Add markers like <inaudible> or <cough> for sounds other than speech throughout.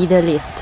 Be the.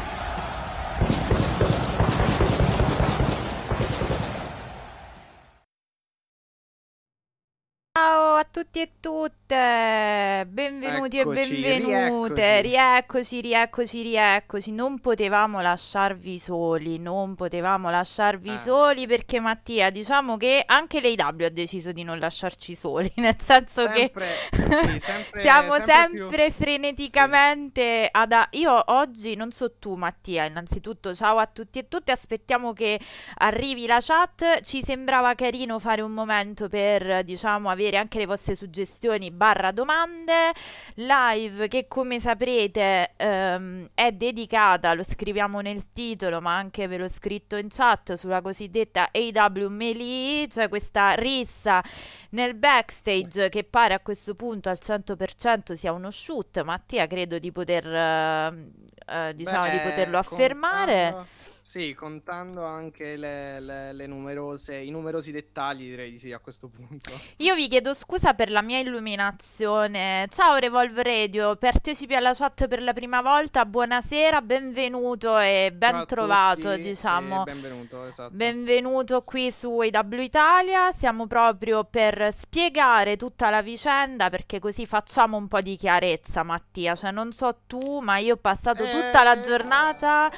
Rieccoci, rieccoci. rieccoci. Non potevamo lasciarvi soli, non potevamo lasciarvi Eh, soli perché Mattia, diciamo che anche l'AW ha deciso di non lasciarci soli, <laughs> nel senso che Sempre, sì, <laughs> sempre, siamo sempre più- sempre freneticamente ad... a- Io oggi, non so tu Mattia, innanzitutto ciao a tutti e tutte, aspettiamo che arrivi la chat, ci sembrava carino fare un momento per, diciamo, avere anche le vostre suggestioni barra domande, live che come saprete ehm, è dedicata, lo scriviamo nel titolo, ma anche ve l'ho scritto in chat, sulla cosiddetta AW Melee, cioè questa rissa nel backstage che pare a questo punto al 100% sia uno shoot, Mattia credo di poter, eh, eh, diciamo, di Beh, poterlo affermare. contando- sì, contando anche le, le- le numerose, i numerosi dettagli, direi di sì a questo punto. Io vi chiedo scusa per la mia illuminazione. Ciao Revolve Radio, partecipi alla chat per la prima volta. Buonasera, benvenuto e ben trovato, diciamo. benvenuto, esatto. Benvenuto qui su AW Italia, stiamo proprio per spiegare tutta la vicenda perché così facciamo un po' di chiarezza, Mattia. Cioè, non so tu, ma io ho passato tutta la Eh. giornata.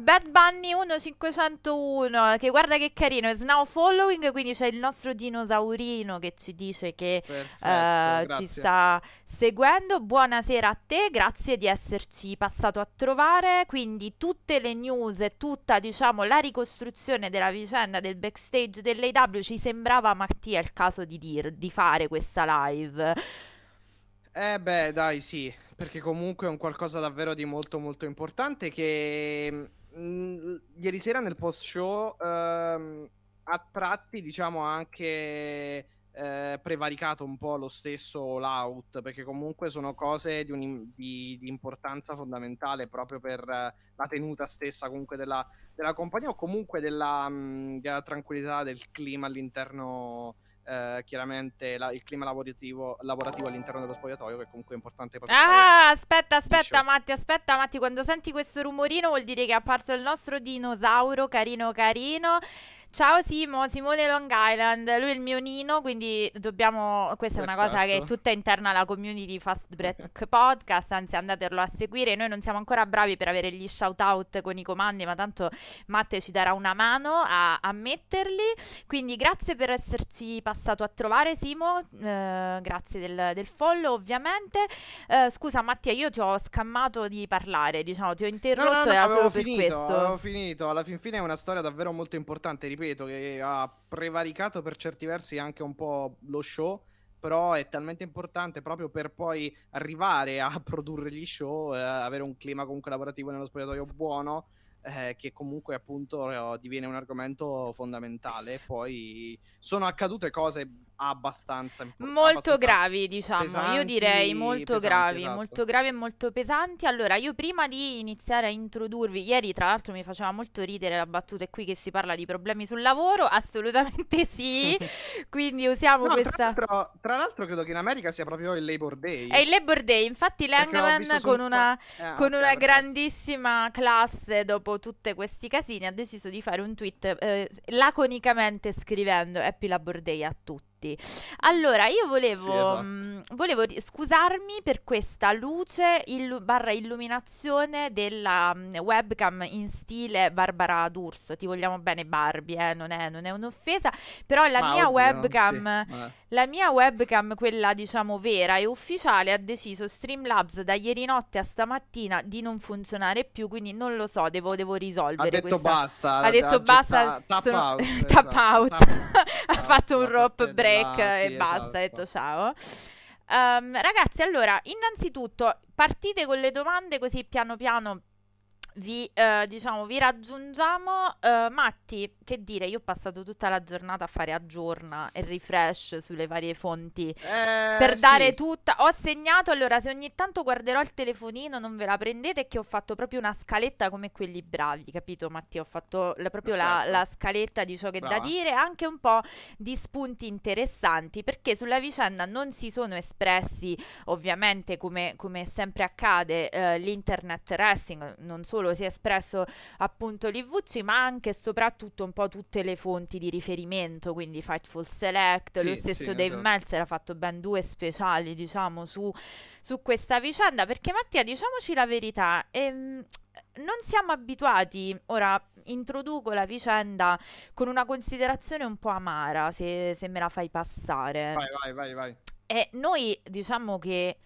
Bad Bunny 1501, che guarda che carino, è now following, quindi c'è il nostro dinosaurino che ci dice che Perfetto, eh, ci sta seguendo. Buonasera a te, grazie di esserci passato a trovare. Quindi tutte le news e tutta, diciamo, la ricostruzione della vicenda del backstage dell'AW ci sembrava Mattia il caso di, dir- di fare questa live. Eh beh, dai, sì, perché comunque è un qualcosa davvero di molto molto importante che mm, ieri sera nel post show ehm, a tratti, diciamo, anche eh, prevaricato un po' lo stesso All-Out, perché comunque sono cose di, un- di- di importanza fondamentale proprio per eh, la tenuta stessa comunque della, della compagnia o comunque della, mm, della tranquillità del clima all'interno eh, chiaramente la- il clima lavorativo, lavorativo all'interno dello spogliatoio, che comunque è importante proprio fare- Ah, aspetta, aspetta, show. Matti, aspetta, Matti. Quando senti questo rumorino vuol dire che è apparso il nostro dinosauro, carino, carino. Ciao Simo, Simone Long Island, lui è il mio nino, quindi dobbiamo, questa è una cosa che è Perfetto. tutta interna alla community di Fast Break <laughs> Podcast, anzi andatelo a seguire, noi non siamo ancora bravi per avere gli shout out con i comandi, ma tanto Matte ci darà una mano a, a metterli, quindi grazie per esserci passato a trovare Simo, eh, grazie del, del follow ovviamente, Eh, scusa Mattia, io ti ho scammato di parlare, diciamo, ti ho No, no, interrotto, no, era avevo solo per finito, questo. avevo finito. Alla fin fine è una storia davvero molto importante, ripeto, che ha prevaricato per certi versi anche un po' lo show, però è talmente importante proprio per poi arrivare a <laughs> produrre gli show, eh, avere un clima comunque lavorativo nello spogliatoio buono, eh, che comunque appunto eh, diviene un argomento fondamentale. Poi sono accadute cose abbastanza importanti. Molto gravi, diciamo, io pesanti- direi molto pesanti, gravi, esatto. molto gravi e molto pesanti. Allora, io prima di iniziare a introdurvi, ieri tra l'altro mi faceva molto ridere la battuta qui che si parla di problemi sul lavoro, <laughs> assolutamente sì, <laughs> quindi usiamo No, tra questa... l'altro, tra l'altro credo che in America sia proprio il Labor Day. È il Labor Day, infatti su con un una, eh, con ok, una grandissima classe dopo tutti questi casini ha deciso di fare un tweet eh, laconicamente scrivendo Happy Labor Day a tutti. Allora, io volevo, Sì, esatto. mh, volevo ri- scusarmi per questa luce illu- barra illuminazione della mh, webcam in stile Barbara D'Urso. Ti vogliamo bene Barbie, eh, non è, non è un'offesa, però la Ma mia oddio, webcam... sì, la mia webcam, quella diciamo vera e ufficiale, ha deciso Streamlabs da ieri notte a stamattina di non funzionare più, quindi non lo so, devo, devo risolvere Ha detto questa... basta. Ha detto basta, tap sono- out. <laughs> tap esatto, out. <laughs> ha fatto un rope parte break e sì, basta, ha detto esatto. ciao. Ehm, ragazzi, allora, innanzitutto partite con le domande così piano piano vi, eh, diciamo, vi raggiungiamo. Eh, Matti, che dire, io ho passato tutta la giornata a fare aggiorna e refresh sulle varie fonti Eh, per dare sì. tutta. Ho segnato, allora, se ogni tanto guarderò il telefonino, non ve la prendete, che ho fatto proprio una scaletta come quelli bravi, capito, Mattia? Ho fatto la- proprio la, la scaletta di ciò che è da dire, anche un po' di spunti interessanti, perché sulla vicenda non si sono espressi, ovviamente, come, come sempre accade, eh, l'internet wrestling, non solo si è espresso appunto l'IVC, ma anche e soprattutto un po' tutte le fonti di riferimento, quindi Fightful Select, lo Sì, stesso sì, Dave esatto. Meltzer ha fatto ben due speciali, diciamo, su, su questa vicenda, perché Mattia, diciamoci la verità, ehm, non siamo abituati, ora introduco la vicenda con una considerazione un po' amara, se, se me la fai passare. Vai, vai, vai, vai. E noi diciamo che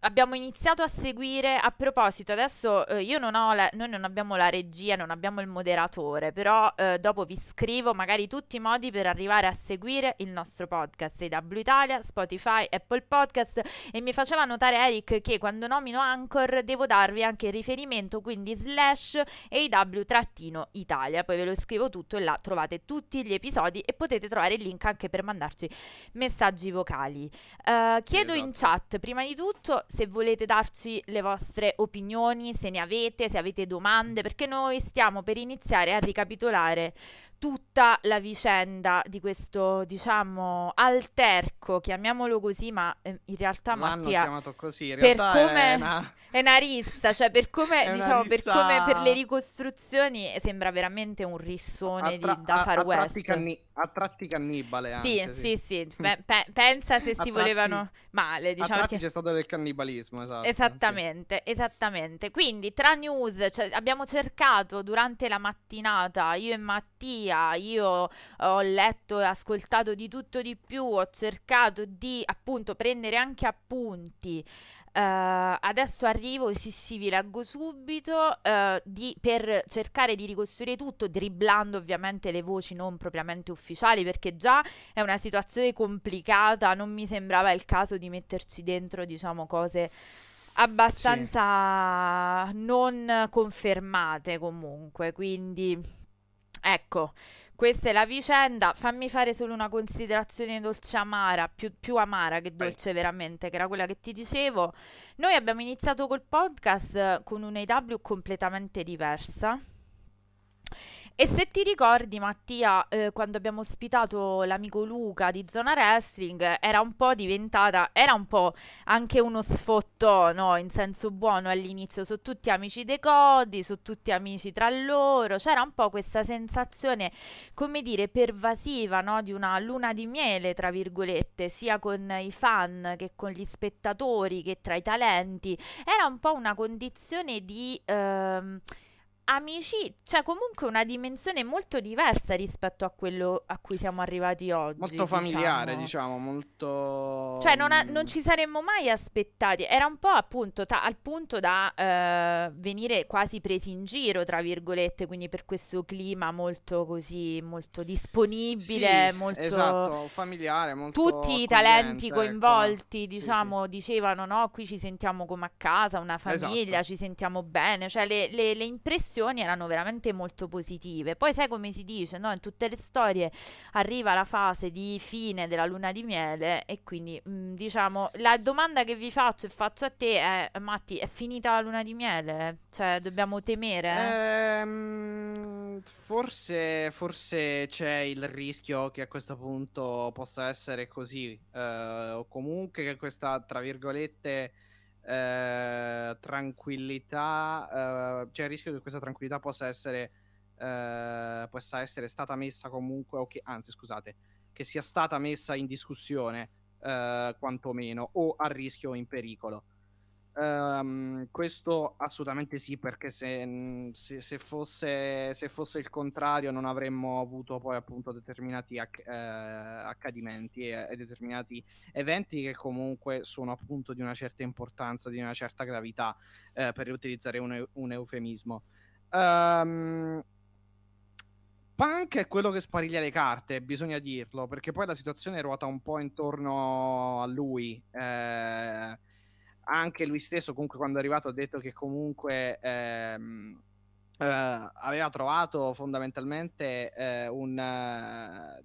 abbiamo iniziato a seguire, a proposito, adesso eh, io non ho la- noi non abbiamo la regia, non abbiamo il moderatore, però eh, dopo vi scrivo magari tutti i modi per arrivare a seguire il nostro podcast EW Italia, Spotify, Apple Podcast e mi faceva notare Eric che quando nomino Anchor devo darvi anche il riferimento, quindi slash EW-Italia, poi ve lo scrivo tutto e là trovate tutti gli episodi e potete trovare il link anche per mandarci messaggi vocali. Eh, chiedo in esatto. chat, prima di tutto, se volete darci le vostre opinioni, se ne avete, se avete domande, perché noi stiamo per iniziare a ricapitolare tutta la vicenda di questo, diciamo, alterco, chiamiamolo così, ma eh, in realtà L'hanno Mattia chiamato così. In per realtà come- è una... <laughs> è una rissa, cioè per come, <laughs> diciamo, per come per le ricostruzioni sembra veramente un rissone a, di, tra- da a- Far a West. tratti canni- a tratti cannibale Sì, anche, sì, sì, Pe- <laughs> pe- pensa se si volevano male, A diciamo tratti che... c'è stato del cannibalismo, esatto. sì. Esattamente, esattamente. Quindi tra news, cioè, abbiamo cercato durante la mattinata, io e Mattia, io ho letto e ascoltato di tutto di più, ho cercato di appunto prendere anche appunti. Eh, adesso arrivo, sì sì, vi leggo subito, eh, di- per cercare di ricostruire tutto, dribblando ovviamente le voci non propriamente ufficiali, perché già è una situazione complicata, non mi sembrava il caso di metterci dentro, diciamo, cose abbastanza non confermate comunque, quindi ecco, questa è la vicenda. Fammi fare solo una considerazione dolce amara, più, più amara che dolce veramente, che era quella che ti dicevo. Noi abbiamo iniziato col podcast con un'AW completamente diversa. E se ti ricordi, Mattia, eh, quando abbiamo ospitato l'amico Luca di Zona Wrestling, era un po' diventata, era un po' anche uno sfottò, no? In senso buono all'inizio, sono tutti amici dei Codi, sono tutti amici tra loro, c'era un po' questa sensazione, come dire, pervasiva, no? Di una luna di miele, tra virgolette, sia con i fan che con gli spettatori, che tra i talenti. Era un po' una condizione di... ehm, amici, cioè comunque una dimensione molto diversa rispetto a quello a cui siamo arrivati oggi. Molto familiare, diciamo. diciamo, molto... Cioè, non, a- mm, non ci saremmo mai aspettati. Era un po' appunto ta- al punto da eh, venire quasi presi in giro, tra virgolette, quindi per questo clima molto così, molto disponibile, sì, molto... Esatto, familiare, molto Tutti i talenti ecco. coinvolti, Sì, diciamo, dicevano no, qui ci sentiamo come a casa, una famiglia, Esatto. ci sentiamo bene, cioè le, le- le impressioni erano veramente molto positive. Poi sai come si dice, no? In tutte le storie arriva la fase di fine della luna di miele e quindi mh, diciamo la domanda che vi faccio e faccio a te è Matti, è finita la luna di miele? Cioè dobbiamo temere? Ehm, forse, forse c'è il rischio che a questo punto possa essere così, eh, o comunque che questa, tra virgolette, eh, tranquillità, eh, c'è il rischio che questa tranquillità possa essere, eh, possa essere stata messa comunque, o che, anzi scusate, che sia stata messa in discussione, eh, quantomeno, o a rischio o in pericolo. Um, questo assolutamente sì, perché se, se, se, fosse, se, fosse, il contrario non avremmo avuto poi appunto determinati acc- eh, accadimenti e, e, determinati eventi che comunque sono appunto di una certa importanza, di una certa gravità, eh, per utilizzare un, un eufemismo. Um, Punk è quello che spariglia le carte, bisogna dirlo, perché poi la situazione ruota un po' intorno a lui. Eh, anche lui stesso, comunque, quando è arrivato, ha detto che comunque ehm, eh, aveva trovato fondamentalmente eh, un. Eh,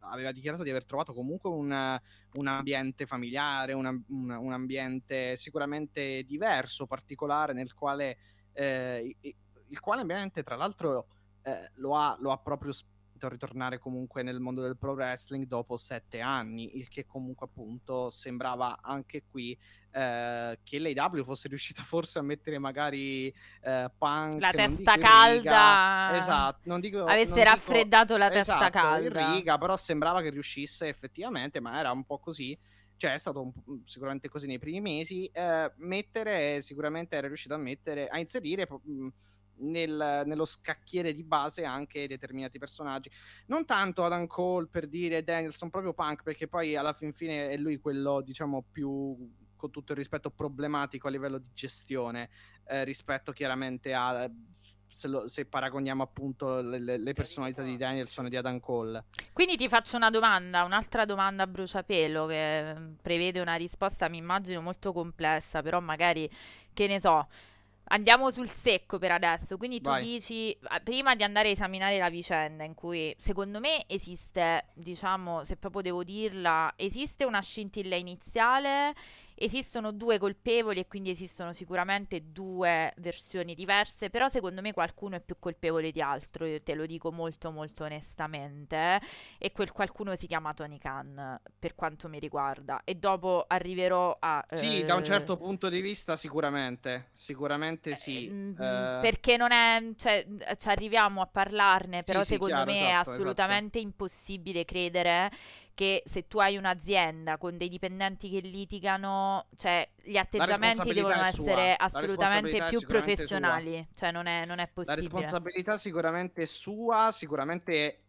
aveva dichiarato di aver trovato comunque un, un ambiente familiare, una, un, un, ambiente sicuramente diverso, particolare, nel quale eh, il quale ambiente, tra l'altro, eh, lo, ha, lo ha proprio spinto a ritornare comunque nel mondo del pro wrestling dopo sette anni, il che comunque appunto sembrava anche qui eh, che l'AW fosse riuscita <laughs> forse a mettere magari eh, punk la testa calda riga, esatto non dico avesse non raffreddato dico, la testa esatto, calda. riga però sembrava che riuscisse effettivamente ma era un po' così. Cioè è stato un, sicuramente così nei primi mesi. Eh, mettere sicuramente era riuscito a mettere a inserire mh, nel, nello scacchiere di base anche determinati personaggi. Non tanto Adam Cole per dire Danielson, proprio Punk, perché poi alla fin fine è lui quello, diciamo, più con tutto il rispetto problematico a livello di gestione eh, rispetto chiaramente a se, lo, se, paragoniamo appunto le, le, personalità di Danielson e di Adam Cole. Quindi ti faccio una domanda, un'altra domanda a bruciapelo che prevede una risposta, mi immagino, molto complessa, però magari, che ne so, Andiamo sul secco per adesso, quindi tu Vai. dici, prima di andare a esaminare la vicenda in cui secondo me esiste, diciamo, se proprio devo dirla, esiste una scintilla iniziale Esistono due colpevoli e quindi esistono sicuramente due versioni diverse, però secondo me qualcuno è più colpevole di altro, io te lo dico molto molto onestamente, e quel qualcuno si chiama Tony Khan per quanto mi riguarda e dopo arriverò a... Sì, eh, da un certo punto di vista sicuramente, sicuramente sì. Eh, eh... Perché non è... cioè, ci arriviamo a parlarne, però sì, secondo sì, chiaro, me esatto, è assolutamente esatto. impossibile credere che se tu hai un'azienda con dei dipendenti che litigano, cioè gli atteggiamenti devono essere assolutamente più professionali, sua. cioè non è, non è, possibile. La responsabilità sicuramente è sua, sicuramente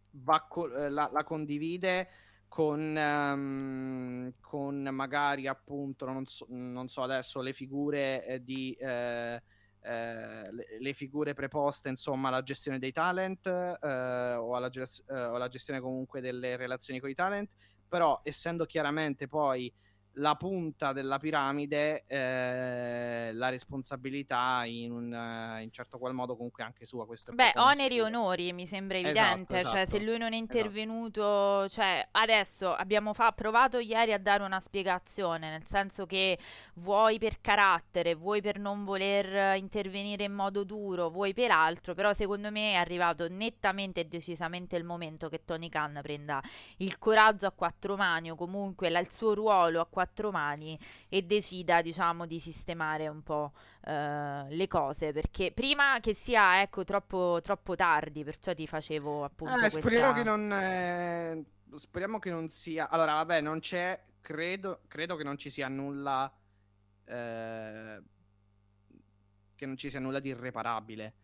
co- eh, la, la, condivide con, um, con magari appunto, non so, non so, adesso, le figure eh, di... Eh, eh, le, le, figure preposte, insomma, alla gestione dei talent eh, o, alla gest- eh, o alla gestione comunque delle relazioni con i talent, però essendo chiaramente poi la punta della piramide, eh, la responsabilità in un uh, in certo qual modo comunque anche sua. Questo Beh, oneri e onori mi sembra esatto, evidente, esatto, esatto. cioè se lui non è esatto. intervenuto, esatto. cioè adesso abbiamo fa- provato ieri a dare una spiegazione, nel senso che vuoi per carattere, vuoi per non voler intervenire in modo duro, vuoi per altro, però secondo me è arrivato nettamente e decisamente il momento che Tony Khan prenda il coraggio a quattro mani o comunque la, il suo ruolo a quattro quattro mani e decida, diciamo, di sistemare un po' uh, le cose. Perché prima che sia, ecco, troppo, troppo tardi, perciò ti facevo appunto. Eh, questa... speriamo, che non, eh, speriamo che non sia. Allora, vabbè, non c'è. Credo, credo che non ci sia nulla. Eh, che non ci sia nulla di irreparabile.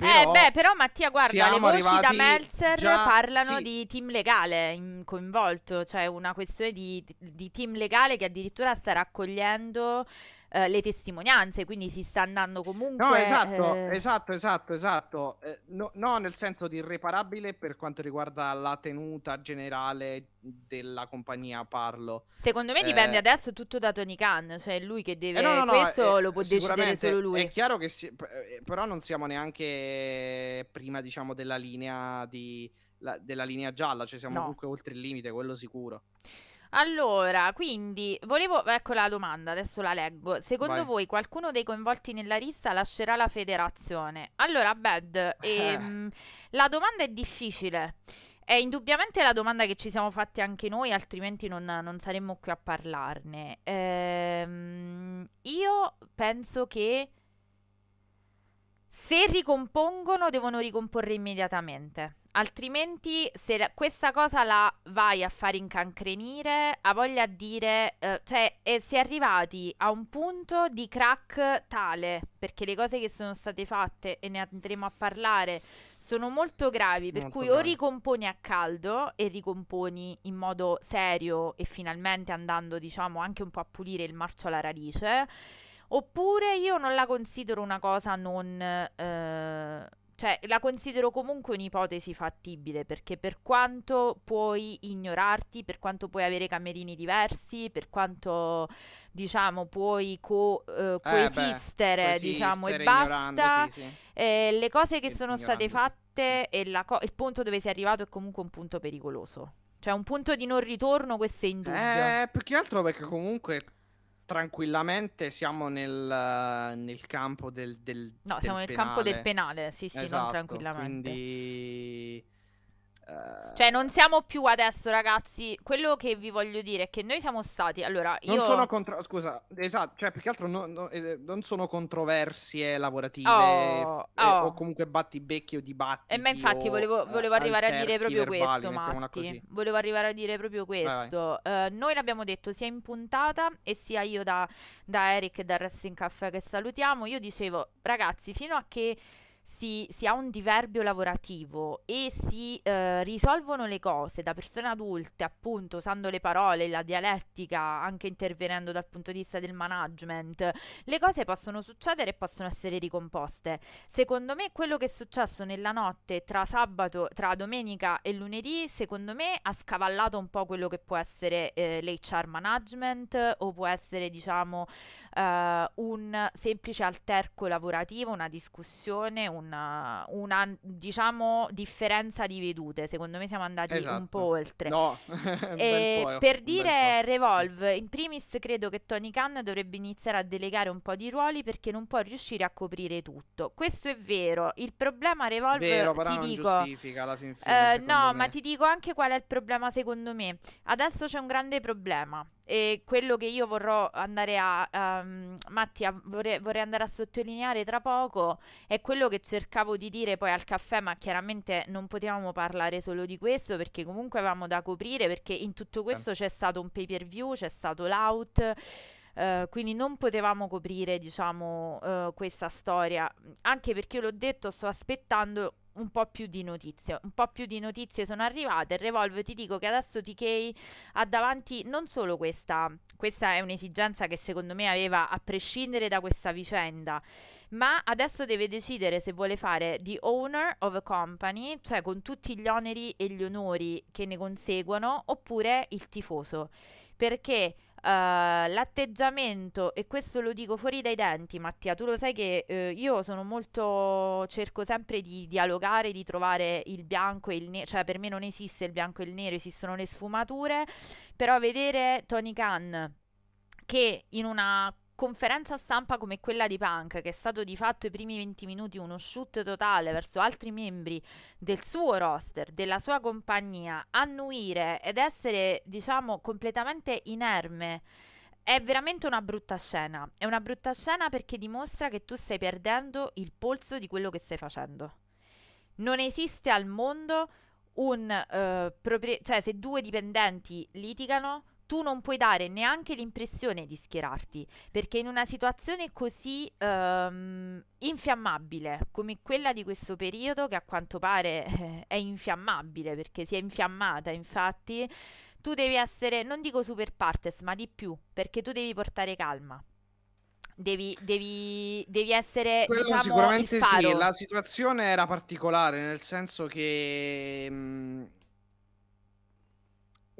Eh beh, però Mattia, guarda, le voci da Meltzer già... parlano sì. di team legale in, coinvolto, cioè una questione di, di team legale che addirittura sta raccogliendo eh, le testimonianze, quindi si sta andando comunque... No, esatto, eh... esatto, esatto, esatto. Eh, no, no, nel senso di irreparabile per quanto riguarda la tenuta generale della compagnia, parlo. Secondo me dipende eh, adesso tutto da Tony Khan, cioè lui che deve... No, no, questo lo può decidere solo lui. È chiaro che... Si... però non siamo neanche prima, diciamo, della linea di... La, della linea gialla, cioè siamo comunque oltre il limite, quello sicuro. Allora, quindi volevo, ecco la domanda, adesso la leggo. Secondo Vai. voi qualcuno dei coinvolti nella rissa lascerà la federazione? Allora, Bad, <laughs> ehm, la domanda è difficile. È indubbiamente la domanda che ci siamo fatti anche noi, altrimenti non, non saremmo qui a parlarne. Ehm, io penso che se ricompongono, devono ricomporre immediatamente. Altrimenti se la- questa cosa la vai a fare incancrenire, ha voglia di dire, eh, cioè eh, si è arrivati a un punto di crack tale, perché le cose che sono state fatte, e ne andremo a parlare, sono molto gravi, per Molto cui o gravi. ricomponi a caldo e ricomponi in modo serio e finalmente andando, diciamo, anche un po' a pulire il marcio alla radice, oppure io non la considero una cosa non... eh, cioè, la considero comunque un'ipotesi fattibile perché per quanto puoi ignorarti, per quanto puoi avere camerini diversi, per quanto diciamo puoi co- eh, Eh, beh, coesistere, diciamo, e coesistere basta, sì. eh, le cose che Sì, sono state fatte e co- il punto dove sei arrivato è comunque un punto pericoloso. Cioè, un punto di non ritorno, questo è indubbio. Eh, più che altro perché comunque tranquillamente siamo nel, nel campo del, del no, del siamo nel campo del penale. penale, sì, sì, non Esatto, tranquillamente. Quindi... eh, Cioè, non siamo più adesso, ragazzi. Quello che vi voglio dire è che noi siamo stati. Allora, io. Non sono contro... Scusa, esatto, cioè più che altro no- no- eh, non sono controversie lavorative Oh, eh, oh. o comunque battibecchi o dibattiti E ma infatti o, volevo, eh, volevo arrivare a dire proprio verbali, questo, Matti. Volevo arrivare a dire proprio vai. questo. Eh, noi l'abbiamo detto sia in puntata e sia io da, da Eric e da Wrestling Caffè che salutiamo. Io dicevo, ragazzi, fino a che si, si ha un diverbio lavorativo e si eh, risolvono le cose da persone adulte, appunto, usando le parole, la dialettica, anche intervenendo dal punto di vista del management, le cose possono succedere e possono essere ricomposte. Secondo me quello che è successo nella notte tra sabato, tra domenica e lunedì, secondo me ha scavallato un po' quello che può essere eh, l'HR management o può essere, diciamo, eh, un semplice alterco lavorativo, una discussione, una, una, diciamo, differenza di vedute. Secondo me siamo andati un Esatto. po' oltre. No, <laughs> un po', per un dire Revolve, in primis credo che Tony Khan dovrebbe iniziare a delegare un po' di ruoli perché non può riuscire a coprire tutto. Questo è vero. Il problema. Revolve, Vero, ti non dico, fine, eh, no, me. ma ti dico anche qual è il problema secondo me. Adesso c'è un grande problema e quello che io vorrò andare a, ehm, Matti, a- vorrei, vorrei andare a sottolineare tra poco è quello che cercavo di dire poi al caffè, ma chiaramente non potevamo parlare solo di questo perché comunque avevamo da coprire, perché in tutto questo c'è stato un pay per view, c'è stato l'out. eh, quindi non potevamo coprire, diciamo, eh, questa storia, anche perché io l'ho detto, sto aspettando un po' più di notizie. Un po' più di notizie sono arrivate. Il Revolve ti dico che adesso TK ha davanti non solo questa, questa è un'esigenza che secondo me aveva a prescindere da questa vicenda, ma adesso deve decidere se vuole fare the owner of a company, cioè con tutti gli oneri e gli onori che ne conseguono, oppure il tifoso. Perché eh, l'atteggiamento, e questo lo dico fuori dai denti, Mattia, tu lo sai che eh, io sono molto, cerco sempre di dialogare, di trovare il bianco e il nero, cioè per me non esiste il bianco e il nero, esistono le sfumature, però vedere Tony Khan che in una conferenza stampa come quella di Punk, che è stato di fatto i primi 20 minuti uno shoot totale verso altri membri del suo roster, della sua compagnia, annuire ed essere, diciamo, completamente inerme. È veramente una brutta scena. È una brutta scena perché dimostra che tu stai perdendo il polso di quello che stai facendo. Non esiste al mondo un eh, proprie- cioè se due dipendenti litigano, tu non puoi dare neanche l'impressione di schierarti, perché in una situazione così ehm, infiammabile come quella di questo periodo, che a quanto pare eh, è infiammabile perché si è infiammata, infatti, tu devi essere, non dico super partes, ma di più, perché tu devi portare calma. Devi, devi, devi essere, Quello diciamo, sicuramente sì, la situazione era particolare, nel senso che mh,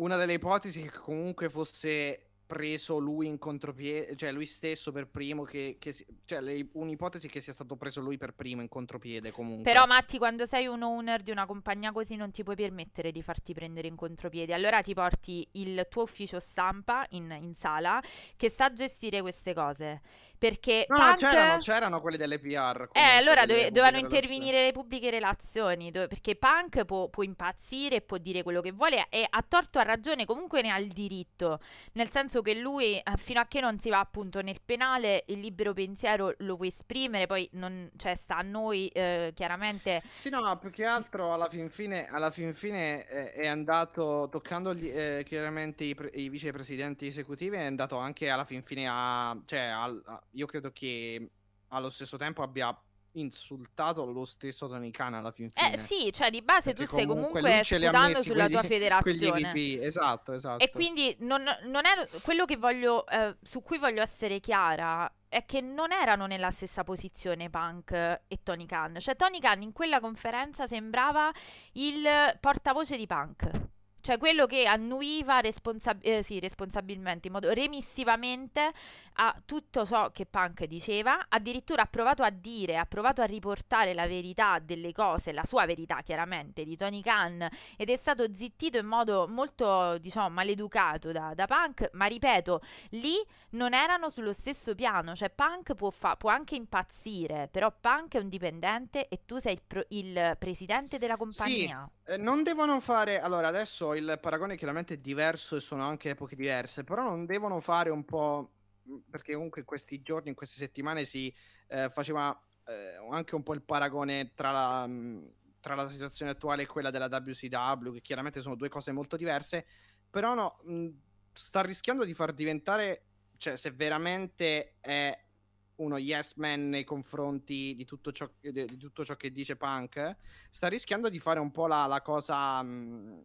una delle ipotesi che comunque fosse preso lui in contropiede, cioè lui stesso per primo, che, che si- cioè le- un'ipotesi che sia stato preso lui per primo in contropiede comunque. Però Matti, quando sei un owner di una compagnia così non ti puoi permettere di farti prendere in contropiede. Allora ti porti il tuo ufficio stampa in, in sala che sa gestire queste cose. Perché No, Punk... c'erano, c'erano quelle delle PR. Eh, allora dove- dovevano intervenire le pubbliche relazioni, dove- perché Punk può, può impazzire può dire quello che vuole e a torto a ragione comunque ne ha il diritto, nel senso che lui, eh, fino a che non si va appunto nel penale, il libero pensiero lo può esprimere, poi non, cioè, sta a noi eh, chiaramente. Sì, no, più che altro alla fin fine, alla fin fine eh, è andato, toccando gli, eh, chiaramente i, pre- i, vicepresidenti esecutivi, è andato anche alla fin fine a... Cioè, al, a, io credo che allo stesso tempo abbia insultato lo stesso Tony Khan alla fin fine. Eh sì, cioè di base Perché tu stai comunque, comunque sputando sulla quelli, tua <laughs> federazione. Esatto, esatto. E quindi non, non è quello che voglio, eh, su cui voglio essere chiara è che non erano nella stessa posizione Punk e Tony Khan. Cioè Tony Khan in quella conferenza sembrava il portavoce di Punk. Cioè quello che annuiva responsab- eh, sì, responsabilmente, in modo remissivamente a tutto ciò che Punk diceva, addirittura ha provato a dire, ha provato a riportare la verità delle cose, la sua verità chiaramente, di Tony Khan, ed è stato zittito in modo molto, diciamo, maleducato da, da Punk, ma ripeto, lì non erano sullo stesso piano, cioè Punk può, fa- può anche impazzire, però Punk è un dipendente e tu sei il, pro- il presidente della compagnia. Sì, eh, non devono fare, allora adesso il paragone chiaramente è diverso e sono anche epoche diverse, però non devono fare un po' perché comunque in questi giorni, in queste settimane si eh, faceva eh, anche un po' il paragone tra la, tra la, situazione attuale e quella della WCW, che chiaramente sono due cose molto diverse, però no, mh, sta rischiando di far diventare, cioè se veramente è uno yes man nei confronti di tutto ciò, di, tutto ciò che dice Punk, sta rischiando di fare un po' la, la cosa... Mh,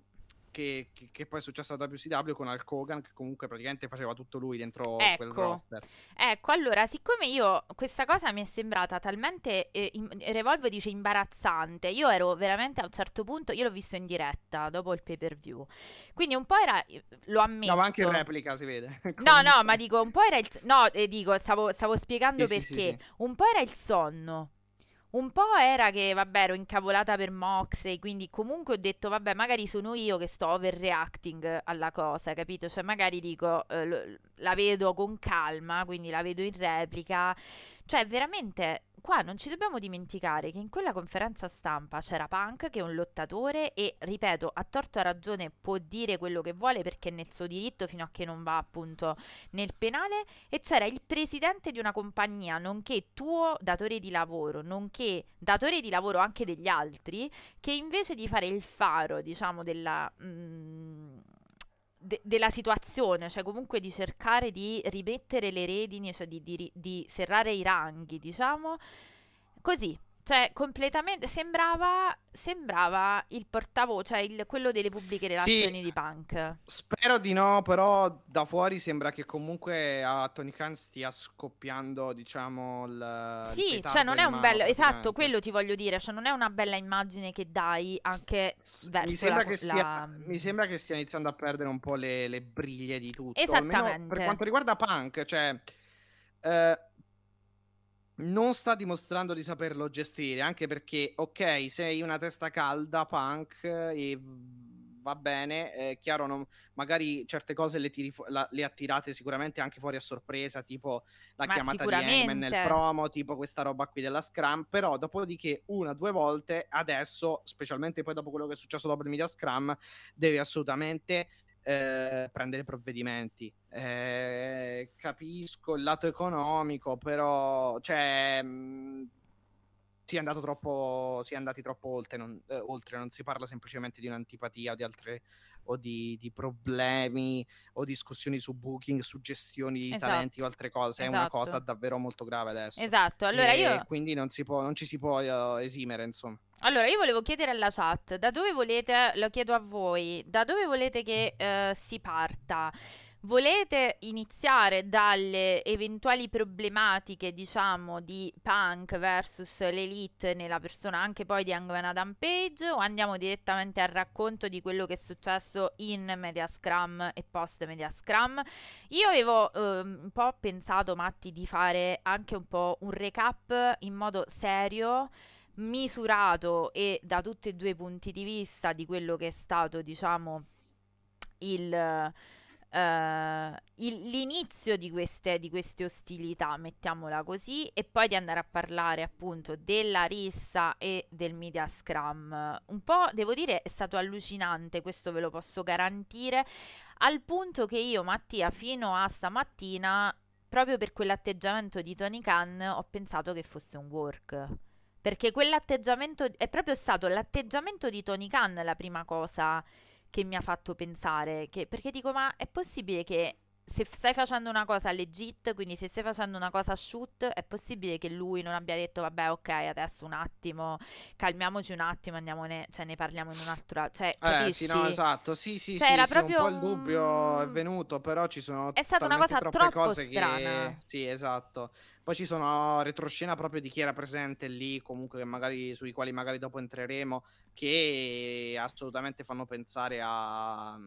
che, che, che, poi è successo a WCW con Hulk Hogan, che comunque praticamente faceva tutto lui dentro ecco, quel roster. Ecco, allora, siccome io questa cosa mi è sembrata talmente, eh, in, Revolve dice imbarazzante, io ero veramente a un certo punto, io l'ho visto in diretta dopo il pay per view, quindi un po' era, lo ammetto. No, ma anche in replica si vede. <laughs> no, no, ma dico, un po' era il, no, eh, dico, stavo, stavo spiegando sì, perché, sì, sì, un po' era il sonno. Un po' era che, vabbè, ero incavolata per Moxley, quindi comunque ho detto, vabbè, magari sono io che sto overreacting alla cosa, capito? Cioè, magari dico, eh, lo, la vedo con calma, quindi la vedo in replica. Cioè, veramente qua non ci dobbiamo dimenticare che in quella conferenza stampa c'era Punk che è un lottatore e, ripeto, a torto a ragione può dire quello che vuole perché è nel suo diritto fino a che non va appunto nel penale e c'era il presidente di una compagnia, nonché tuo datore di lavoro, nonché datore di lavoro anche degli altri, che invece di fare il faro, diciamo, della... Mm, de- della situazione, cioè comunque di cercare di rimettere le redini, cioè di, di, di serrare i ranghi, diciamo, così, cioè, completamente sembrava, sembrava il portavoce, cioè il, quello delle pubbliche relazioni sì, di Punk. Spero di no, però da fuori sembra che comunque a Tony Khan stia scoppiando, diciamo, il Sì, il cioè non è un bello, esatto, quello ti voglio dire, cioè non è una bella immagine che dai anche S- verso mi sembra, la, che stia, la... mi sembra che stia iniziando a perdere un po' le, le briglie di tutto. Esattamente. Almeno per quanto riguarda Punk, cioè... Eh, non sta dimostrando di saperlo gestire, anche perché, ok, sei una testa calda, punk, e va bene, è chiaro, non, magari certe cose le, tiri, la, le attirate sicuramente anche fuori a sorpresa, tipo la Ma chiamata di Heyman nel promo, tipo questa roba qui della Scrum, però dopodiché una, due volte, adesso, specialmente poi dopo quello che è successo dopo il media Scrum, deve assolutamente eh, prendere provvedimenti. Eh, capisco il lato economico, però cioè, mh, si, è andato troppo, si è andati troppo oltre non, eh, oltre, non si parla semplicemente di un'antipatia o di altre o di, di, problemi o discussioni su booking, su gestioni di esatto. talenti o altre cose. Esatto. È una cosa esatto. davvero molto grave adesso. Esatto, allora e io... Quindi non, si può, non ci si può uh, esimere, insomma. Allora, io volevo chiedere alla chat, da dove volete, lo chiedo a voi, da dove volete che uh, si parta? Volete iniziare dalle eventuali problematiche, diciamo, di Punk versus l'Elite nella persona anche poi di Hangman Adam Page o andiamo direttamente al racconto di quello che è successo in Media Scrum e post Media Scrum? Io avevo eh, un po' pensato, Matti, di fare anche un po' un recap in modo serio misurato e da tutti e due i punti di vista di quello che è stato, diciamo, il eh, il- l'inizio di queste, di queste ostilità, mettiamola così, e poi di andare a parlare appunto della rissa e del media scrum. Un po', devo dire, è stato allucinante, questo ve lo posso garantire, al punto che io, Mattia, fino a stamattina, proprio per quell'atteggiamento di Tony Khan, ho pensato che fosse un work. Perché quell'atteggiamento è proprio stato l'atteggiamento di Tony Khan la prima cosa che mi ha fatto pensare. Che, perché dico, ma è possibile che se stai facendo una cosa legit, quindi se stai facendo una cosa shoot, è possibile che lui non abbia detto, vabbè, ok, adesso un attimo, calmiamoci un attimo, andiamone, cioè ne parliamo in un altro... Cioè, Eh, capisci? sì, no, esatto. Sì, sì, Cioè, sì, era sì, un proprio po' il dubbio è un- venuto, però ci sono È stata una cosa troppe troppo cose strana. che... Sì, esatto. Poi ci sono retroscena proprio di chi era presente lì, comunque magari, sui quali magari dopo entreremo, che assolutamente fanno pensare a...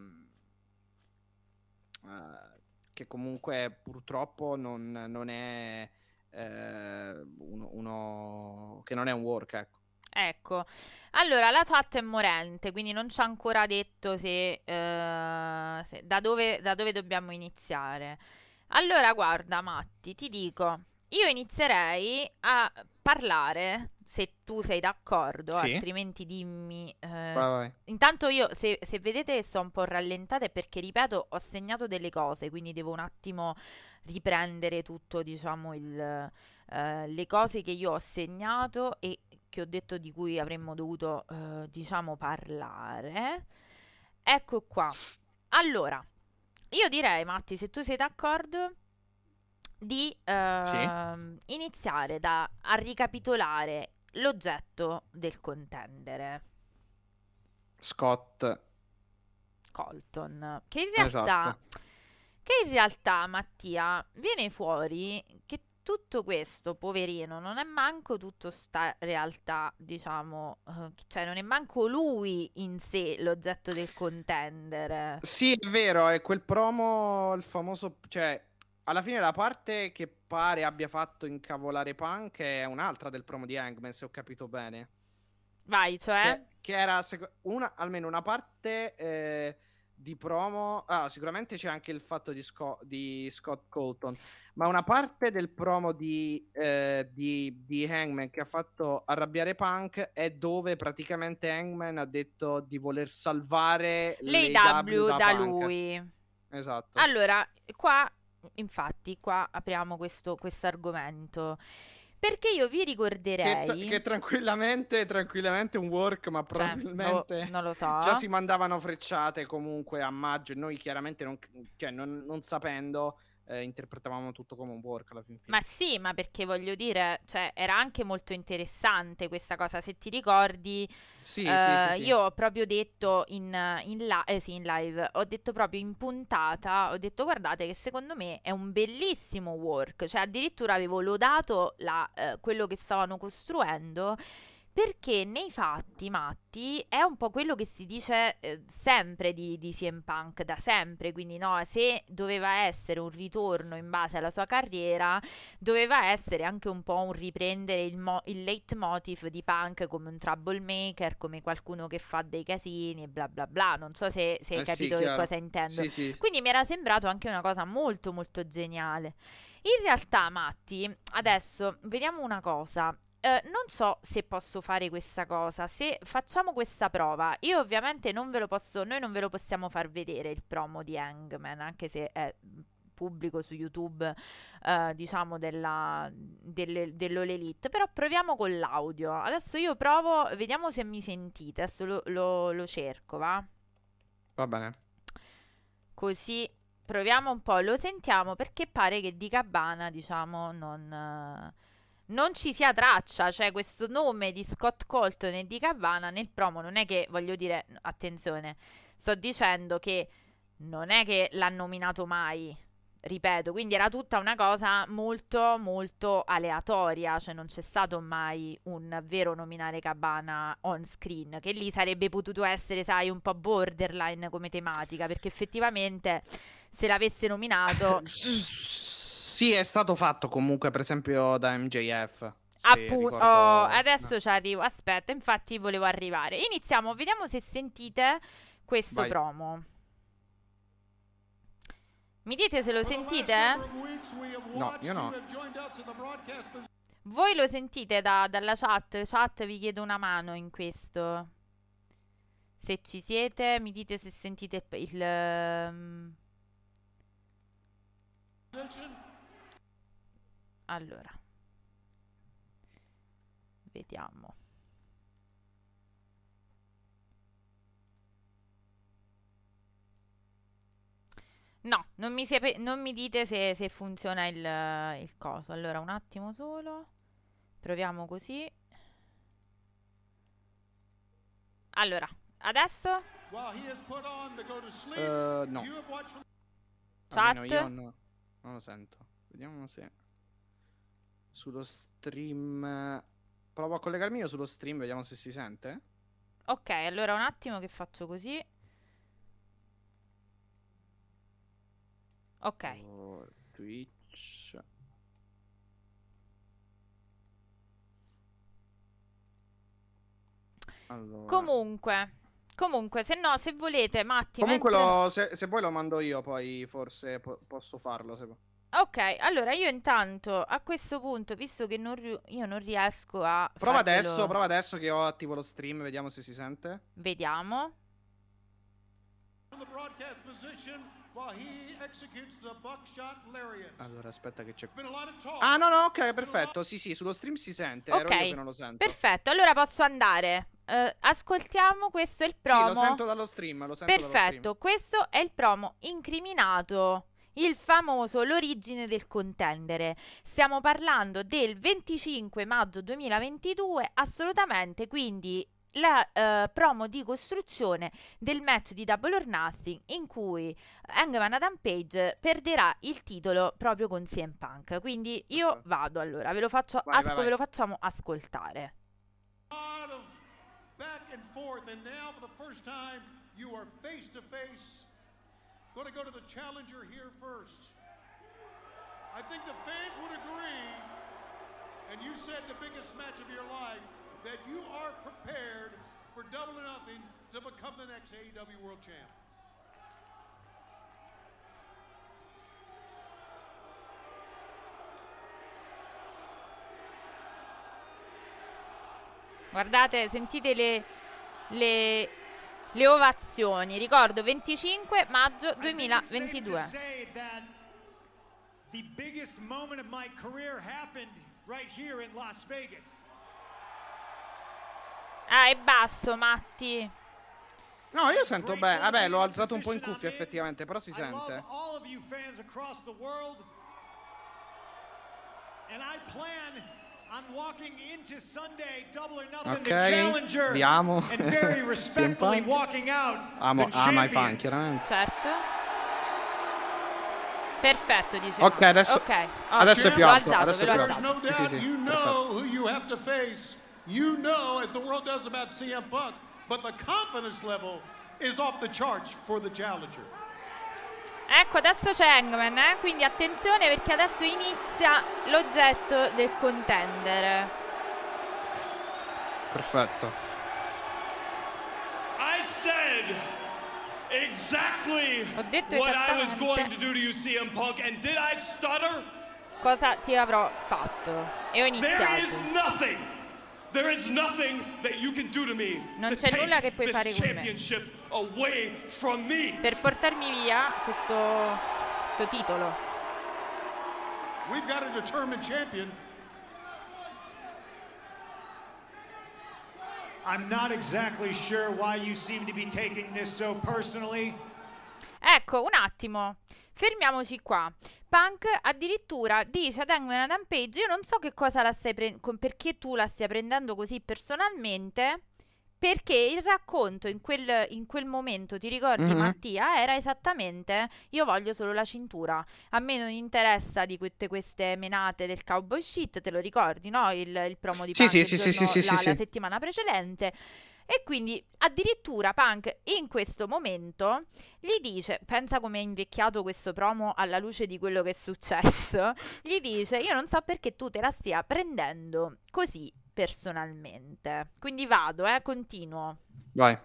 eh, che comunque purtroppo non, non è eh, uno, uno- che non è un work, ecco. Ecco, allora la chat è morente, quindi non ci ha ancora detto se, eh, se- da dove, da dove dobbiamo iniziare. Allora, guarda, Matti, ti dico, io inizierei a parlare, se tu sei d'accordo, Sì. altrimenti dimmi. eh, Vai, vai. Intanto io, se, se vedete sto un po' rallentata è perché, ripeto, ho segnato delle cose, quindi devo un attimo riprendere tutto, diciamo, il, eh, le cose che io ho segnato e che ho detto di cui avremmo dovuto, eh, diciamo, parlare. Ecco qua. Allora, io direi, Matti, se tu sei d'accordo, di ehm, iniziare da, a ricapitolare l'oggetto del contendere. Scott. Colton, che in realtà, Esatto. che in realtà, Mattia, viene fuori che tutto questo, poverino, non è manco tutto sta realtà, diciamo, eh, cioè non è manco lui in sé l'oggetto del contendere. Sì, è vero, è quel promo, il famoso, cioè, alla fine la parte che pare abbia fatto incavolare Punk è un'altra del promo di Hangman, se ho capito bene. Vai, cioè? Che, che era una, almeno una parte eh, di promo. Ah, sicuramente c'è anche il fatto di, Sco- di Scott Colton. Ma una parte del promo di, eh, di, di Hangman che ha fatto arrabbiare Punk è dove praticamente Hangman ha detto di voler salvare L'AW da da lui. Esatto. Allora, qua, infatti, qua apriamo questo argomento. Perché io vi che, ricorderei... che tranquillamente, tranquillamente un work, ma cioè, probabilmente boh, non lo so. già si mandavano frecciate comunque a maggio e noi chiaramente non, cioè, non, non sapendo eh, interpretavamo tutto come un work alla fin fine. Ma sì, ma perché voglio dire, cioè, era anche molto interessante questa cosa. Se ti ricordi, sì, eh, sì, sì, sì. io ho proprio detto in, in, la- eh, sì, in live, ho detto proprio in puntata, ho detto guardate che secondo me è un bellissimo work. Cioè, addirittura avevo lodato la, eh, quello che stavano costruendo. Perché nei fatti, Matti, è un po' quello che si dice eh, sempre di, di CM Punk, da sempre, quindi no, se doveva essere un ritorno in base alla sua carriera, doveva essere anche un po' un riprendere il, mo- il leitmotiv di Punk come un troublemaker, come qualcuno che fa dei casini e bla bla bla, non so se, se hai Eh sì, capito che chiaro. cosa intendo. Sì, sì. Quindi mi era sembrato anche una cosa molto molto geniale. In realtà, Matti, adesso vediamo una cosa. Eh, non so se posso fare questa cosa. Se facciamo questa prova, io ovviamente non ve lo posso, noi non ve lo possiamo far vedere il promo di Hangman, anche se è pubblico su YouTube, eh, diciamo, della, delle, dell'All Elite. Però proviamo con l'audio. Adesso io provo, vediamo se mi sentite. Adesso lo, lo- lo cerco, va? Va bene. Così proviamo un po', lo sentiamo perché pare che di Cabana, diciamo, non, eh, non ci sia traccia, cioè questo nome di Scott Colton e di Cabana nel promo non è che, voglio dire, attenzione, sto dicendo che non è che l'ha nominato mai, ripeto, quindi era tutta una cosa molto molto aleatoria, cioè non c'è stato mai un vero nominare Cabana on screen, che lì sarebbe potuto essere, sai, un po' borderline come tematica, perché effettivamente se l'avesse nominato... <clears throat> Sì, è stato fatto comunque, per esempio, da MJF. Appunto, oh, adesso no. ci arrivo. Aspetta, infatti volevo arrivare. Iniziamo, vediamo se sentite questo Vai. promo. Mi dite se lo sentite? No, io no. Voi lo sentite da- dalla chat? Chat, vi chiedo una mano in questo. Se ci siete, mi dite se sentite il... il, ehm, Allora. Vediamo. No, non mi, sepe- non mi dite se, se funziona il, il coso. Allora, un attimo solo. Proviamo così. Allora, adesso Eh, no. Almeno Chat. io no- non lo sento. Vediamo se sullo stream provo a collegarmi io sullo stream, vediamo se si sente. Ok, allora un attimo che faccio così. Ok. Oh, Twitch. Allora. Comunque, comunque, se no, se volete, Matti, Comunque mentre- lo- se, se poi lo mando io, poi forse po- posso farlo. se- Ok, allora io intanto a questo punto, visto che non ri- io non riesco a Prova farvelo- adesso, prova adesso che ho attivo lo stream, vediamo se si sente. Vediamo. Allora, aspetta che c'è. Ah, Ah, no, no, ok, perfetto. Sì, sì, sullo stream si sente. Ero Ok, io che non lo sento. Perfetto, allora posso andare. Eh, ascoltiamo, questo è il Sì, promo. lo sento dallo stream, lo sento dallo Perfetto, questo è il promo incriminato. Il famoso L'origine del contendere. Stiamo parlando del 25 maggio 2022, assolutamente, quindi la eh, promo di costruzione del match di Double or Nothing in cui Hangman Adam Page perderà il titolo proprio con CM Punk. Quindi io vado allora, ve lo, faccio Vai, asco- vai, vai. ve lo facciamo ascoltare. back and forth, and now for the first time, you are face to face. Going to go to the challenger here first. I think the fans would agree, and you said the biggest match of your life, that you are prepared for double or nothing to become the next AEW World Champ. Guardate, sentite le, le, le ovazioni. Ricordo 25 maggio 2022. The biggest moment of my career happened right here in Las Vegas. Ah, è basso, Matti. No, io sento bene. Vabbè, l'ho alzato un po' in cuffia effettivamente, però si sente. And I plan on walking into Sunday double or nothing the Ok, challenger vediamo. and very <laughs> respectfully Punk. walking out Amo, the ama i champion. fan, chiaramente. Certo. Perfetto, dice. Ok, adesso- Ok, ottimo. adesso è più L'ho alto, alzato, adesso ve è più There's alzato. no Sì, doubt sì, sì, you perfetto. know who you have to face. You know, as the world does about CM Punk, but the confidence level is off the charts for the challenger. Ecco, adesso c'è Hangman, eh? quindi attenzione perché adesso inizia l'oggetto del contendere. Perfetto. I said exactly Ho detto what I was esattamente. going to do to you, CM Punk, and did I stutter? Cosa ti avrò fatto? E ho iniziato. There is nothing Non to c'è nulla che puoi fare con me. championship away from me. Per portarmi via questo, questo titolo. We've got a determined champion. I'm not exactly sure why you seem to be taking this so personally. Ecco, un attimo. Fermiamoci qua. Punk addirittura dice ad Hangman Adam Page, io non so che cosa la stai pre- con- perché tu la stia prendendo così personalmente, perché il racconto in quel, in quel momento, ti ricordi Mhm. Mattia, era esattamente io voglio solo la cintura. A me non interessa di tutte queste menate del cowboy shit, te lo ricordi, no? Il, il promo di Sì, Punk sì, sì, sì, sì, la, sì, la settimana precedente. E quindi addirittura Punk in questo momento gli dice, pensa come è invecchiato questo promo alla luce di quello che è successo, <laughs> gli dice io non so perché tu te la stia prendendo così personalmente. Quindi vado, eh, continuo. Vai.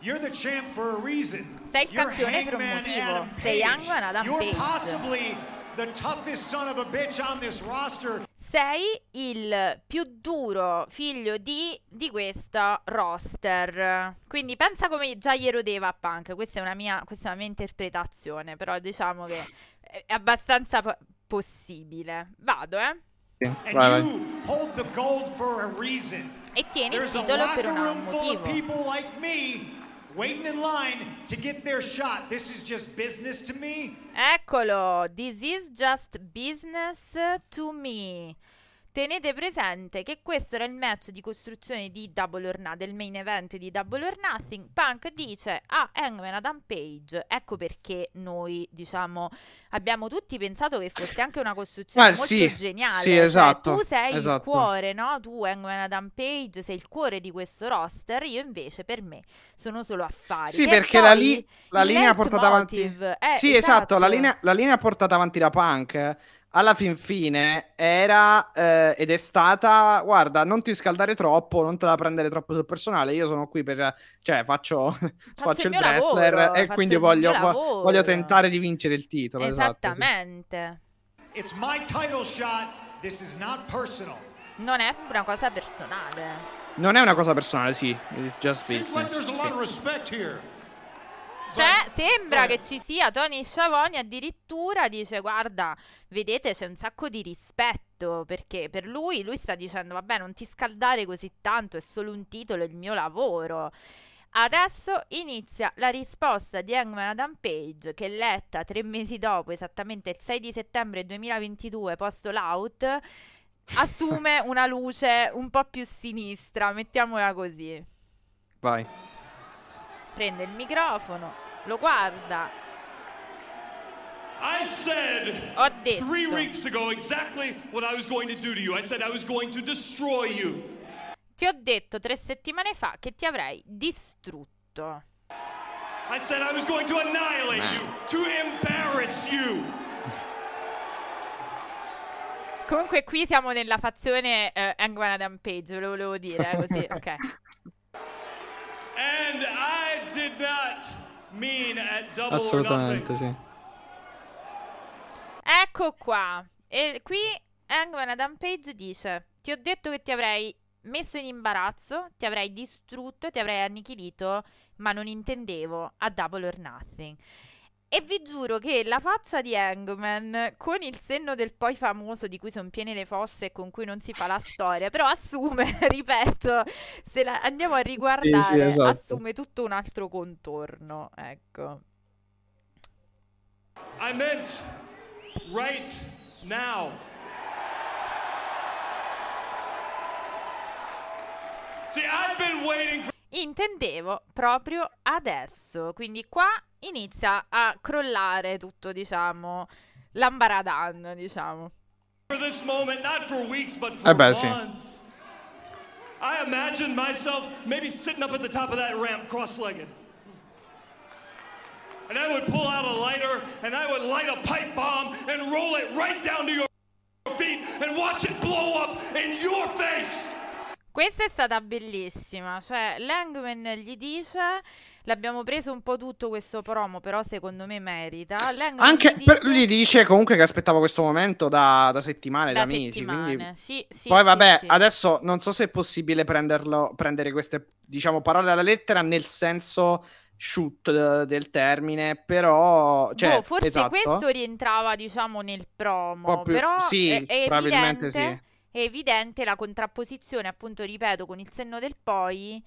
You're the champ for a reason. Sei il You're campione per un motivo. Sei. Hangman Adam You're Page. possibly the toughest son of a bitch on this roster. Sei il più duro figlio di, di questo roster. Quindi pensa come già gli erodeva a Punk. Questa è una mia, questa è una mia interpretazione, però diciamo che è abbastanza po- possibile. Vado, eh? Sì, vai, vai. E tieni il titolo per un room full of motivo. Waiting in line to get their shot. This is just business to me. Eccolo, this is just business to me. Tenete presente che questo era il match di costruzione di Double or Nothing, del main event di Double or Nothing. Punk dice a Hangman Adam Page, ecco perché noi, diciamo, abbiamo tutti pensato che fosse anche una costruzione Ma molto sì, geniale. sì, Cioè, esatto, tu sei il esatto. cuore, no? Tu Hangman Adam Page sei il cuore di questo roster, io invece per me sono solo affari. Sì, Che perché la, li- la il linea portata avanti. eh, sì, esatto, la esatto. linea, la linea portata avanti da Punk. Alla fin fine era eh, ed è stata, guarda, non ti scaldare troppo, non te la prendere troppo sul personale. Io sono qui per, cioè, faccio, <laughs> faccio, il il mio wrestler lavoro, e faccio quindi il voglio, voglio tentare di vincere il titolo. esatto, sì. Esattamente. It's my title shot. This is not personal. Non è una cosa personale. Non è una cosa personale, sì, it's just Seems like business. there's a sì. lot of respect here. Cioè, sembra Guarda. che ci sia Tony Sciavoni addirittura dice "Guarda, vedete, c'è un sacco di rispetto perché per lui lui sta dicendo "Vabbè, non ti scaldare così tanto, è solo un titolo, è il mio lavoro". Adesso inizia la risposta di Hangman Adam Page che letta tre mesi dopo, esattamente il 6 di settembre 2022, post l'out, <laughs> assume una luce un po' più sinistra, mettiamola così. Vai. Prende il microfono, lo guarda, I said ho detto three weeks ago exactly what I was going to do to you. I said I was going to destroy you. Ti ho detto tre settimane fa che ti avrei distrutto. I said I was going to annihilate you, to embarrass you. Comunque qui siamo nella fazione eh, Hangman Adam Page, ve lo volevo dire, eh, così, <laughs> ok. And I did not mean at double or Assolutamente, sì. Ecco qua. E qui Hangman Adam Page dice: Ti ho detto che ti avrei messo in imbarazzo, ti avrei distrutto, ti avrei annichilito, ma non intendevo a Double or Nothing. E vi giuro che la faccia di Hangman, con il senno del poi famoso di cui sono piene le fosse e con cui non si fa la storia, però assume, <laughs> ripeto, se la andiamo a riguardare, esatto. assume tutto un altro contorno. Ecco. I meant right now. See, I've been waiting for Intendevo proprio adesso, quindi qua inizia a crollare tutto, diciamo, l'ambaradan, diciamo. this moment, not for weeks, but for Eh beh, sì. months. I imagined myself maybe sitting up at the top of that ramp, cross-legged. And I would pull out a lighter and I would light a pipe bomb and roll it right down to your feet and watch it blow up in your face. Questa è stata bellissima, cioè Langman gli dice, l'abbiamo preso un po' tutto questo promo, però secondo me merita. Langman Anche gli dice- lui dice comunque che aspettava questo momento da, da settimane, da, da mesi. settimane, Quindi... sì, sì, Poi sì, vabbè, sì. adesso non so se è possibile prenderlo, prendere queste, diciamo, parole alla lettera nel senso shoot eh, del termine, però... Cioè, Boh, forse esatto. questo rientrava, diciamo, nel promo, più- però sì, è, è probabilmente evidente, è evidente la contrapposizione, appunto, ripeto, con il senno del poi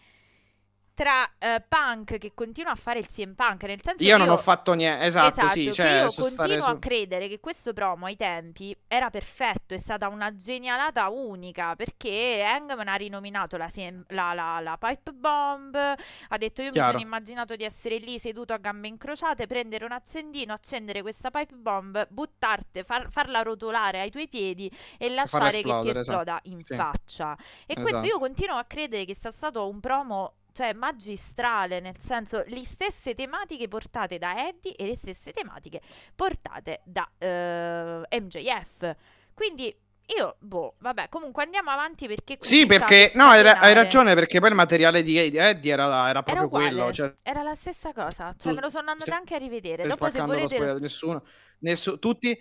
tra eh, Punk che continua a fare il CM Punk, nel senso Io non ho fatto niente, esatto, sì, che cioè, io continuo su- a credere che questo promo ai tempi era perfetto, è stata una genialata unica perché Hangman ha rinominato la, CM la, la- la pipe bomb, ha detto io mi Chiaro. sono immaginato di essere lì seduto a gambe incrociate, prendere un accendino, accendere questa pipe bomb, buttarti, far- farla rotolare ai tuoi piedi e lasciare che ti esatto. esploda in Sì. faccia. E questo Esatto. io continuo a credere che sia stato un promo cioè magistrale, nel senso le stesse tematiche portate da Eddie e le stesse tematiche portate da eh, MJF. Quindi io, boh, vabbè, comunque andiamo avanti perché... Sì, perché per no, hai, hai ragione, perché poi il materiale di Eddie, era, era Era proprio uguale, quello. Cioè, era la stessa cosa, cioè me lo sono andata sì, anche a rivedere. Dopo se volete... nessuno, nessu- tutti,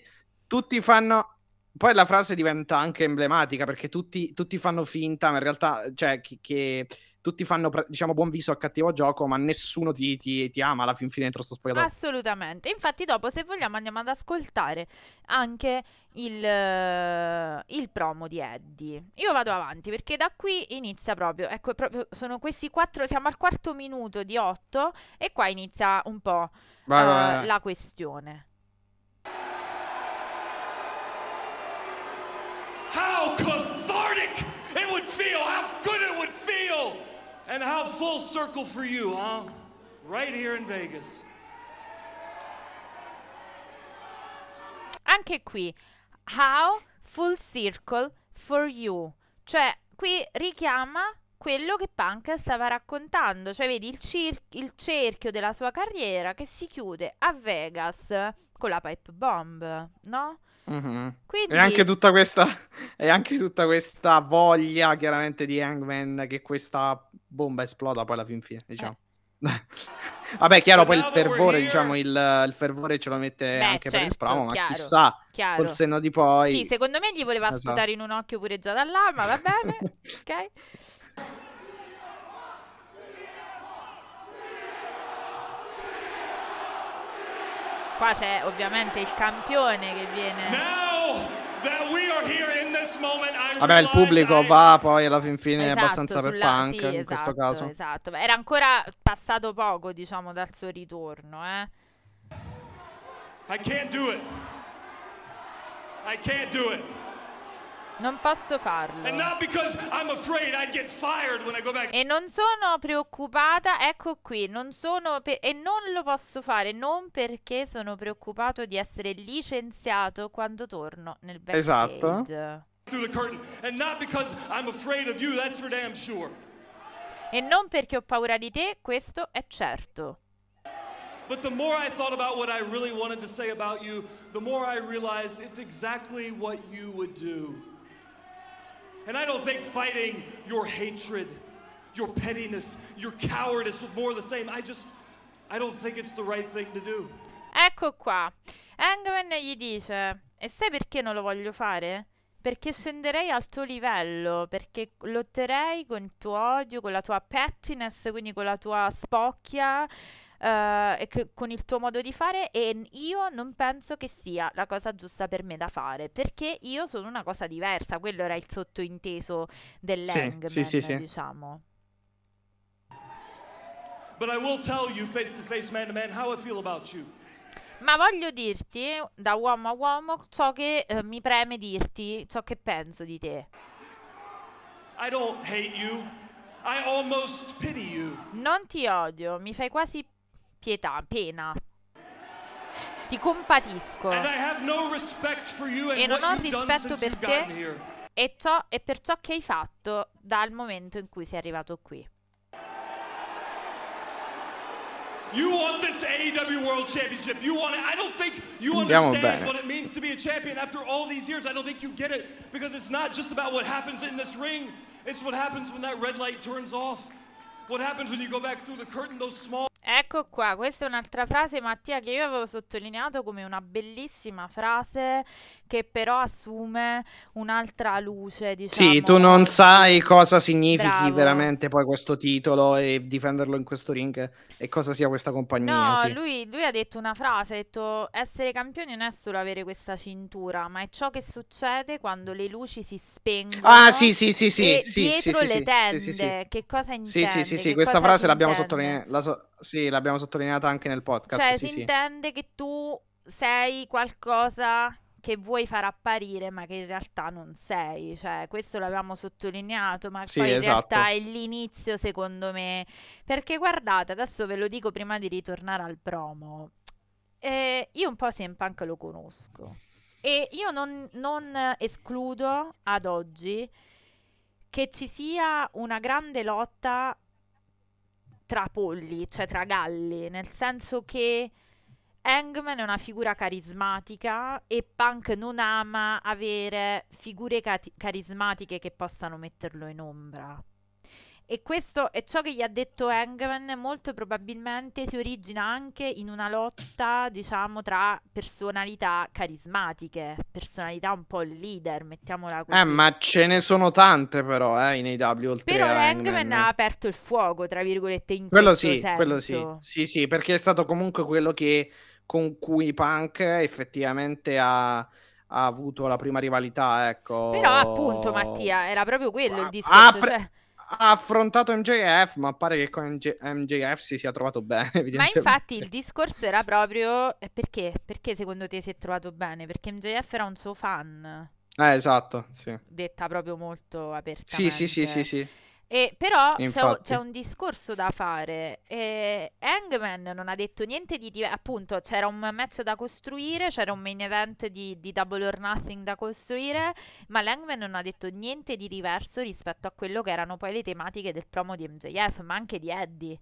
tutti fanno. Poi la frase diventa anche emblematica perché tutti, tutti fanno finta, ma in realtà, cioè, che, che tutti fanno, diciamo, buon viso al cattivo gioco, ma nessuno ti, ti- ti ama alla fin fine dentro sto spogliatoio. Assolutamente. Infatti, dopo, se vogliamo, andiamo ad ascoltare anche il, il promo di Eddie. Io vado avanti perché da qui inizia proprio. Ecco, proprio sono questi quattro. Siamo al quarto minuto di otto, e qua inizia un po' Vai, vai, vai. la questione. How cathartic it would feel, how good it would feel, and how full circle for you, huh? Right here in Vegas. Anche qui, how full circle for you. Cioè, qui richiama quello che Punk stava raccontando. Cioè, vedi il, cir- il cerchio della sua carriera che si chiude a Vegas con la pipe bomb, no? Mhm. Quindi... E anche tutta questa <laughs> e anche tutta questa voglia chiaramente di Hangman che questa bomba esploda poi alla fin fine, diciamo. <laughs> Vabbè, chiaro, poi il fervore, diciamo, il, il fervore ce lo mette Beh, anche per il certo, promo, ma chiaro, chissà, chiaro. col senno di poi... Sì, secondo me gli voleva Esatto. sputare in un occhio pure già da là, ma va bene, <laughs> ok? Qua c'è ovviamente il campione che viene... Now that we are here in this moment, I Vabbè, il pubblico va poi alla fin fine Esatto, abbastanza per sulla- punk sì, in questo esatto, caso. Esatto, era ancora passato poco, diciamo, dal suo ritorno, eh. I can't do it. I can't do it. Non posso farlo. And not because I'm afraid I'd get fired when I go back. E non sono preoccupata, ecco qui, non sono pe- e non lo posso fare non perché sono preoccupato di essere licenziato quando torno nel Esatto. Through the curtain. And not because I'm afraid of you, that's for damn sure. E non perché ho paura di te, questo è certo. But the more I thought about what I really wanted to say about you, the more I realized it's exactly what you would do. And I don't think fighting your hatred, your pettiness, your cowardice was more the same. I just, I don't think it's the right thing to do. Ecco qua. Hangman gli dice: E sai perché non lo voglio fare? Perché scenderei al tuo livello, perché lotterei con il tuo odio, con la tua pettiness, quindi con la tua spocchia eh, e che- con il tuo modo di fare e io non penso che sia la cosa giusta per me da fare, perché io sono una cosa diversa, quello era il sottointeso dell'Hangman, sì, sì, sì. diciamo. But I will tell you face to face, man to man, how I feel about you. Ma voglio dirti, da uomo a uomo, ciò che eh, mi preme dirti, ciò che penso di te. I don't hate you. I almost pity you. Non ti odio, mi fai quasi pietà, pena. Ti compatisco. No E non ho rispetto per te. E, ciò, e per ciò che hai fatto dal momento in cui sei arrivato qui. You want this AEW World Championship. You want it. I don't think you understand what it means to be a champion after all these years. I don't think you get it because it's not just about what happens in this ring. It's what happens when that red light turns off. What happens when you go back through the curtain, those small Ecco qua, questa è un'altra frase, Mattia, che io avevo sottolineato come una bellissima frase che però assume un'altra luce, diciamo. Sì, tu non sai cosa significhi Bravo. veramente poi questo titolo e difenderlo in questo ring e cosa sia questa compagnia. No, sì. lui, lui ha detto una frase, ha detto essere campioni non è solo avere questa cintura, ma è ciò che succede quando le luci si spengono. Ah, sì, sì, sì, sì, sì, sì, dietro sì, le sì, tende, sì, sì, sì. che cosa Sì, intende? sì, sì, sì, questa frase l'abbiamo, intende? sottoline- la so- sì, l'abbiamo sottolineata anche nel podcast. Cioè, sì, si sì. intende che tu sei qualcosa che vuoi far apparire, ma che in realtà non sei. Cioè, questo l'avevamo sottolineato, ma Sì, poi in esatto. realtà è l'inizio, secondo me. Perché guardate, adesso ve lo dico prima di ritornare al promo. Eh, io un po' CM Punk lo conosco. E io non, non escludo ad oggi che ci sia una grande lotta tra polli, cioè tra galli, nel senso che Hangman è una figura carismatica e Punk non ama avere figure cati- carismatiche che possano metterlo in ombra. E questo è ciò che gli ha detto Hangman, molto probabilmente si origina anche in una lotta, diciamo, tra personalità carismatiche, personalità un po' leader, mettiamola così. Eh, ma ce ne sono tante però, eh, in AW oltre Però Hangman. ha aperto il fuoco, tra virgolette, in Quello questo sì, senso. quello sì. Sì, sì, perché è stato comunque quello che con cui Punk effettivamente ha, ha avuto la prima rivalità, ecco. Però appunto, Mattia, era proprio quello il Ah, discorso, pre- cioè... Ha affrontato MJF, ma pare che con MJ- MJF si sia trovato bene, <laughs> Ma infatti il discorso era proprio eh, perché? Perché secondo te si è trovato bene? Perché MJF era un suo fan, Eh, esatto, sì. detta proprio molto apertamente. Sì, sì, sì, sì, sì. E però c'è, c'è un discorso da fare. E Hangman non ha detto niente di diverso. Appunto, c'era un match da costruire, c'era un main event di, di Double or Nothing da costruire, ma l'Hangman non ha detto niente di diverso rispetto a quello che erano poi le tematiche del promo di MJF, ma anche di Eddie.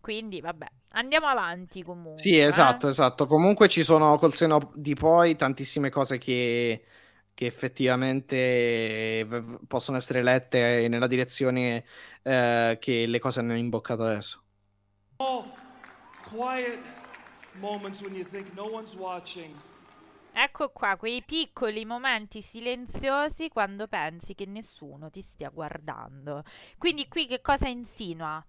Quindi, vabbè, andiamo avanti comunque. Sì, eh. esatto, esatto. Comunque ci sono col seno di poi tantissime cose che, che effettivamente v- possono essere lette nella direzione eh, che le cose hanno imboccato adesso. All quiet moments when you think no one's watching. Ecco qua, quei piccoli momenti silenziosi quando pensi che nessuno ti stia guardando. Quindi qui che cosa insinua?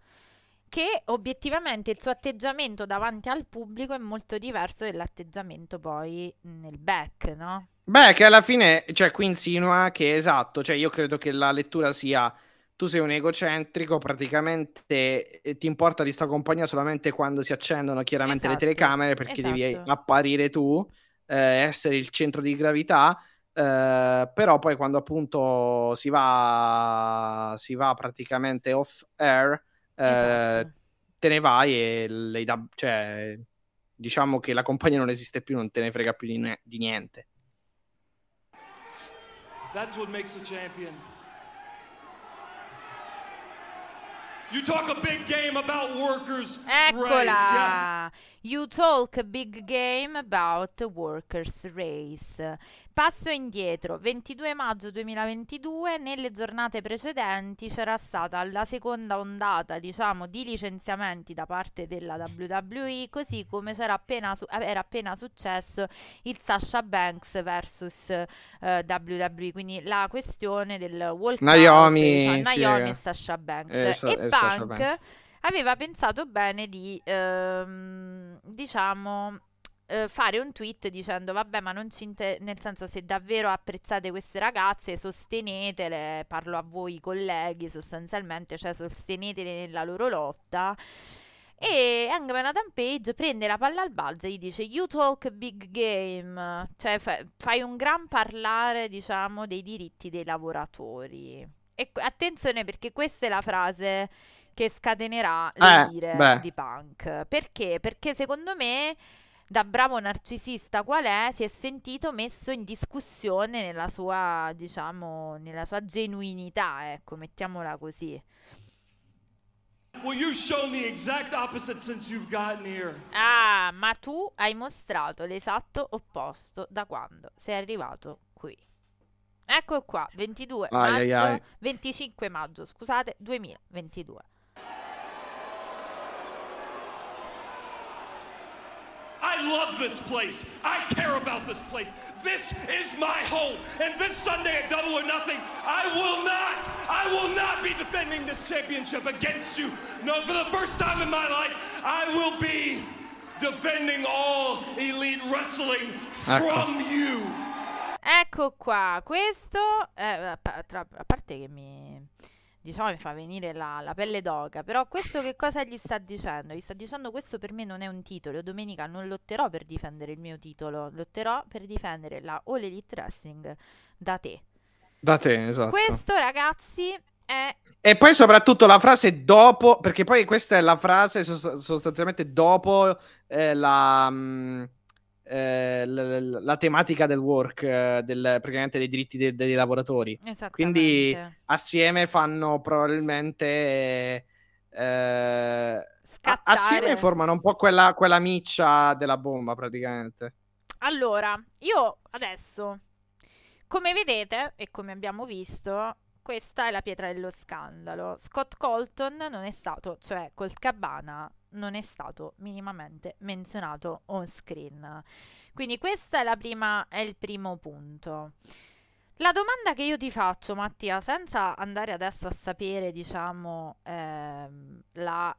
Che obiettivamente il suo atteggiamento davanti al pubblico è molto diverso dall'atteggiamento poi nel back, no? Beh, che alla fine, cioè, qui insinua che esatto, cioè io credo che la lettura sia tu sei un egocentrico, praticamente eh, ti importa di sta compagnia solamente quando si accendono chiaramente Esatto, le telecamere perché devi esatto. apparire tu, eh, essere il centro di gravità, eh, però poi quando appunto si va, si va praticamente off air, eh, Esatto. te ne vai e le dà- cioè, diciamo che la compagnia non esiste più, non te ne frega più di, ne- di niente. That's what makes a champion. You talk a big game about workers' rights. Yeah. You talk big game about workers' race. Passo indietro, 22 maggio 2022, nelle giornate precedenti c'era stata la seconda ondata, diciamo, di licenziamenti da parte della WWE, così come c'era appena su- era appena successo il Sasha Banks versus eh, WWE, quindi la questione del walkout, Naomi, diciamo, sì, Naomi eh. e Sasha Banks. Eh, e e Sasha Punk Banks. Aveva pensato bene di, ehm, diciamo, eh, fare un tweet dicendo vabbè ma non ci inter- nel senso se davvero apprezzate queste ragazze sostenetele, parlo a voi colleghi sostanzialmente, cioè sostenetele nella loro lotta. E Hangman Adam Page prende la palla al balzo e gli dice You talk big game, cioè fa- fai un gran parlare, diciamo, dei diritti dei lavoratori. E attenzione perché questa è la frase che scatenerà le Eh, ire beh. di Punk. Perché? Perché secondo me, da bravo narcisista qual è, si è sentito messo in discussione nella sua, diciamo, nella sua genuinità, ecco, mettiamola così. Well, you've shown the exact opposite since you've gotten here. Ah, ma tu hai mostrato l'esatto opposto da quando sei arrivato qui. Ecco qua, 22 Ai, ai, maggio, ai. 25 maggio, scusate, 2022. I love this place. I care about this place. This is my home. And this Sunday at Double or Nothing, I will not, I will not be defending this championship against you. No, for the first time in my life, I will be defending all elite wrestling from you. Ecco qua, questo, eh, a pa- tra- a parte che mi, diciamo, mi fa venire la, la pelle d'oca, però questo che cosa gli sta dicendo? Gli sta dicendo questo per me non è un titolo, domenica non lotterò per difendere il mio titolo, lotterò per difendere la All Elite Wrestling da te. Da te, esatto. Questo ragazzi è... E poi soprattutto la frase dopo, perché poi questa è la frase sos- sostanzialmente dopo eh, la, mm, eh, l- l- la tematica del work, eh, del, praticamente dei diritti de- dei lavoratori. Quindi assieme fanno probabilmente... eh, scattare. assieme formano un po' quella, quella miccia della bomba praticamente. Allora, io adesso, come vedete e come abbiamo visto, questa è la pietra dello scandalo. Scott Colton non è stato, cioè col Cabana, non è stato minimamente menzionato on screen. Quindi questo è, prima, è il primo punto. La domanda che io ti faccio, Mattia, senza andare adesso a sapere, diciamo, ehm, la,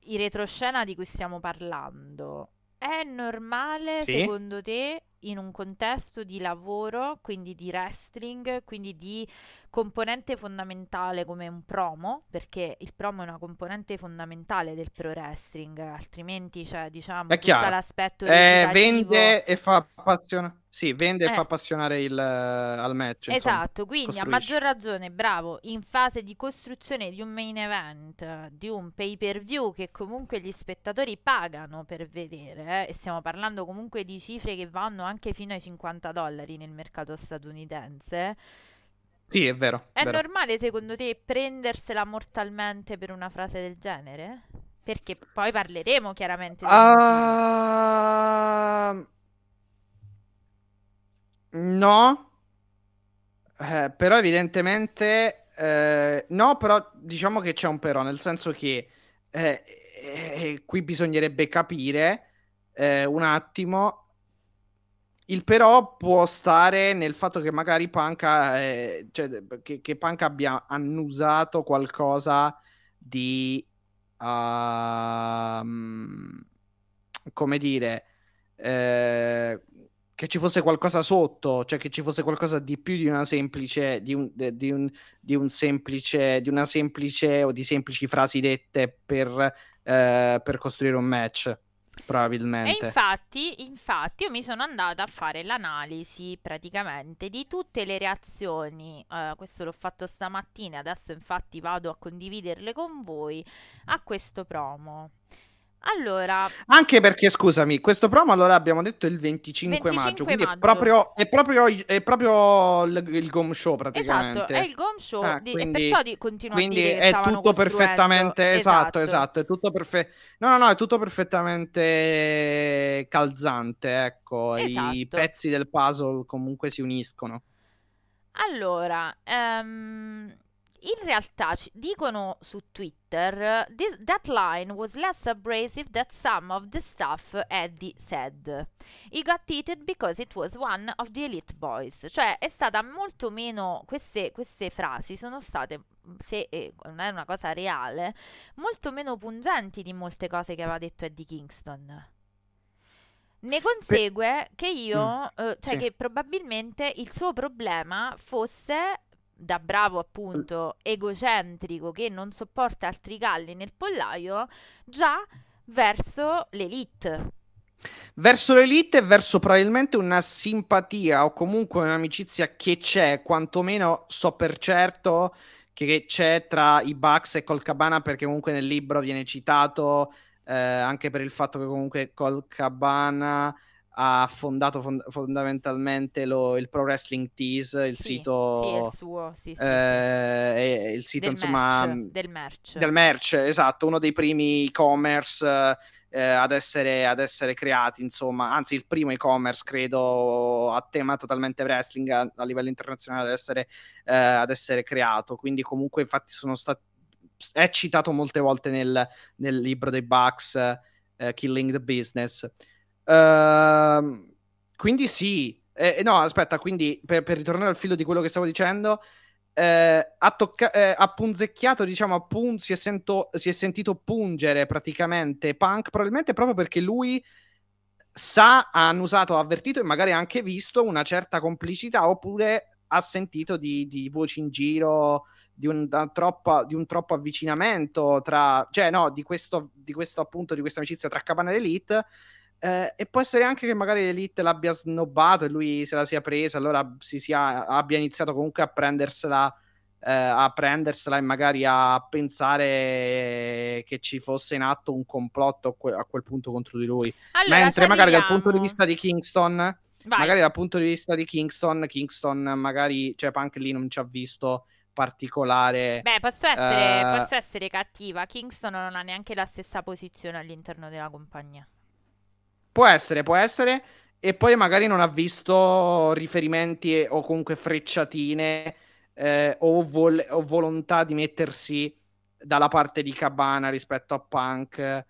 il retroscena di cui stiamo parlando, è normale Sì. secondo te in un contesto di lavoro, quindi di wrestling, quindi di componente fondamentale come un promo, perché il promo è una componente fondamentale del pro wrestling, altrimenti c'è, diciamo, È tutto l'aspetto Eh, vende e fa appassionare. Sì, vende Eh. e fa appassionare il, eh, al match. insomma. Esatto, quindi a costruisce. maggior ragione, bravo, in fase di costruzione di un main event, di un pay per view che comunque gli spettatori pagano per vedere, eh, e stiamo parlando comunque di cifre che vanno anche fino ai 50 dollari nel mercato statunitense. Sì, è vero. È vero. normale secondo te prendersela mortalmente per una frase del genere? Perché poi parleremo chiaramente. Ah, no, Eh, però evidentemente eh, no, però diciamo che c'è un però, nel senso che eh, eh, qui bisognerebbe capire eh, un attimo. Il però può stare nel fatto che magari Punk, ha, eh, cioè, che, che Punk abbia annusato qualcosa di ehm, come dire eh, che ci fosse qualcosa sotto, cioè che ci fosse qualcosa di più di una semplice di un, di un, di un semplice di una semplice o di semplici frasi dette per, eh, per costruire un match E probabilmente. infatti, infatti, io mi sono andata a fare l'analisi praticamente di tutte le reazioni. eh, questo l'ho fatto stamattina, adesso infatti vado a condividerle con voi a questo promo. Allora, Anche perché, scusami, questo promo allora abbiamo detto il 25, 25 maggio, quindi maggio. È, proprio, è, proprio, è proprio il, il Gom Show praticamente. esatto, è il Gom Show Ah, di- quindi- e perciò di, continuo a Quindi è tutto perfettamente esatto, Esatto. esatto, è tutto perfe- No, no, no, è tutto perfettamente calzante, ecco, i Esatto. pezzi del puzzle comunque si uniscono. Allora, ehm, in realtà dicono su Twitter "This- that line was less abrasive than some of the stuff Eddie said. He got heated because it was one of the elite boys. Cioè è stata molto meno, queste, queste frasi sono state, se eh, non è una cosa reale, molto meno pungenti di molte cose che aveva detto Eddie Kingston. Ne consegue che io, Mm, eh, cioè sì. che probabilmente il suo problema fosse, da bravo appunto, egocentrico che non sopporta altri galli nel pollaio, già verso l'elite. Verso l'elite e verso probabilmente una simpatia o comunque un'amicizia che c'è, quantomeno so per certo che c'è tra i Bucks e Col Cabana perché comunque nel libro viene citato eh, anche per il fatto che comunque Col Cabana ha fondato fond- fondamentalmente lo- il Pro Wrestling Tease, il Sì, sito, sì, è il suo, sì, sì, sì. eh, e- il sito del insomma merch, del merch. del merch, esatto, uno dei primi e-commerce eh, ad, essere, ad essere creati, insomma, anzi il primo e-commerce credo a tema totalmente wrestling a, a livello internazionale ad essere, eh, ad essere creato, quindi comunque infatti sono stati è citato molte volte nel, nel libro dei Bucks eh, Killing the Business. Ehm, quindi sì, Eh, no, aspetta, quindi per, per ritornare al filo di quello che stavo dicendo, eh, ha, tocca- eh, ha punzecchiato, diciamo, pun- si, è sento- si è sentito pungere praticamente Punk, probabilmente proprio perché lui sa, ha annusato, ha avvertito e magari ha anche visto una certa complicità oppure ha sentito di, di voci in giro di un, da troppa- di un troppo avvicinamento tra, cioè no, di questo, di questo appunto, di questa amicizia tra Cabana e l'Elite. Eh, e può essere anche che magari l'Elite l'abbia snobbato e lui se la sia presa, allora si sia, abbia iniziato comunque a prendersela, eh, a prendersela e magari a pensare che ci fosse in atto un complotto a, que- a quel punto contro di lui. Allora, Mentre magari dal punto di vista di Kingston, Vai. magari dal punto di vista di Kingston, Kingston magari, cioè Punk lì non ci ha visto particolare. Beh, posso essere, uh... posso essere cattiva. Kingston non ha neanche la stessa posizione all'interno della compagnia. Può essere, può essere. E poi magari non ha visto riferimenti o comunque frecciatine eh, o, vol- o, volontà di mettersi dalla parte di Cabana rispetto a Punk.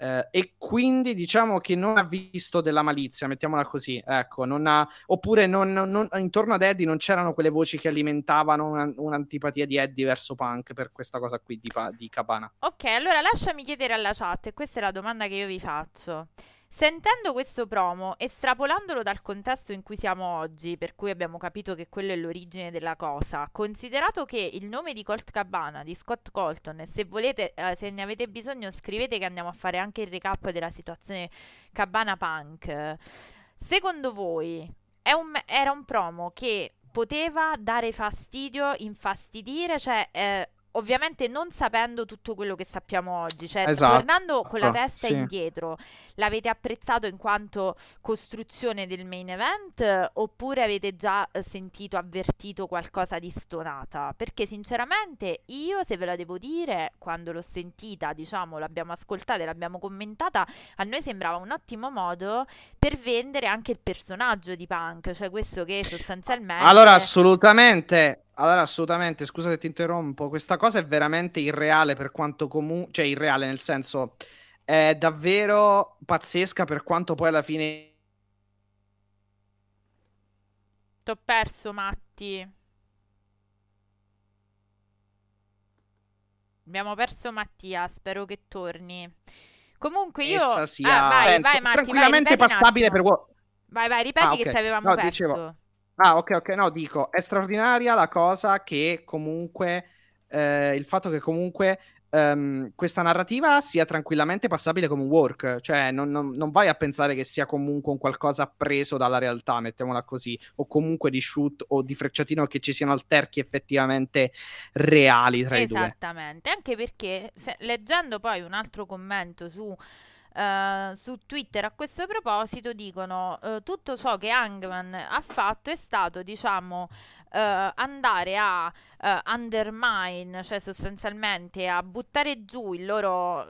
Eh, e quindi diciamo che non ha visto della malizia, mettiamola così, ecco, non ha, oppure non, non, intorno ad Eddie non c'erano quelle voci che alimentavano una, un'antipatia di Eddie verso Punk per questa cosa qui di, di Cabana. Ok, allora lasciami chiedere alla chat, e questa è la domanda che io vi faccio. Sentendo questo promo, estrapolandolo dal contesto in cui siamo oggi, per cui abbiamo capito che quello è l'origine della cosa, considerato che il nome di Colt Cabana, di Scott Colton, e se volete, eh, se ne avete bisogno, scrivete che andiamo a fare anche il recap della situazione Cabana Punk. Secondo voi un, era un promo che poteva dare fastidio, infastidire, cioè eh, ovviamente non sapendo tutto quello che sappiamo oggi, cioè esatto. tornando con la testa sì. indietro, l'avete apprezzato in quanto costruzione del main event oppure avete già eh, sentito, avvertito qualcosa di stonata? Perché sinceramente io, se ve la devo dire, quando l'ho sentita, diciamo, l'abbiamo ascoltata e l'abbiamo commentata, a noi sembrava un ottimo modo per vendere anche il personaggio di Punk, cioè questo che sostanzialmente... Allora, assolutamente allora, assolutamente, scusa se ti interrompo, questa cosa è veramente irreale per quanto comunque, cioè irreale nel senso, è davvero pazzesca per quanto poi alla fine... T'ho perso, Matti. Abbiamo perso Mattia, spero che torni. Comunque io... Essa sia, ah, vai, vai, Matti, tranquillamente vai, passabile per... Vai, vai, ripeti ah, okay. che ti avevamo no, perso. Dicevo, Ah, ok, ok, no, dico, è straordinaria la cosa che comunque, eh, il fatto che comunque um, questa narrativa sia tranquillamente passabile come un work, cioè non, non, non, vai a pensare che sia comunque un qualcosa preso dalla realtà, mettiamola così, o comunque di shoot o di frecciatino che ci siano alterchi effettivamente reali tra i due. Esattamente, anche perché se, leggendo poi un altro commento su Uh, su Twitter a questo proposito dicono uh, tutto ciò che Hangman ha fatto è stato diciamo uh, andare a undermine cioè sostanzialmente a buttare giù il loro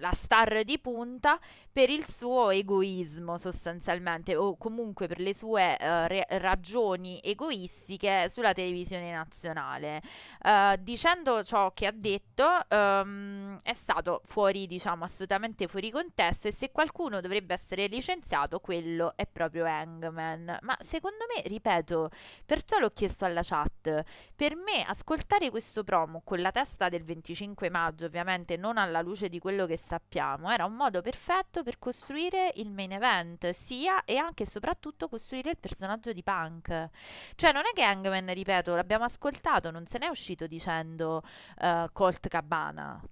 la star di punta per il suo egoismo sostanzialmente o comunque per le sue uh, re- ragioni egoistiche sulla televisione nazionale. Uh, dicendo ciò che ha detto um, è stato fuori, diciamo, assolutamente fuori contesto e se qualcuno dovrebbe essere licenziato quello è proprio Hangman. Ma secondo me, ripeto, perciò l'ho chiesto alla chat, per me ascoltare questo promo con la testa del 25 maggio, ovviamente non alla luce di quello che sappiamo, era un modo perfetto per costruire il main event, sia e anche e soprattutto costruire il personaggio di Punk. Cioè, non è che Hangman, ripeto, l'abbiamo ascoltato, non se n'è uscito dicendo uh, Colt Cabana.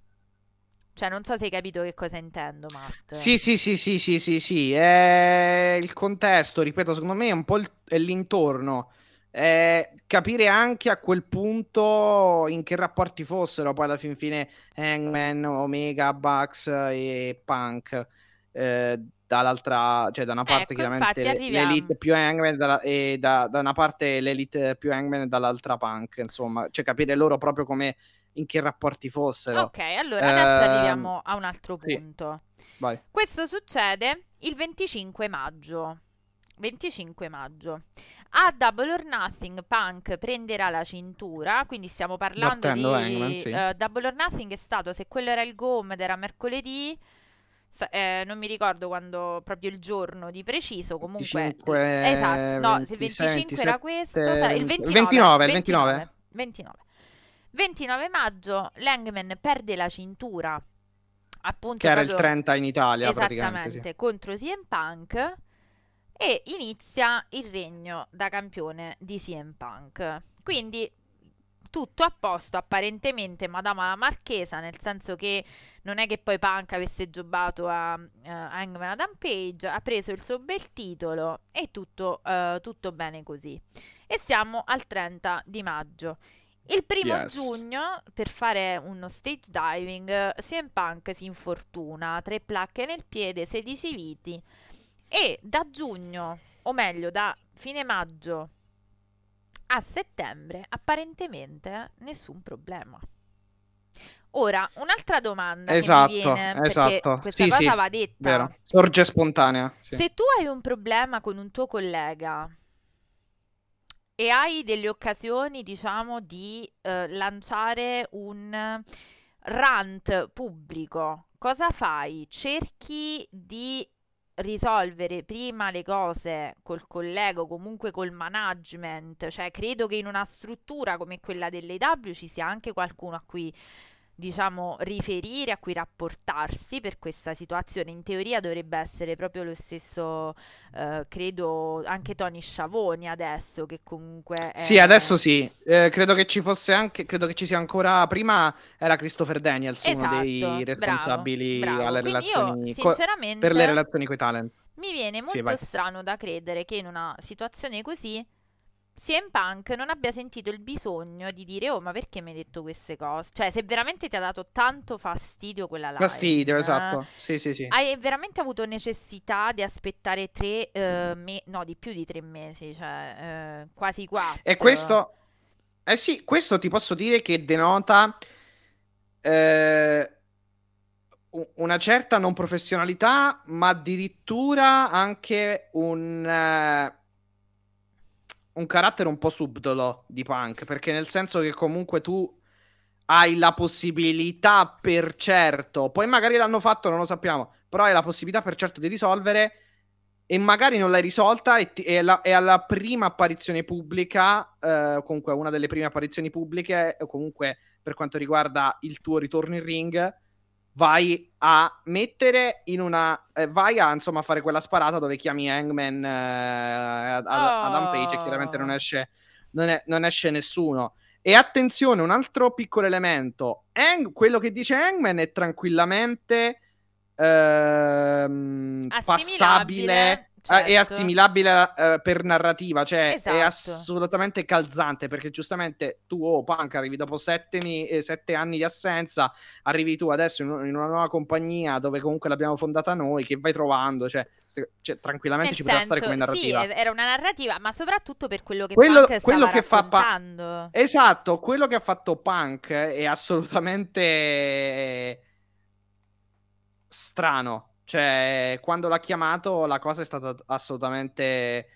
Cioè, non so se hai capito che cosa intendo, Matt. Sì, sì, sì, sì, sì, sì, sì. È il contesto, ripeto, secondo me è un po' il, è l'intorno eh, capire anche a quel punto in che rapporti fossero poi alla fin fine Hangman, Omega, Bucks e Punk. Eh, dall'altra, cioè da una parte ecco, chiaramente l'elite più Hangman da, e da, da, una parte l'elite più Hangman e dall'altra Punk, insomma, cioè capire loro proprio come in che rapporti fossero. Ok, allora adesso eh, arriviamo a un altro punto. Sì, Questo succede il 25 maggio. 25 maggio. A Double or Nothing Punk prenderà la cintura, quindi stiamo parlando Battendo di Hangman, sì. uh, Double or Nothing è stato, se quello era il Gom ed era mercoledì, eh, non mi ricordo quando proprio il giorno di preciso, comunque 25, esatto, no, 26, se 25 27, era questo, sarà il 29, 29, 29. 29. 29 maggio Langman perde la cintura appunto che era il 30 in Italia esattamente sì. contro CM Punk e inizia il regno da campione di CM Punk. Quindi tutto a posto apparentemente Madama la Marchesa, nel senso che non è che poi Punk avesse giobato a uh, Hangman Adam Page, ha preso il suo bel titolo e tutto, uh, tutto bene così. E siamo al 30 di maggio. Il primo yes. giugno, per fare uno stage diving, CM Punk si infortuna, tre placche nel piede, 16 viti e da giugno, o meglio da fine maggio a settembre apparentemente nessun problema. Ora, un'altra domanda esatto, che mi viene, esatto. questa sì, cosa sì, va detta. Vero. Sorge spontanea. Sì. Se tu hai un problema con un tuo collega e hai delle occasioni, diciamo, di eh, lanciare un rant pubblico, cosa fai? Cerchi di risolvere prima le cose col collega o comunque col management, cioè credo che in una struttura come quella dell'EW ci sia anche qualcuno a cui diciamo, riferire, a cui rapportarsi per questa situazione. In teoria dovrebbe essere proprio lo stesso, eh, credo, anche Tony Sciavoni adesso, che comunque... È... Sì, adesso sì. Eh, credo che ci fosse anche, credo che ci sia ancora, prima era Christopher Daniels, esatto, uno dei responsabili bravo, bravo. relazioni, io, sinceramente, co- per le relazioni con i talent. Mi viene molto sì, strano da credere che in una situazione così CM Punk non abbia sentito il bisogno di dire oh ma perché mi hai detto queste cose? Cioè se veramente ti ha dato tanto fastidio quella live fastidio eh, esatto. Sì sì sì. Hai veramente avuto necessità di aspettare tre eh, me- no di più di tre mesi cioè eh, quasi quattro. E questo eh sì questo ti posso dire che denota eh, una certa non professionalità ma addirittura anche un eh, un carattere un po' subdolo di punk, perché nel senso che comunque tu hai la possibilità per certo, poi magari l'hanno fatto, non lo sappiamo, però hai la possibilità per certo di risolvere e magari non l'hai risolta e, ti, e, la, e alla prima apparizione pubblica, eh, comunque una delle prime apparizioni pubbliche, o comunque per quanto riguarda il tuo ritorno in ring, vai a mettere in una. Eh, vai a insomma fare quella sparata dove chiami Hangman eh, ad, oh. ad Rampage e chiaramente non esce, non, è, non esce nessuno. E attenzione, un altro piccolo elemento: Hang, quello che dice Hangman è tranquillamente ehm, passabile certo. è assimilabile uh, per narrativa, cioè esatto. è assolutamente calzante perché giustamente tu, oh punk, arrivi dopo sette, mi- eh, sette anni di assenza, arrivi tu adesso in, in, una nuova compagnia dove comunque l'abbiamo fondata noi, che vai trovando, cioè, st- cioè tranquillamente Nel ci senso, poteva stare come narrativa. Sì, era una narrativa, ma soprattutto per quello che quello, Punk quello che fa pa- esatto, quello che ha fatto Punk è assolutamente strano cioè, quando l'ha chiamato, la cosa è stata assolutamente,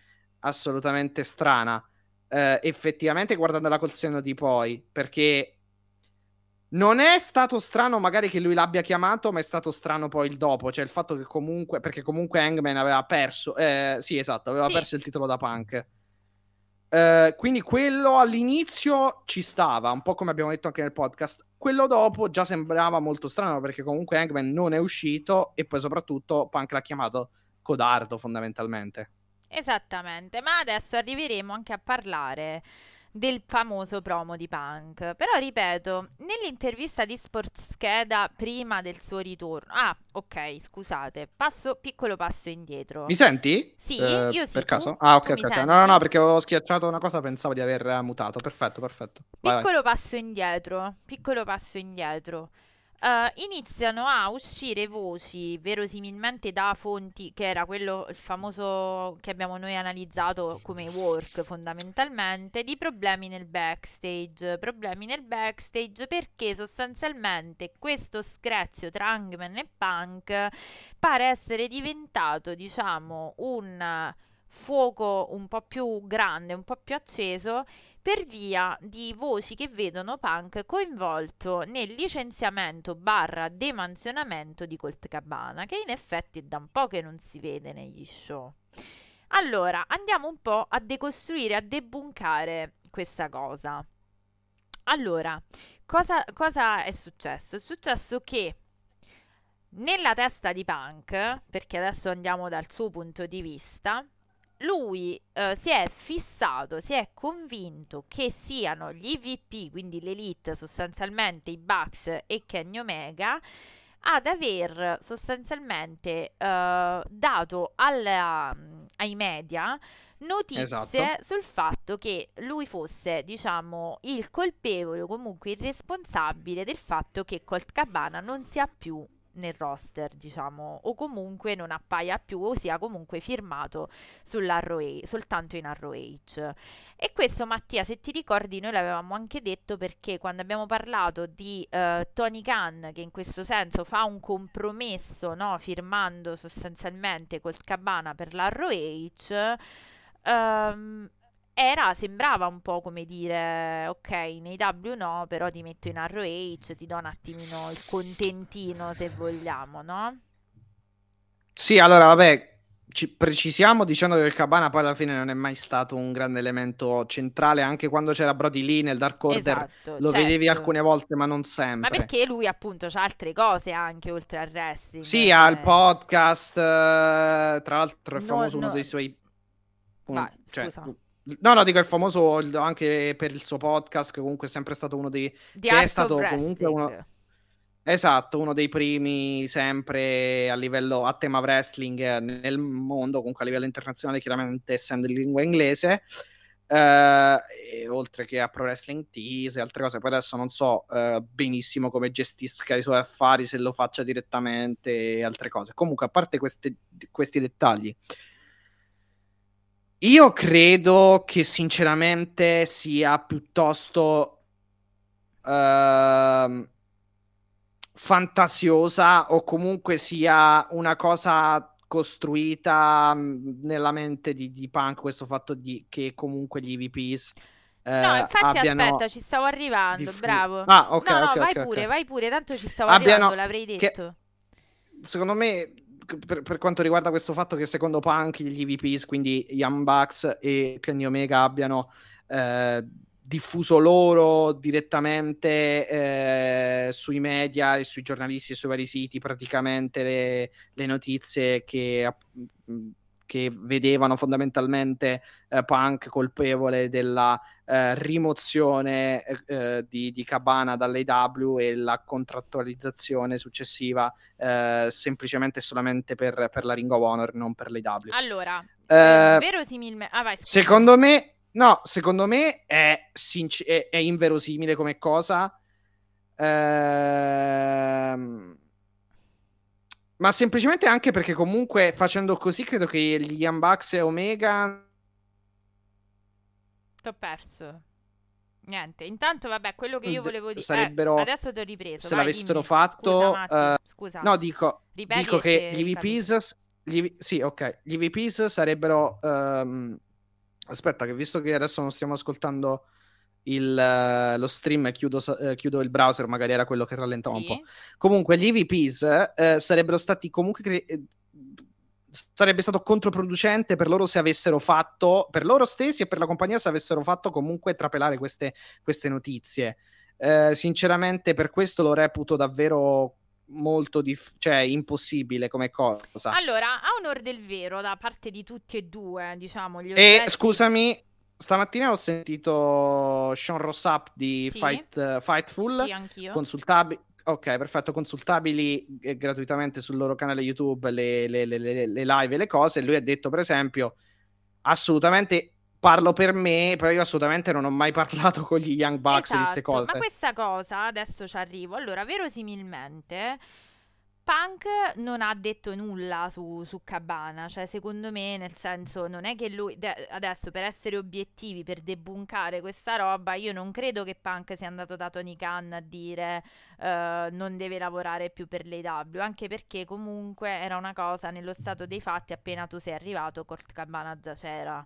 assolutamente strana. Uh, effettivamente, guardandola col senno di poi, perché non è stato strano magari che lui l'abbia chiamato, ma è stato strano poi il dopo. Cioè, il fatto che comunque, perché comunque Hangman aveva perso, eh, sì, esatto, aveva sì. perso il titolo da punk. Uh, quindi quello all'inizio ci stava, un po' come abbiamo detto anche nel podcast. Quello dopo già sembrava molto strano perché comunque Hangman non è uscito e poi soprattutto Punk l'ha chiamato codardo fondamentalmente. Esattamente, ma adesso arriveremo anche a parlare del famoso promo di Punk. Però ripeto, nell'intervista di Sportscheda prima del suo ritorno. Ah, ok, scusate, passo piccolo passo indietro. Mi senti? Sì, eh, io sì. Per tu? caso? Ah, ok, ok. okay. No, no, no, perché ho schiacciato una cosa, pensavo di aver mutato. Perfetto, perfetto. Vai, piccolo vai. passo indietro, piccolo passo indietro. Uh, iniziano a uscire voci verosimilmente da fonti che era quello il famoso che abbiamo noi analizzato come work fondamentalmente di problemi nel backstage. Problemi nel backstage perché sostanzialmente questo screzio tra Hangman e Punk pare essere diventato diciamo un fuoco un po' più grande un po' più acceso per via di voci che vedono Punk coinvolto nel licenziamento barra demansionamento di Colt Cabana, che in effetti è da un po' che non si vede negli show. Allora, andiamo un po' a decostruire, a debunkare questa cosa. Allora, cosa, cosa è successo? È successo che nella testa di Punk, perché adesso andiamo dal suo punto di vista, lui eh, si è fissato, si è convinto che siano gli IVP, quindi l'elite, sostanzialmente i Bucks e Kenny Omega, ad aver sostanzialmente eh, dato alla, ai media notizie esatto. sul fatto che lui fosse, diciamo, il colpevole o comunque il responsabile del fatto che Colt Cabana non sia più nel roster, diciamo, o comunque non appaia più o sia comunque firmato soltanto in ROH. E questo Mattia, se ti ricordi, noi l'avevamo anche detto perché quando abbiamo parlato di uh, Tony Khan, che in questo senso fa un compromesso, no, firmando sostanzialmente col Cabana per l'ROH, um, era, sembrava un po' come dire, ok, nei W no, però ti metto in ROH, ti do un attimino il contentino se vogliamo, no? Sì, allora vabbè, ci precisiamo dicendo che il Cabana poi alla fine non è mai stato un grande elemento centrale, anche quando c'era Brody Lee nel Dark Order esatto, lo certo. vedevi alcune volte, ma non sempre. Ma perché lui appunto ha altre cose anche oltre al wrestling. Sì, ha il podcast, eh, tra l'altro è famoso no, uno dei suoi... Vai, cioè, scusa. No, no, dico è famoso anche per il suo podcast, che comunque è sempre stato uno dei... The che è stato comunque uno... Esatto, uno dei primi sempre a livello a tema wrestling nel mondo, comunque a livello internazionale, chiaramente essendo in lingua inglese, eh, oltre che a Pro Wrestling Tease e altre cose. Poi adesso non so eh, benissimo come gestisca i suoi affari, se lo faccia direttamente e altre cose. Comunque, a parte queste, questi dettagli, io credo che sinceramente sia piuttosto uh, fantasiosa o comunque sia una cosa costruita mm, nella mente di, di Punk questo fatto di, che comunque gli EVPs eh, no, infatti aspetta, ci stavo arrivando, fu- bravo. Ah, ok, no, no, ok, vai ok, pure, vai pure, tanto ci stavo Abbiano- arrivando, l'avrei che- detto. secondo me per, per quanto riguarda questo fatto che secondo Punk gli EVPs, quindi Young Bucks e Kenny Omega abbiano eh, diffuso loro direttamente eh, sui media e sui giornalisti e sui vari siti praticamente le, le notizie che, che vedevano fondamentalmente eh, Punk colpevole della eh, rimozione eh, di, di Cabana dall'AW e la contrattualizzazione successiva eh, semplicemente e solamente per, per la Ring of Honor, non per l'AW. Allora, Eh, verosimilmente... Ah, vai. Secondo me, no, secondo me è, sinc- è, è inverosimile come cosa. Ehm, ma semplicemente anche perché comunque facendo così credo che gli Young Bucks e Omega T'ho perso. Niente, intanto vabbè, quello che io volevo dire... eh, adesso ti ho ripreso, se vai, l'avessero dimmi. fatto, Scusa, eh, scusa. No, dico, dico che gli VPs, gli, sì, ok, gli VPs sarebbero... ehm, aspetta, che visto che adesso non stiamo ascoltando il, eh, lo stream, chiudo, eh, chiudo il browser, magari era quello che rallentava un Sì? po'. Comunque, gli EVPs eh, sarebbero stati comunque. cre- eh, sarebbe stato controproducente per loro se avessero fatto, per loro stessi e per la compagnia, se avessero fatto comunque trapelare queste, queste notizie. Eh, sinceramente, per questo lo reputo davvero molto dif- cioè impossibile come cosa. Allora, a onor del vero, da parte di tutti e due, diciamo, gli E oggetti- scusami, stamattina ho sentito Sean Rossap di Sì. Fight, eh, Fightful. Sì, anch'io. consultabili. Ok, perfetto, consultabili eh, gratuitamente sul loro canale YouTube le, le- le- le- le live e le cose. Lui ha detto, per esempio, assolutamente parlo per me, però io assolutamente non ho mai <laughs> parlato con gli Young Bucks di queste Esatto, cose. Ma questa cosa, adesso ci arrivo. Allora, verosimilmente, Punk non ha detto nulla su, su Cabana. Cioè, secondo me, nel senso, non è che lui. de- adesso, per essere obiettivi, per debunkare questa roba, io non credo che Punk sia andato da Tony Khan a dire eh, non deve lavorare più per l'AW. Anche perché, comunque, era una cosa nello stato dei fatti. Appena tu sei arrivato, Colt Cabana già c'era.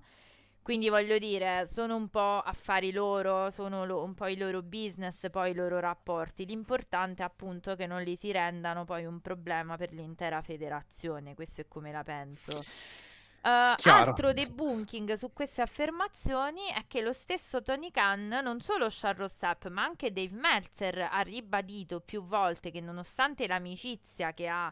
Quindi voglio dire, sono un po' affari loro, sono lo- un po' i loro business, poi i loro rapporti. L'importante è appunto che non li si rendano poi un problema per l'intera federazione, questo è come la penso. Chiaro. altro debunking su queste affermazioni è che lo stesso Tony Khan, non solo Charles Sapp, ma anche Dave Meltzer ha ribadito più volte che nonostante l'amicizia che ha,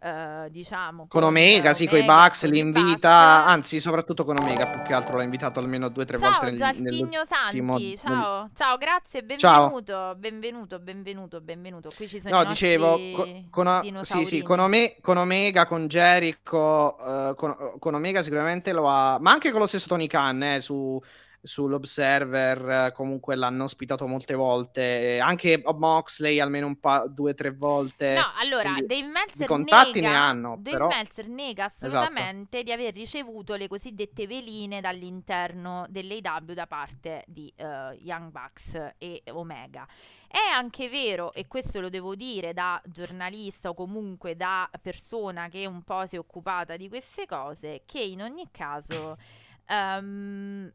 eh, diciamo, Con Omega, sì, con i Bucks con li invita, anzi, soprattutto con Omega, più che altro l'ha invitato almeno due o tre Ciao volte nell'ultimo- Santi, ciao, ciao, grazie, Ciao. benvenuto, benvenuto, benvenuto, benvenuto. Qui ci sono No, dicevo, co- con, sì, sì, con, Ome- con Omega, con Jericho, eh, con, con Omega sicuramente lo ha, ma anche con lo stesso Tony Khan, eh, su, sull'Observer, comunque l'hanno ospitato molte volte, anche Moxley almeno un pa- due o tre volte. No, allora, Dave Meltzer, contatti nega, ne hanno, Dave però... Meltzer nega Esatto. assolutamente di aver ricevuto le cosiddette veline dall'interno dell'AW da parte di eh, Young Bucks e Omega. È anche vero, e questo lo devo dire da giornalista o comunque da persona che un po' si è occupata di queste cose, che in ogni caso ehm,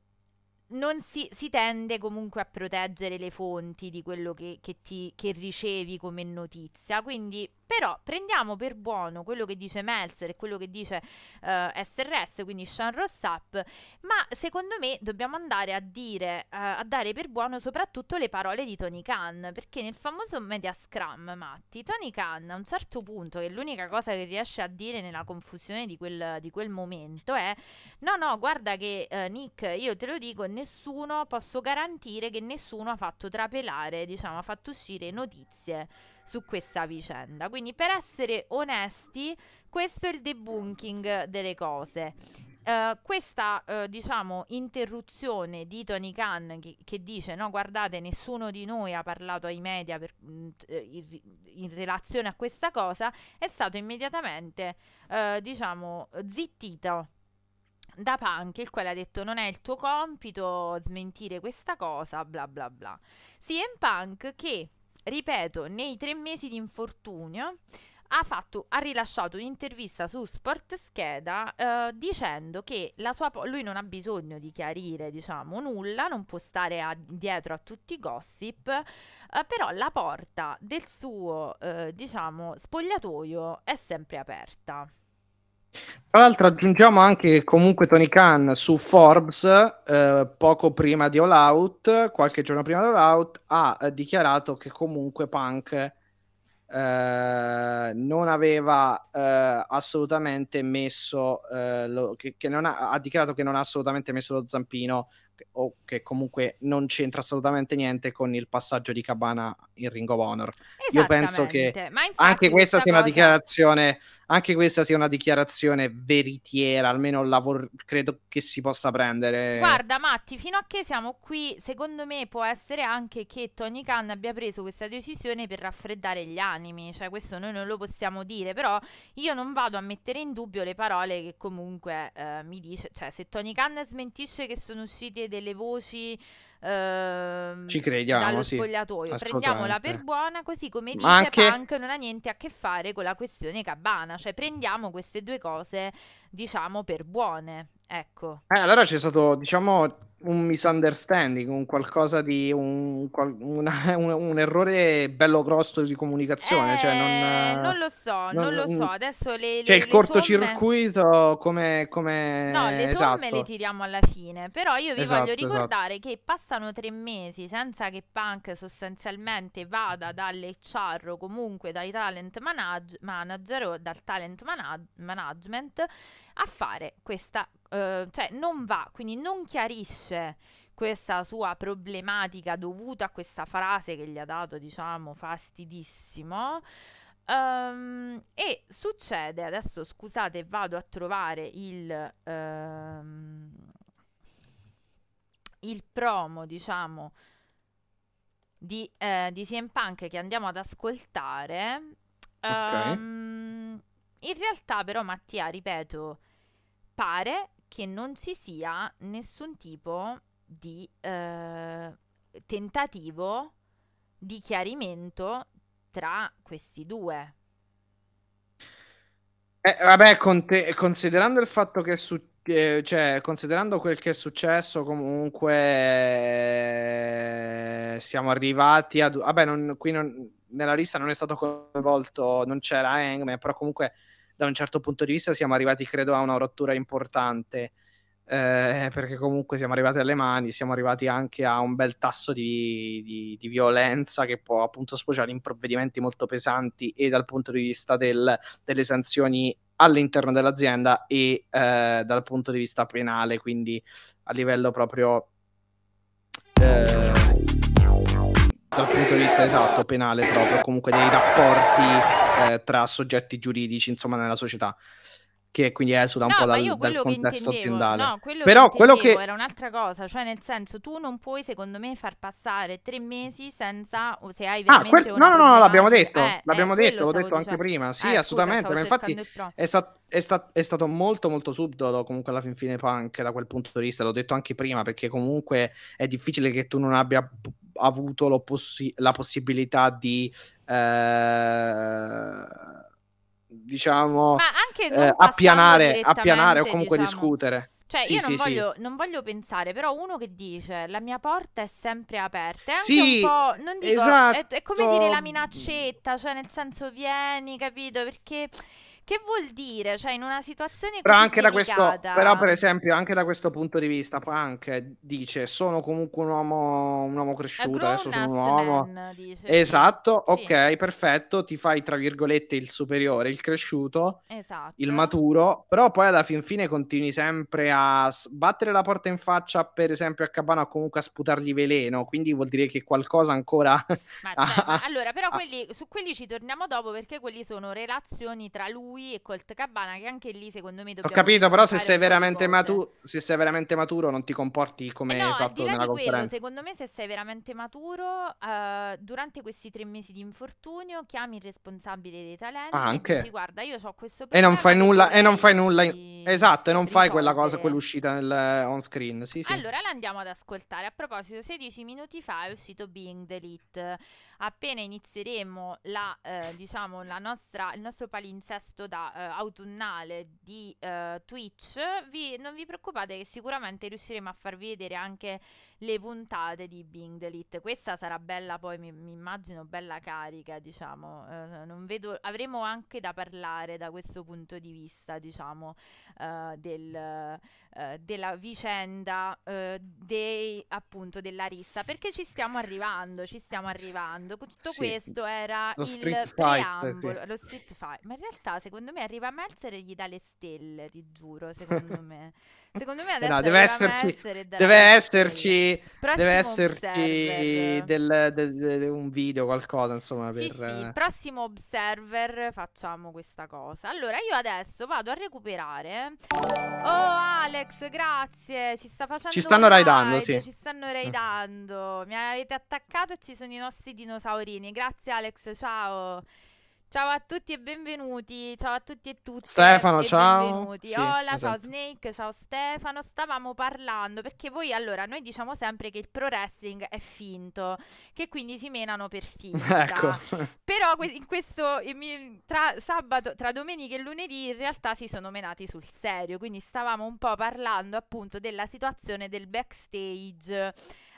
non si, si tende comunque a proteggere le fonti di quello che, che ti, che ricevi come notizia. Quindi, però, prendiamo per buono quello che dice Meltzer e quello che dice eh, SRS, quindi Sean Rossap, ma secondo me dobbiamo andare a dire, eh, a dare per buono soprattutto le parole di Tony Khan, perché nel famoso media scrum, Matti, Tony Khan a un certo punto, che l'unica cosa che riesce a dire nella confusione di quel, di quel momento è no, no, guarda che eh, Nick, io te lo dico, nessuno, posso garantire che nessuno ha fatto trapelare, diciamo, ha fatto uscire notizie su questa vicenda. Quindi per essere onesti, questo è il debunking delle cose. Uh, questa uh, diciamo interruzione di Tony Khan che, che, dice no guardate nessuno di noi ha parlato ai media per, mh, in, in, relazione a questa cosa è stato immediatamente uh, diciamo zittito da Punk, il quale ha detto non è il tuo compito smentire questa cosa, bla bla bla. CM Punk che, ripeto, nei tre mesi di infortunio ha, fatto, ha rilasciato un'intervista su Sport Scheda eh, dicendo che po- lui non ha bisogno di chiarire diciamo nulla, non può stare a, dietro a tutti i gossip, eh, però la porta del suo eh, diciamo spogliatoio è sempre aperta. Tra l'altro aggiungiamo anche che comunque Tony Khan su Forbes, eh, poco prima di All Out, qualche giorno prima di All Out, ha eh, dichiarato che comunque Punk eh, non aveva eh, assolutamente messo, eh, lo, che, che ha, ha, dichiarato che non ha assolutamente messo lo zampino o che comunque non c'entra assolutamente niente con il passaggio di Cabana in Ring of Honor. Io penso che anche questa sia cosa... una dichiarazione, anche questa sia una dichiarazione veritiera, almeno lavoro, credo che si possa prendere. Guarda Matti, fino a che siamo qui, secondo me può essere anche che Tony Khan abbia preso questa decisione per raffreddare gli animi, cioè questo noi non lo possiamo dire, però io non vado a mettere in dubbio le parole che comunque eh, mi dice, cioè se Tony Khan smentisce che sono usciti delle voci ehm, ci crediamo dallo sì, spogliatoio. Prendiamola per buona così come dice anche... Punk non ha niente a che fare con la questione cabana. Cioè prendiamo queste due cose diciamo per buone ecco. Eh, allora c'è stato diciamo un misunderstanding, un qualcosa di un, una, <laughs> un, un errore bello grosso di comunicazione. Eh, cioè non, non, lo so, non, non lo so. Adesso le, cioè le, il cortocircuito somme... come, come. No, le esatto. somme le tiriamo alla fine. Però io vi esatto, voglio ricordare esatto. che passano tre mesi senza che Punk sostanzialmente vada dall'HR o comunque dai talent manage- manager o dal talent manag- management a fare questa, uh, cioè non va, quindi non chiarisce questa sua problematica dovuta a questa frase che gli ha dato, diciamo, fastidissimo. Um, e succede, adesso scusate, vado a trovare il, um, il promo, diciamo, di, eh, di CM Punk che andiamo ad ascoltare. Okay. Um, in realtà, però, Mattia, ripeto, pare che non ci sia nessun tipo di eh, tentativo di chiarimento tra questi due. Eh, vabbè, te- considerando il fatto che su- eh, cioè, considerando quel che è successo, comunque eh, siamo arrivati ad. Vabbè, non, qui non, nella lista non è stato coinvolto, non c'era Hangman, però comunque da un certo punto di vista siamo arrivati, credo, a una rottura importante. Eh, perché comunque siamo arrivati alle mani, siamo arrivati anche a un bel tasso di, di, di, violenza che può appunto sfociare in provvedimenti molto pesanti e dal punto di vista del, delle sanzioni all'interno dell'azienda e eh, dal punto di vista penale, quindi a livello proprio eh, dal punto di vista esatto penale proprio comunque dei rapporti eh, tra soggetti giuridici insomma nella società che quindi esula un No, po' dal, dal contesto aziendale. no, quello Però che quello che era un'altra cosa, cioè nel senso tu non puoi secondo me far passare tre mesi senza, o se hai Ah, veramente quel- una no, no, no, l'abbiamo problematica- detto, eh, l'abbiamo eh, detto, l'ho detto anche prima. Sì, Eh, scusa, assolutamente, stavo ma infatti è, sta- è sta- è stato molto molto subdolo comunque alla fin fine punk da quel punto di vista, l'ho detto anche prima, perché comunque è difficile che tu non abbia avuto possi- la possibilità di eh, diciamo eh, appianare, appianare o comunque diciamo. discutere. Cioè, Sì, io non, sì, sì. voglio, non voglio pensare, però uno che dice la mia porta è sempre aperta, è anche Sì, un po', non dico, esatto. è, è come dire la minaccetta, cioè nel senso vieni, capito? Perché che vuol dire? Cioè, in una situazione Però così anche da questo, delicata, però per esempio, anche da questo punto di vista, Punk dice: Sono comunque un uomo, un uomo cresciuto. Adesso sono un uomo. man, dice, Esatto, sì. ok, perfetto. Ti fai tra virgolette il superiore, il cresciuto, Esatto. il maturo. Però poi alla fin fine continui sempre a sbattere la porta in faccia, per esempio, a Cabana o comunque a sputargli veleno. Quindi vuol dire che qualcosa ancora. Ma <laughs> ah, allora, però quelli, su quelli ci torniamo dopo perché quelli sono relazioni tra lui e Colt Cabana che anche lì secondo me Ho capito, però se sei maturo, se sei veramente maturo, non ti comporti come Eh no, fatto là nella di quello, conferenza. secondo me se sei veramente maturo, eh, durante questi tre mesi di infortunio chiami il responsabile dei talenti Anche. e dici guarda io ho questo E problema non fai nulla, e non fai nulla. vorrei Esatto, e non fai quella cosa, risolvere." quell'uscita nel on screen. Sì, sì. Allora la andiamo ad ascoltare. A proposito, 16 minuti fa è uscito Being Delete. Appena inizieremo la, eh, diciamo, la nostra, il nostro palinsesto da eh, autunnale di eh, Twitch, vi- non vi preoccupate che sicuramente riusciremo a farvi vedere anche le puntate di Being Delete. Questa sarà bella, poi mi, mi immagino bella carica, diciamo. Eh, non vedo, avremo anche da parlare da questo punto di vista, diciamo, eh, del, eh, della vicenda eh, dei, appunto della rissa perché ci stiamo arrivando ci stiamo arrivando tutto Sì, questo era lo il street fight, preambolo sì. lo street fight ma in realtà secondo me arriva Meltzer e gli dà le stelle ti giuro secondo <laughs> me secondo me Eh adesso no, deve esserci, e darà deve esserci, deve esserci del, del- del- un video, qualcosa, insomma, Sì, per... sì, eh, prossimo Observer facciamo questa cosa. Allora, io adesso vado a recuperare. Oh, Alex, grazie. Ci sta facendo Ci stanno raidando, raid, sì. Mm. Ci stanno raidando. Mi avete attaccato e ci sono i nostri dinosaurini. Grazie, Alex. Ciao. Ciao a tutti e benvenuti. Ciao a tutti e tutte. Stefano, e ciao. Benvenuti. Sì, Hola, ciao esatto. Snake, ciao Stefano. Stavamo parlando perché voi allora noi diciamo sempre che il pro wrestling è finto, che quindi si menano per <laughs> finta. Ecco. Però in questo in tra sabato, tra domenica e lunedì in realtà si sono menati sul serio, quindi stavamo un po' parlando appunto della situazione del backstage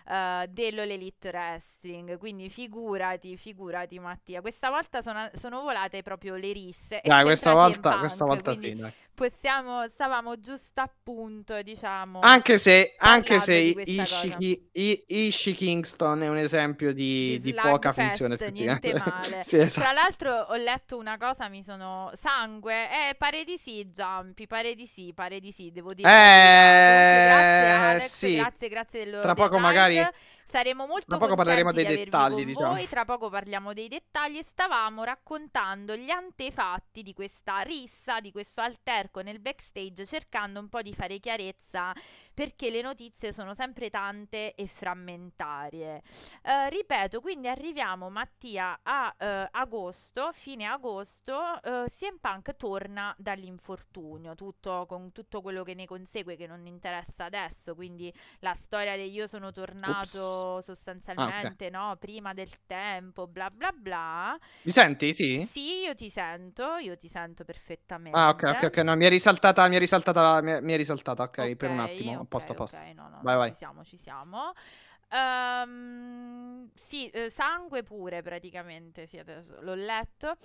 eh, dello Elite Wrestling, quindi figurati, figurati Mattia, questa volta sono, sono volate proprio le risse. Dai, questa volta, Punk, questa volta quindi sì, dai. Possiamo, stavamo giusto appunto, diciamo... Anche se, anche se di questa Ishii, cosa. Ki- I- Ishii Kingston è un esempio di, di di poca Slugfest, finzione niente <laughs> male. sì, esatto. Tra l'altro ho letto una cosa, mi sono... Sangue, eh, pare di sì, Giampi, pare di sì, pare di sì, devo dire. Comunque, grazie Eh, Alex, sì. grazie, grazie del Tra poco raid. magari- Saremo molto tra poco parleremo dei dettagli, diciamo. voi, tra poco parliamo dei dettagli e stavamo raccontando gli antefatti di questa rissa, di questo alterco nel backstage, cercando un po' di fare chiarezza perché le notizie sono sempre tante e frammentarie. Eh, ripeto, quindi arriviamo Mattia a eh, agosto, fine agosto, eh, CM Punk torna dall'infortunio, tutto, con tutto quello che ne consegue che non interessa adesso, quindi la storia del io sono tornato sostanzialmente no, prima del tempo, bla bla bla. Mi senti? Sì? Sì, io ti sento, io ti sento perfettamente. Ah, ok, ok, ok. No, mi è risaltata, mi è risaltata, mi è, mi è risaltata, ok, per un attimo. A posto, a posto. ok, no, no, Vai, no, vai. Ci siamo, ci siamo. Ehm, sì, eh, sangue pure praticamente, sì, adesso l'ho letto.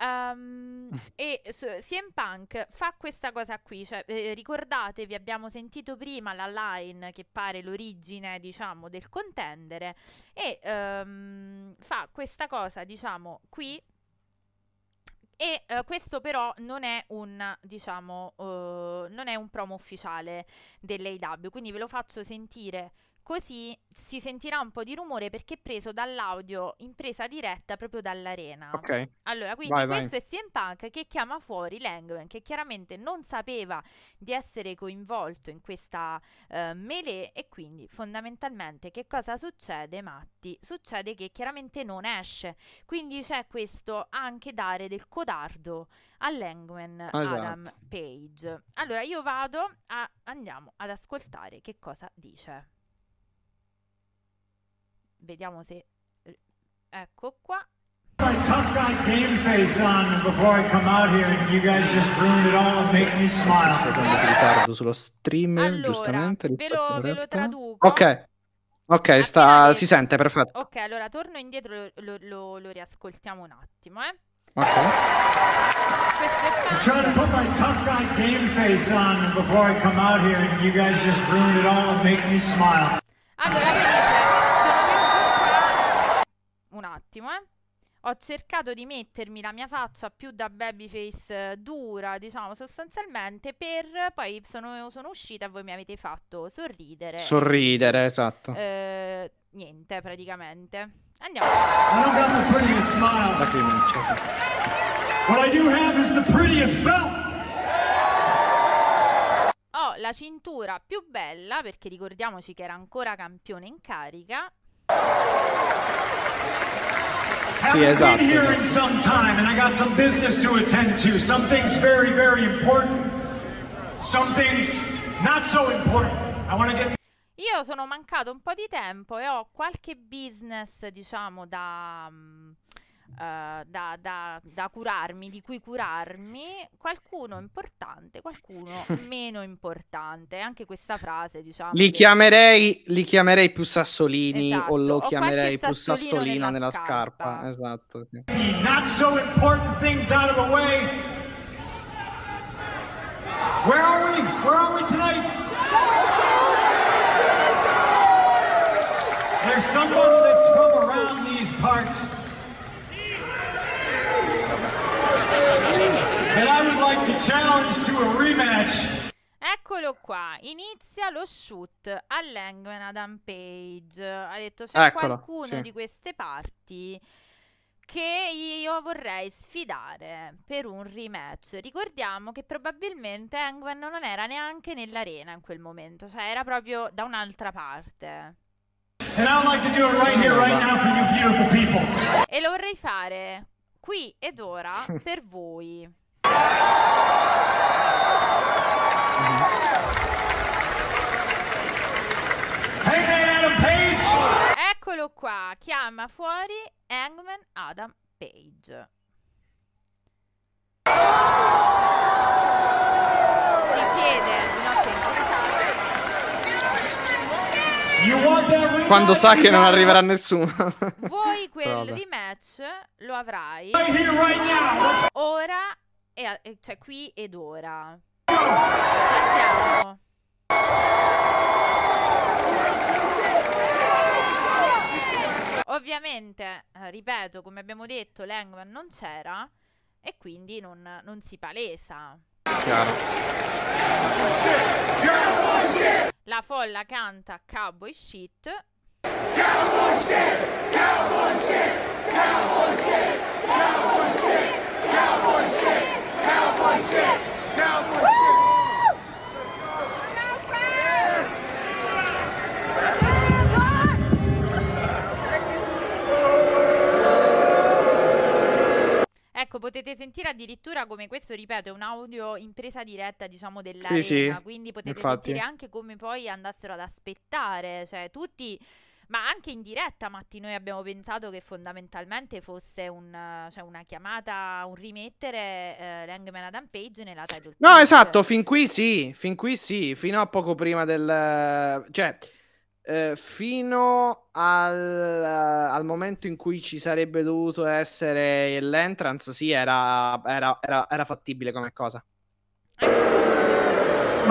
Ehm, <laughs> e CM Punk fa questa cosa qui, cioè, eh, ricordatevi, abbiamo sentito prima la line che pare l'origine, diciamo, del contendere e ehm, fa questa cosa, diciamo, qui e eh, questo però non è un, diciamo, eh, non è un promo ufficiale dell'AW, quindi ve lo faccio sentire così si sentirà un po' di rumore perché è preso dall'audio in presa diretta proprio dall'arena. Ok. Allora, quindi Vai, vai. questo è CM Punk che chiama fuori Langman, che chiaramente non sapeva di essere coinvolto in questa eh, melee e quindi fondamentalmente che cosa succede, Matti? Succede che chiaramente non esce, quindi c'è questo anche dare del codardo a Langman Esatto. Adam Page. Allora, io vado a andiamo ad ascoltare che cosa dice. Vediamo se ecco qua. My tough guy game face on before I come out here and you guys just ruined it all and make me smile. Secondo ritardo sullo stream, Allora, giustamente. ve lo, ve lo traduco. Ok. Ok, sta... si sente, perfetto. Ok, allora torno indietro, lo, lo- lo- riascoltiamo un attimo, eh. Ok. Questo è I'm Punk. trying to put my tough guy game face on before I come out here and you guys just ruined it all and make me smile. Allora, lui dice, sono venuto qua... Un attimo, eh. Ho cercato di mettermi la mia faccia più da babyface eh, dura, diciamo, sostanzialmente, per poi sono, sono uscita e voi mi avete fatto sorridere. Sorridere, esatto. Eh, niente, praticamente. Andiamo. I don't got the prettiest smile. Lacrimuccia, sì. What I do have is the prettiest belt. Ho la cintura più bella, perché ricordiamoci che era ancora campione in carica. Sì, Haven't esatto, been here in some time and I got some business to attend to. Some things very, very important. Some things not so important. I want to get Io sono mancato un po' di tempo e ho qualche business, diciamo, da, mm, da, da- da curarmi, di cui curarmi. Qualcuno importante, qualcuno <laughs> meno importante. Anche questa frase, diciamo. Li che- chiamerei, li chiamerei più sassolini Esatto, o lo chiamerei più sassolino nella nella scarpa. scarpa. Esatto, sì. not so important things out of the way. Where are we? Where are we tonight? There's someone that's from around these parts that I would like to challenge to a rematch. Eccolo qua, inizia lo shoot all'Hangman Adam Page. Ha detto c'è Eccolo, qualcuno sì. di queste parti che io vorrei sfidare per un rematch. Ricordiamo che probabilmente Hangman non era neanche nell'arena in quel momento, cioè era proprio da un'altra parte. And I'd like to do it right here, right now for you beautiful people. E lo vorrei fare qui ed ora per voi. <laughs> Eccolo qua, chiama fuori Hangman Adam Page. Si siede. You want that rematch? Quando sa che non arriverà nessuno. Vuoi <laughs> quel Vabbè. rematch? Lo avrai ora, e a- e- cioè qui ed ora. Andiamo. Ovviamente, eh, ripeto, come abbiamo detto, Langman non c'era e quindi non, non si palesa. Chiaro. La folla canta Cowboy Shit. Ecco, potete sentire addirittura come questo, ripeto, è un audio in presa diretta, diciamo, dell'arena, sì, quindi potete infatti. sentire anche come poi andassero ad aspettare, cioè tutti, ma anche in diretta, Matti, noi abbiamo pensato che fondamentalmente fosse un, cioè una chiamata, un rimettere eh, Langman Adam Page nella title No, page. esatto, fin qui sì, fin qui sì, fino a poco prima del... cioè, eh, fino al, al momento in cui ci sarebbe dovuto essere l'entrance, sì, era, era, era, era fattibile come cosa.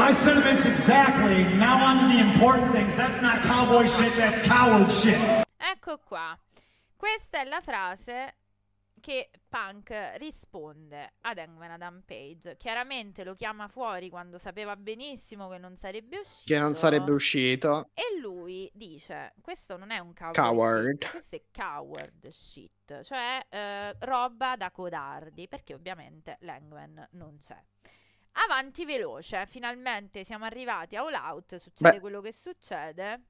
My sentiments exactly. Now on to the important things. That's not cowboy shit, that's coward shit. Ecco qua. Questa è la frase che Punk risponde ad Hangman Adam Page. Chiaramente lo chiama fuori quando sapeva benissimo che non sarebbe uscito. Che non sarebbe uscito. E lui dice: Questo non è un coward, Coward. shit, questo è coward shit, cioè eh, roba da codardi, perché ovviamente Langman non c'è. Avanti veloce, finalmente siamo arrivati a All Out, succede Beh. quello che succede.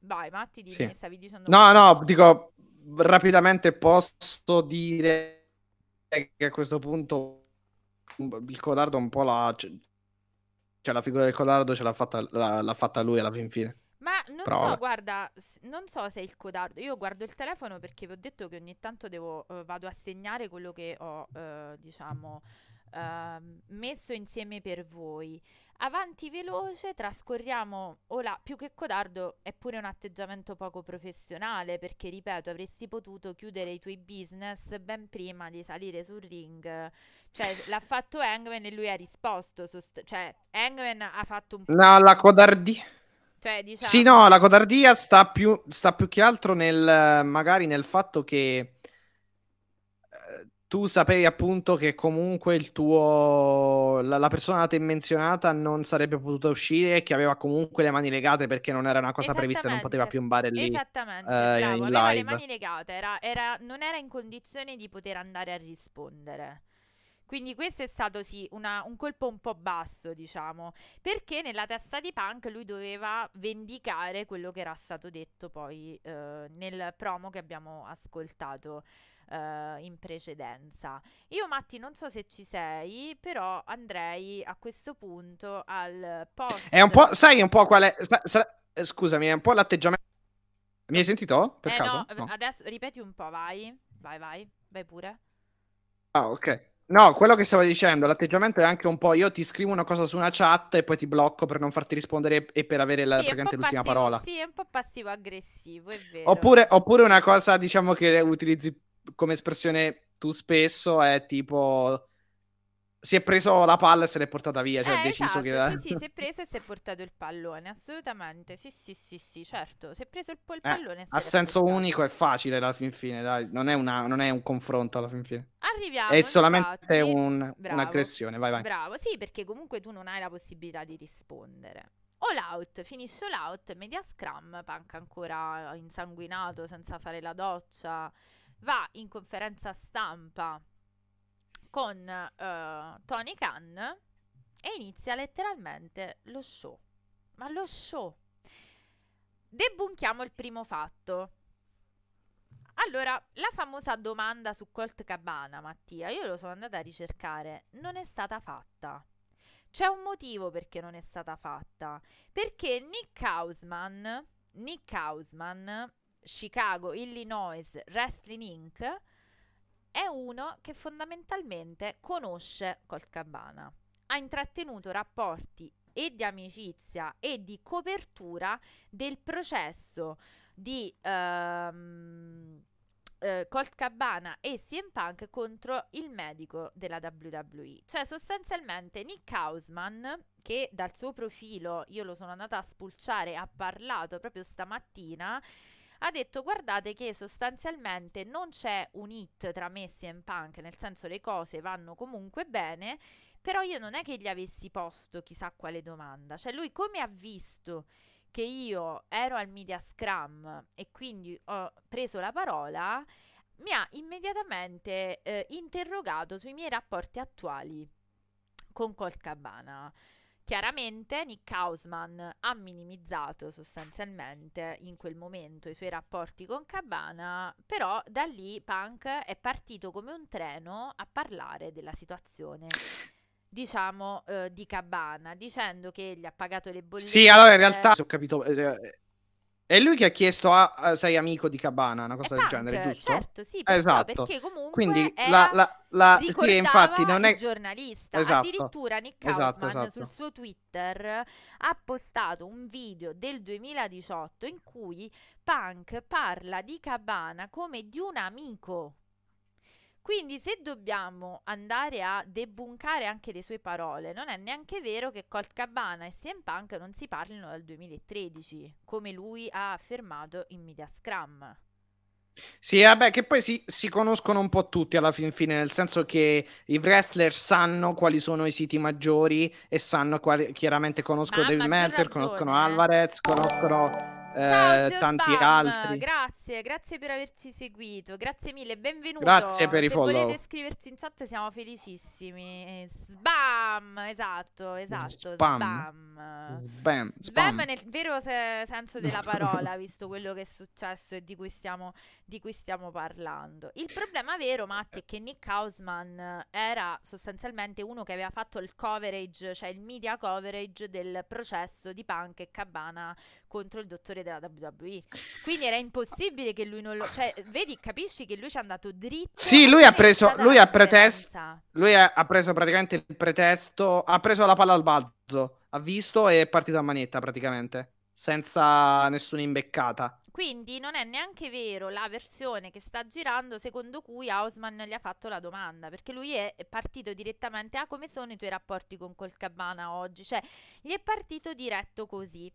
Vai, Matti, dimmi, Sì. stavi dicendo No, no, dico rapidamente posso dire che a questo punto il codardo un po' la cioè la figura del codardo ce l'ha fatta, l'ha, l'ha fatta lui alla fin fine. Ma non Però so, guarda, non so se è il codardo. Io guardo il telefono perché vi ho detto che ogni tanto devo, eh, vado a segnare quello che ho, eh, diciamo, ehm, messo insieme per voi. Avanti veloce, trascorriamo. Ora, più che codardo, è pure un atteggiamento poco professionale perché, ripeto, avresti potuto chiudere i tuoi business ben prima di salire sul ring. Cioè, l'ha fatto Hangman e lui ha risposto. sost- cioè, Hangman ha fatto un po'. No, la codardia. Cioè, diciamo. Sì, no, la codardia sta più, sta più che altro nel magari nel fatto che tu sapevi appunto che comunque il tuo la, la persona da te menzionata non sarebbe potuta uscire e che aveva comunque le mani legate perché non era una cosa prevista e non poteva piombare lì. Esattamente, eh, bravo, aveva le mani legate, era, era- non era in condizione di poter andare a rispondere. Quindi questo è stato sì una- un colpo un po' basso, diciamo, perché nella testa di Punk lui doveva vendicare quello che era stato detto poi eh, nel promo che abbiamo ascoltato eh, in precedenza. Io Matti non so se ci sei, però andrei a questo punto al post È un po', sai un po' qual è sa- sa- eh, scusami, è un po' l'atteggiamento Mi hai sentito? Per Eh caso? no, adesso ripeti un po', vai. Vai, vai, vai pure. Ah, ok. No, quello che stavo dicendo, l'atteggiamento è anche un po' io ti scrivo una cosa su una chat e poi ti blocco per non farti rispondere e per avere la, Sì, praticamente l'ultima passivo- parola. Sì, è un po' passivo-aggressivo, è vero. Oppure, oppure una cosa, diciamo, che utilizzi come espressione tu spesso è tipo si è preso la palla e se l'è portata via, cioè ha Eh, deciso esatto, che... sì, <laughs> sì, si è preso e si è portato il pallone, assolutamente. Sì, sì, sì, sì, certo. Si è preso il, il Eh, pallone e se a senso portato. unico è facile alla fin fine, dai. Non è, una- non è un confronto alla fin fine. Arriviamo, È solamente un- un'aggressione, vai vai. Bravo, sì, perché comunque tu non hai la possibilità di rispondere. All out, finisce all out, media scrum, Punk ancora insanguinato senza fare la doccia, va in conferenza stampa con eh, Tony Khan e inizia letteralmente lo show. Ma lo show. Debunchiamo il primo fatto. Allora, la famosa domanda su Colt Cabana, Mattia, io lo sono andata a ricercare, non è stata fatta. C'è un motivo perché non è stata fatta. Perché Nick Hausman, Nick Hausman, Chicago, Illinois Wrestling Inc., è uno che fondamentalmente conosce Colt Cabana. Ha intrattenuto rapporti e di amicizia e di copertura del processo di ehm, eh, Colt Cabana e CM Punk contro il medico della WWE. Cioè, sostanzialmente Nick Hausman, che dal suo profilo io lo sono andata a spulciare, ha parlato proprio stamattina. Ha detto: Guardate che sostanzialmente non c'è un hit tra me e Punk, nel senso le cose vanno comunque bene. Però io non è che gli avessi posto chissà quale domanda. Cioè, lui come ha visto che io ero al media scrum e quindi ho preso la parola, mi ha immediatamente eh, interrogato sui miei rapporti attuali con Colt Cabana. Chiaramente Nick Hausman ha minimizzato sostanzialmente in quel momento i suoi rapporti con Cabana, però da lì Punk è partito come un treno a parlare della situazione diciamo eh, di Cabana dicendo che gli ha pagato le bollette Sì, allora in realtà se ho capito eh, è lui che ha chiesto a, a- sei amico di Cabana, una cosa È del Punk, genere, giusto? certo sì perciò, Esatto. perché comunque Quindi era- la, la, la sì, infatti non è giornalista Esatto. addirittura Nick Esatto, esatto. sul suo Twitter ha postato un video del 2018 in cui Punk parla di Cabana come di un amico quindi se dobbiamo andare a debunkare anche le sue parole, non è neanche vero che Colt Cabana e CM Punk non si parlino dal 2013, come lui ha affermato in Media Scrum. Sì, vabbè, che poi si, si conoscono un po' tutti alla fin fine, nel senso che i wrestler sanno quali sono i siti maggiori e sanno quali, chiaramente conoscono Ma ha David Meltzer, ragione, conoscono eh. Alvarez, conoscono Ciao, eh, zio tanti Spam, altri. grazie, grazie per averci seguito, grazie mille, benvenuto. Grazie per i Se follow. volete scriverci in chat siamo felicissimi. Sbam, esatto, esatto, Spam. Spam, Sbam spam. nel vero se- senso della <laughs> parola, visto quello che è successo e di cui stiamo, di cui stiamo parlando. Il problema vero, Matti, è che Nick Hausman era sostanzialmente uno che aveva fatto il coverage, cioè il media coverage del processo di Punk e Cabana contro il dottore della WWE. Quindi era impossibile che lui non lo... Cioè, vedi, capisci che lui ci è andato dritto. Sì, lui ha preso- lui ha pretesto-. Lui ha, preso praticamente il pretesto, ha preso la palla al balzo, ha visto e è partito a manetta praticamente, senza nessuna imbeccata. Quindi non è neanche vero la versione che sta girando secondo cui Hausman gli ha fatto la domanda, perché lui è partito direttamente a come sono i tuoi rapporti con Colcabana oggi, cioè gli è partito diretto così.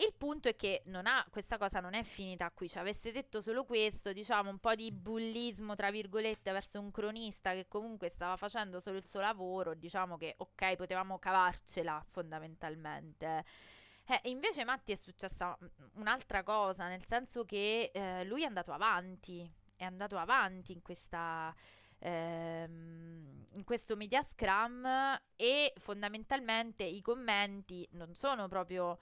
Il punto è che ha, questa cosa non è finita qui, ci avesse detto solo questo, diciamo un po' di bullismo tra virgolette verso un cronista che comunque stava facendo solo il suo lavoro, diciamo che ok, potevamo cavarcela fondamentalmente. Eh, invece Matti è successa mm, un'altra cosa, nel senso che eh, lui è andato avanti, è andato avanti in questa ehm, in questo media scrum e fondamentalmente i commenti non sono proprio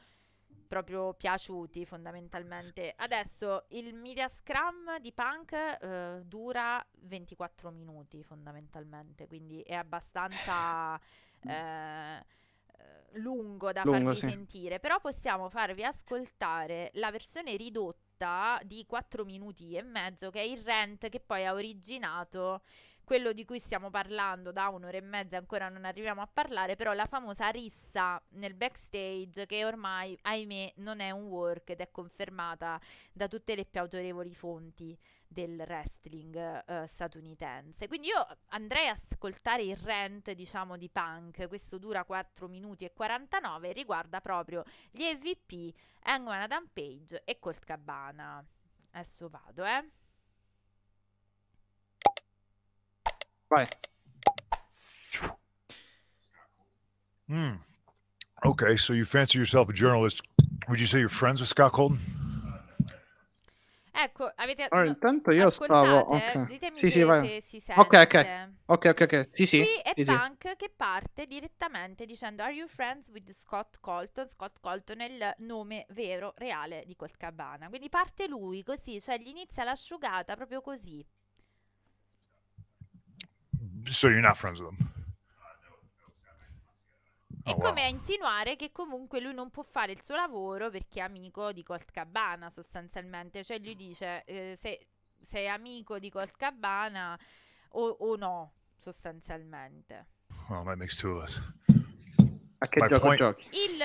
proprio piaciuti fondamentalmente. Adesso il media scrum di Punk eh, dura 24 minuti fondamentalmente, quindi è abbastanza <laughs> eh, lungo da Lungo, farvi sì. sentire, però possiamo farvi ascoltare la versione ridotta di 4 minuti e mezzo che è il rant che poi ha originato quello di cui stiamo parlando da un'ora e mezza ancora non arriviamo a parlare, però la famosa rissa nel backstage che ormai, ahimè, non è un work ed è confermata da tutte le più autorevoli fonti del wrestling eh, statunitense. Quindi io andrei a ascoltare il rant, diciamo, di Punk, questo dura 4 minuti e 49, riguarda proprio gli EVP, Hangman Adam Page e Colt Cabana. Adesso vado, eh. Vai. Hmm. Okay, so you fancy yourself a journalist. Would you say you're friends with Scott Colton? Ecco, avete Allora, no, intanto io stavo... ascoltate, ok. ditemi Sì, se, sì, vai. se si sente. Ok, ok. Ok, ok, ok. Sì, sì. Qui è sì, sì. Punk che parte direttamente dicendo Are you friends with Scott Colton? Scott Colton è il nome vero, reale di Colt Cabana. Quindi parte lui così, cioè gli inizia l'asciugata proprio così. So you're not friends with him. È Oh, wow. come a insinuare che comunque lui non può fare il suo lavoro perché è amico di Colt Cabana, sostanzialmente. Cioè lui dice eh, se sei amico di Colt Cabana o, o no, sostanzialmente. Well, that makes two of us. A che My gioco point- giochi? Il,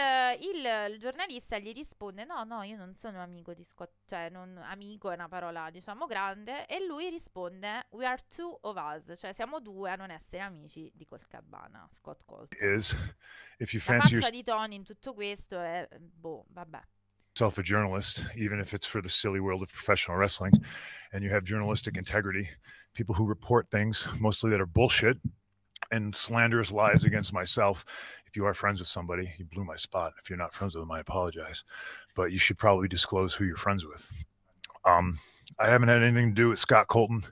il- il giornalista gli risponde: No, no, io non sono amico di Scott. Cioè, non- amico è una parola, diciamo, grande. E lui risponde: We are two of us. Cioè, siamo due a non essere amici di Colt Cabana. Scott Colt. Is if you La fancy faccia di Tony in tutto questo è. Boh, vabbè. yourself a journalist, even if it's for the silly world of professional wrestling, and you have journalistic integrity, people who report things mostly that are bullshit and slanderous lies against myself. If you are friends with somebody, you blew my spot. If you're not friends with them, I apologize. But you should probably disclose who you're friends with. Um, I haven't had anything to do with Scott Colton.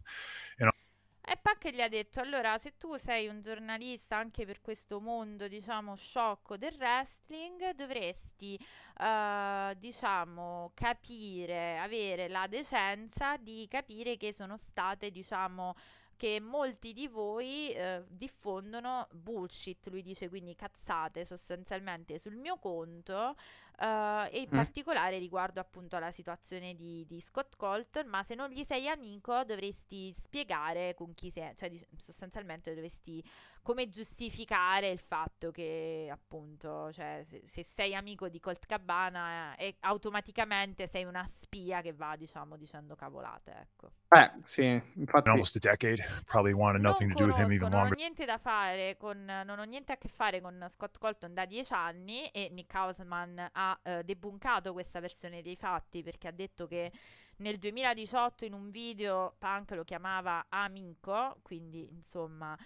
E Pac gli ha detto: Allora, se tu sei un giornalista anche per questo mondo, diciamo, sciocco del wrestling, dovresti, eh, diciamo, capire, avere la decenza di capire che sono state, diciamo, che molti di voi eh, diffondono bullshit, lui dice quindi cazzate sostanzialmente sul mio conto eh, e in Mm. particolare riguardo appunto alla situazione di, di Scott Colton, ma se non gli sei amico dovresti spiegare con chi sei, cioè di- sostanzialmente dovresti come giustificare il fatto che appunto, cioè se, se sei amico di Colt Cabana eh, e automaticamente sei una spia che va diciamo dicendo cavolate, ecco. Eh, sì, In infatti... almost a decade, probably wanted nothing non to do with him even non ho longer. niente da fare con, non ho niente a che fare con Scott Colton da dieci anni e Nick Hausman ha eh, debunkato questa versione dei fatti perché ha detto che nel 2018 in un video Punk lo chiamava amico, quindi insomma...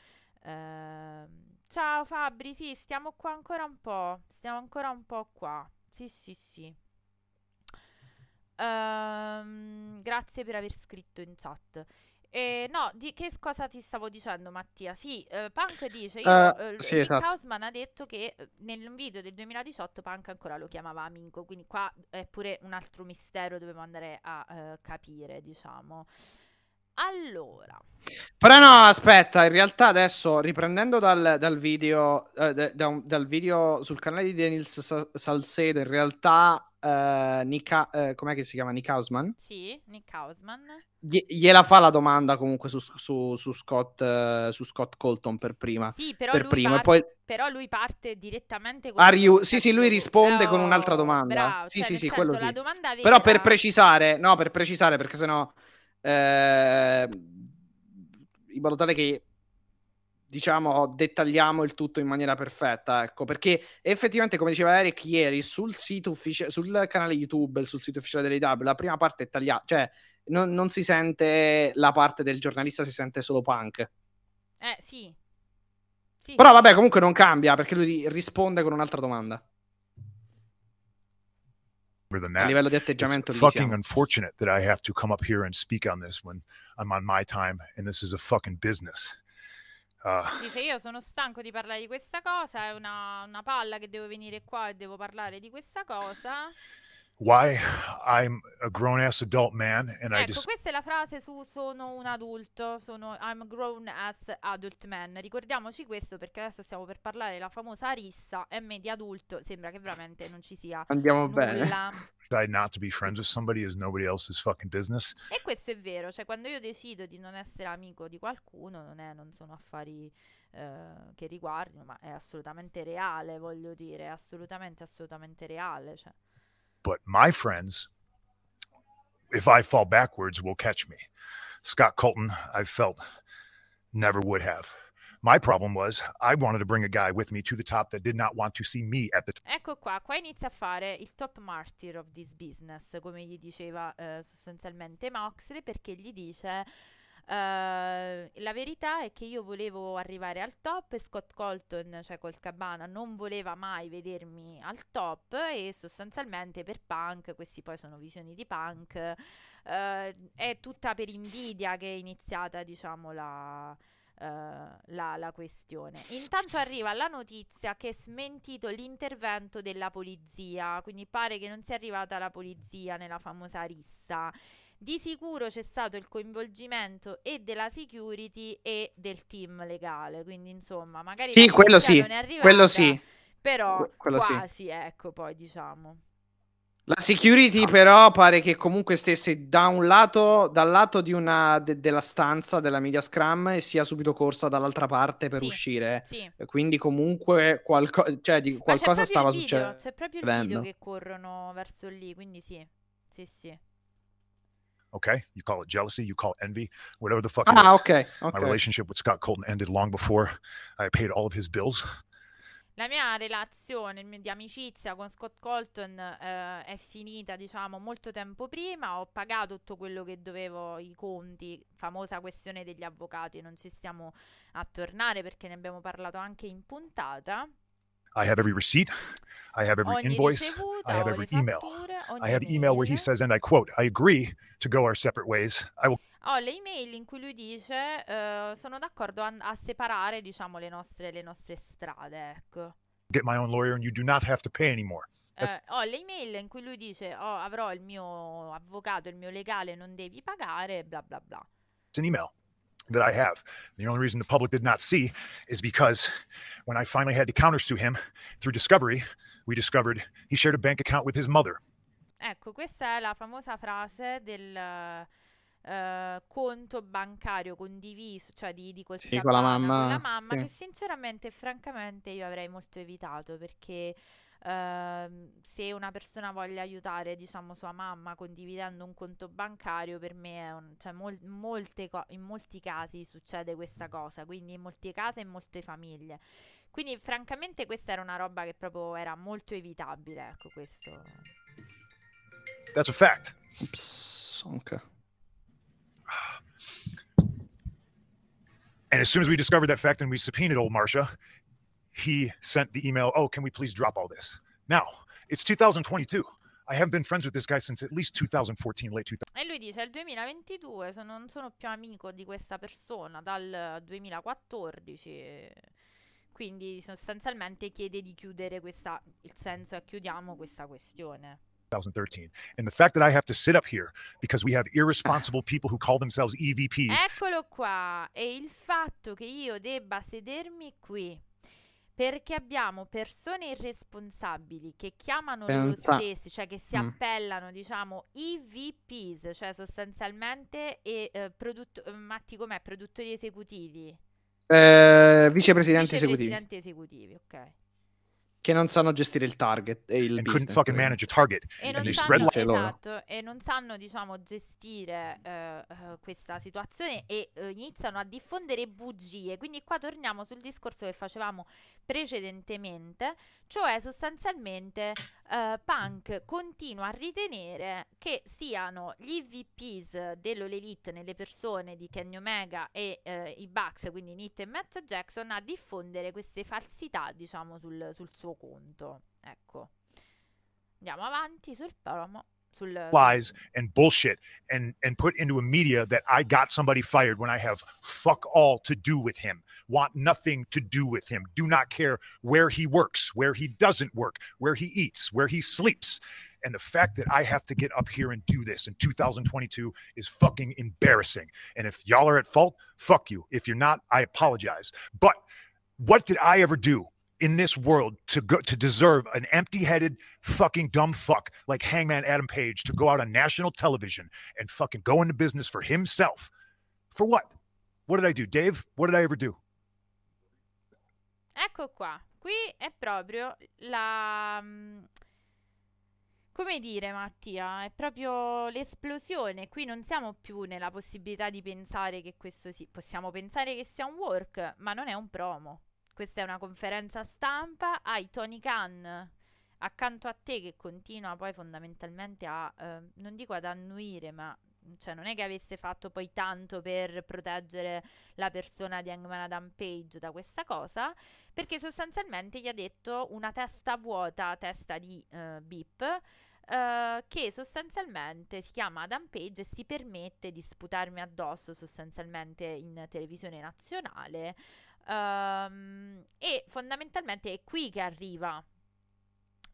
ehm, ciao Fabri, sì, stiamo qua ancora un po', stiamo ancora un po' qua, sì sì sì. Ehm, grazie per aver scritto in chat. Eh, no, di che cosa ti stavo dicendo, Mattia? Sì, eh, Punk dice: io, eh, sì, esatto. Hausman ha detto che eh, nel video del 2018 Punk ancora lo chiamava amico. Quindi qua è pure un altro mistero, dovevo andare a eh, capire, diciamo. Allora, Però no, aspetta, in realtà adesso riprendendo dal, dal video, eh, da- dal video sul canale di Denils Sa- Salcedo, in realtà eh, Nick, Ha- eh, com'è che si chiama? Nick Hausman? sì, Nick Hausman. Gli- gliela fa la domanda comunque su, su- su Scott, eh, su Scott Colton per prima. Sì, però per lui, primo, e par- poi però lui parte direttamente con Are you- sì, sì, lui risponde Oh, con un'altra domanda. Bravo, Sì, cioè, sì, sì, senso, quello vera Però per precisare, no, per precisare, perché sennò eh, in modo tale che diciamo dettagliamo il tutto in maniera perfetta, ecco, perché effettivamente come diceva Eric ieri sul sito ufficiale sul canale YouTube, sul sito ufficiale dell'IW, la prima parte è tagliata, cioè non, non si sente la parte del giornalista, si sente solo Punk. Eh, sì. Sì, Però vabbè, comunque non cambia perché lui ri- risponde con un'altra domanda. Than A that. livello di It's atteggiamento lì fucking siamo. unfortunate that I have to come up here and speak on this when I'm on my time and this is a fucking business. Uh, Dice io sono stanco di parlare di questa cosa, è una, una palla che devo venire qua e devo parlare di questa cosa. Why I'm a grown ass adult man and I Ecco, just questa è la frase su sono un adulto, sono I'm a grown ass adult man. Ricordiamoci questo perché adesso stiamo per parlare della famosa rissa e me di adulto sembra che veramente non ci sia Andiamo bene. <laughs> nulla. decide not to be friends with somebody is nobody else's fucking business. E questo è vero, cioè quando io decido di non essere amico di qualcuno non, è, non sono affari eh, che riguardino, ma è assolutamente reale, voglio dire, è assolutamente, assolutamente reale. Cioè. But my friends, if I fall backwards, will catch me. Scott Colton, I felt never would have. My problem was I wanted to bring a guy with me to the top that did not want to see me at the top. Ecco qua, qua inizia a fare il top martyr of this business, come gli diceva eh, sostanzialmente Moxley, perché gli dice eh, la verità è che io volevo arrivare al top e Scott Colton, cioè col Cabana, non voleva mai vedermi al top e sostanzialmente per Punk, questi poi sono visioni di Punk, eh, è tutta per invidia che è iniziata, diciamo, la... eh, la, la questione. Intanto arriva la notizia che è smentito l'intervento della polizia, quindi pare che non sia arrivata la polizia nella famosa rissa. Di sicuro c'è stato il coinvolgimento e della security e del team legale, quindi insomma, magari Sì, quello sì, non è arrivata, quello sì. però Que- quello sì. quasi, ecco, poi diciamo. La security, però, pare che comunque stesse da un lato, dal lato di una de- della stanza della media scrum e sia subito corsa dall'altra parte per Sì, uscire. Sì. Quindi, comunque, qualco- cioè, di qualcosa stava succedendo. C'è proprio il video che corrono verso lì, quindi sì. Sì, sì. Okay. You call it jealousy, you call it envy, whatever the fuck it Ah, is. ok. My relationship with Scott Colton ended long before I paid all of his bills. La mia relazione di amicizia con Scott Colton eh, è finita, diciamo, molto tempo prima. Ho pagato tutto quello che dovevo, i conti, famosa questione degli avvocati. Non ci stiamo a tornare perché ne abbiamo parlato anche in puntata. I have every receipt. I have every invoice. I have every email. I have email where he says, and I quote, I agree to go our separate ways. I will Ho le email in cui lui dice eh, sono d'accordo a, a separare, diciamo, le nostre, le nostre strade, ecco. get my own lawyer and you do not have to pay anymore. That's- Eh, ho le email in cui lui dice oh, avrò il mio avvocato, il mio legale, non devi pagare, bla bla bla. It's an email that I have. The only reason the public did not see is because when I finally had to countersue him through discovery, we discovered he shared a bank account with his mother. Ecco, questa è la famosa frase del eh, conto bancario condiviso, cioè di, di col Sì, con la mamma, con la mamma, sì. che sinceramente e francamente io avrei molto evitato perché ehm, se una persona voglia aiutare, diciamo, sua mamma condividendo un conto bancario, per me è un, cioè, mol- molte co- in molti casi succede questa cosa, quindi in molte case e in molte famiglie. Quindi, francamente, questa era una roba che proprio era molto evitabile, ecco, questo. That's a fact. Ops, ok. And as soon as we discovered that fact and we subpoenaed old Marcia, he sent the email, Oh, can we please drop all this? Now, it's 2022. I haven't been friends with this guy since at least 2014, late 2000. E lui dice: È il 2022 sono, non sono più amico di questa persona dal 2014. Quindi sostanzialmente chiede di chiudere questa. Il senso è chiudiamo questa questione. 2013. And the fact that I have to sit up here because we have irresponsible <coughs> people who call themselves EVPs. Eccolo qua. E il fatto che io debba sedermi qui perché abbiamo persone irresponsabili che chiamano loro Pensa- stessi, cioè che si Mm. appellano, diciamo, EVPs, cioè sostanzialmente e, eh, produtt- eh, Matti com'è? Produttori esecutivi. Eh, vicepresidenti esecutivi Vicepresidenti esecutivi, ok. Che non sanno gestire il target e il and couldn't business, fucking manage a target. E And non sanno, esatto, e non sanno, diciamo, gestire eh, questa situazione e eh, iniziano a diffondere bugie. Quindi qua torniamo sul discorso che facevamo precedentemente, cioè sostanzialmente eh, Punk continua a ritenere che siano gli VPs dell'All Elite nelle persone di Kenny Omega e eh, i Bucks, quindi Nitt e Matt Jackson, a diffondere queste falsità, diciamo, sul, sul suo conto. Ecco. Andiamo avanti sul promo. Lies and bullshit and and put into a media that I got somebody fired when I have fuck all to do with him, want nothing to do with him, do not care where he works, where he doesn't work, where he eats, where he sleeps. And the fact that I have to get up here and do this in 2022 is fucking embarrassing. And if y'all are at fault, fuck you. If you're not, I apologize. But what did I ever do in this world to go to deserve an empty-headed fucking dumb fuck like Hangman Adam Page to go out on national television and fucking go into business for himself? For what? What did I do, Dave? What did I ever do? Ecco qua, qui è proprio la... mm, Come dire, Mattia, è proprio l'esplosione. Qui non siamo più nella possibilità di pensare che questo sì. Possiamo pensare che sia un work, ma non è un promo. Questa è una conferenza stampa. Hai Tony Khan accanto a te che continua poi fondamentalmente a, eh, non dico ad annuire, ma cioè non è che avesse fatto poi tanto per proteggere la persona di Hangman Adam Page da questa cosa, perché sostanzialmente gli ha detto una testa vuota, testa di eh, Beep, eh, che sostanzialmente si chiama Adam Page e si permette di sputarmi addosso sostanzialmente in televisione nazionale. Ehm, e fondamentalmente è qui che arriva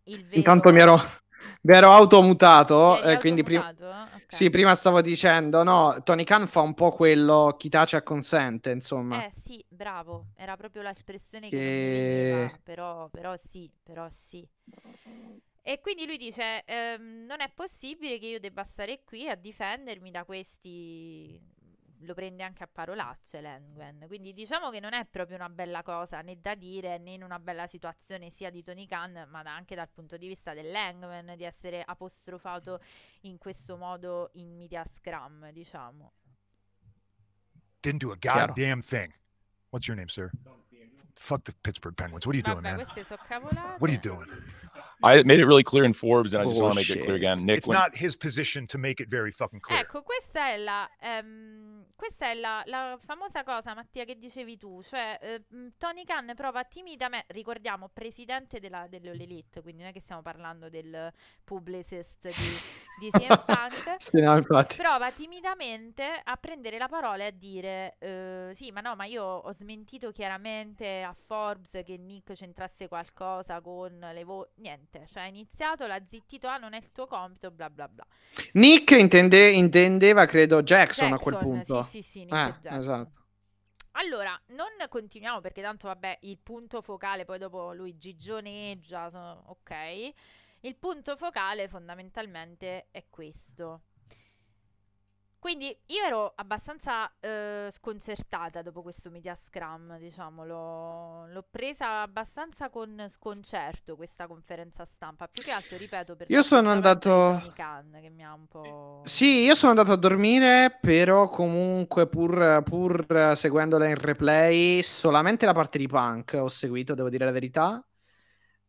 il vero... Intanto mi ero, <laughs> mi ero automutato, eh, quindi prima, automutato? Ok. sì, prima stavo dicendo, no, Tony Khan fa un po' quello chi tace acconsente, insomma. Eh sì, bravo, era proprio l'espressione che, Che- veniva, però, però sì, però sì. E quindi lui dice, ehm, non è possibile che io debba stare qui a difendermi da questi... Lo prende anche a parolacce Langwen. Quindi diciamo che non è proprio una bella cosa né da dire né in una bella situazione sia di Tony Khan, ma anche dal punto di vista dell'Hangman di essere apostrofato in questo modo in media scrum, diciamo. Didn't do a goddamn thing. What's your name, sir? Fuck the Pittsburgh Penguins. What are you doing, Vabbè, man? sono cavolate. What are you doing? I made it really clear in Forbes, and I just want to make it Bullshit. clear again. Nick, It's when- not his position to make it very fucking clear. Ecco, questa è la, ehm, questa è la, la famosa cosa, Mattia, che dicevi tu, cioè eh, mh, Tony Khan prova timidamente, ricordiamo, presidente della, dell'Elite, quindi non è che stiamo parlando del publicist di, di <laughs> CM Punk, Sì, no, prova timidamente a prendere la parola e a dire eh, sì, ma no, ma io ho smentito chiaramente a Forbes che Nick c'entrasse qualcosa con le voci, niente, cioè ha iniziato, l'ha zittito, ah non è il tuo compito, bla bla bla. Nick intende- intendeva, credo, Jackson, a quel Jackson, punto. Sì, sì, sì, Nick Eh, esatto. Allora, non continuiamo perché tanto vabbè, il punto focale, poi dopo lui gigioneggia, ok. Il punto focale fondamentalmente è questo. Quindi io ero abbastanza eh, sconcertata dopo questo media scrum, diciamo, l'ho, l'ho presa abbastanza con sconcerto questa conferenza stampa, più che altro, ripeto, per Io sono andato- Khan, che mi ha un po'... Sì, io sono andato a dormire, però comunque pur, pur seguendola in replay, solamente la parte di punk ho seguito, devo dire la verità.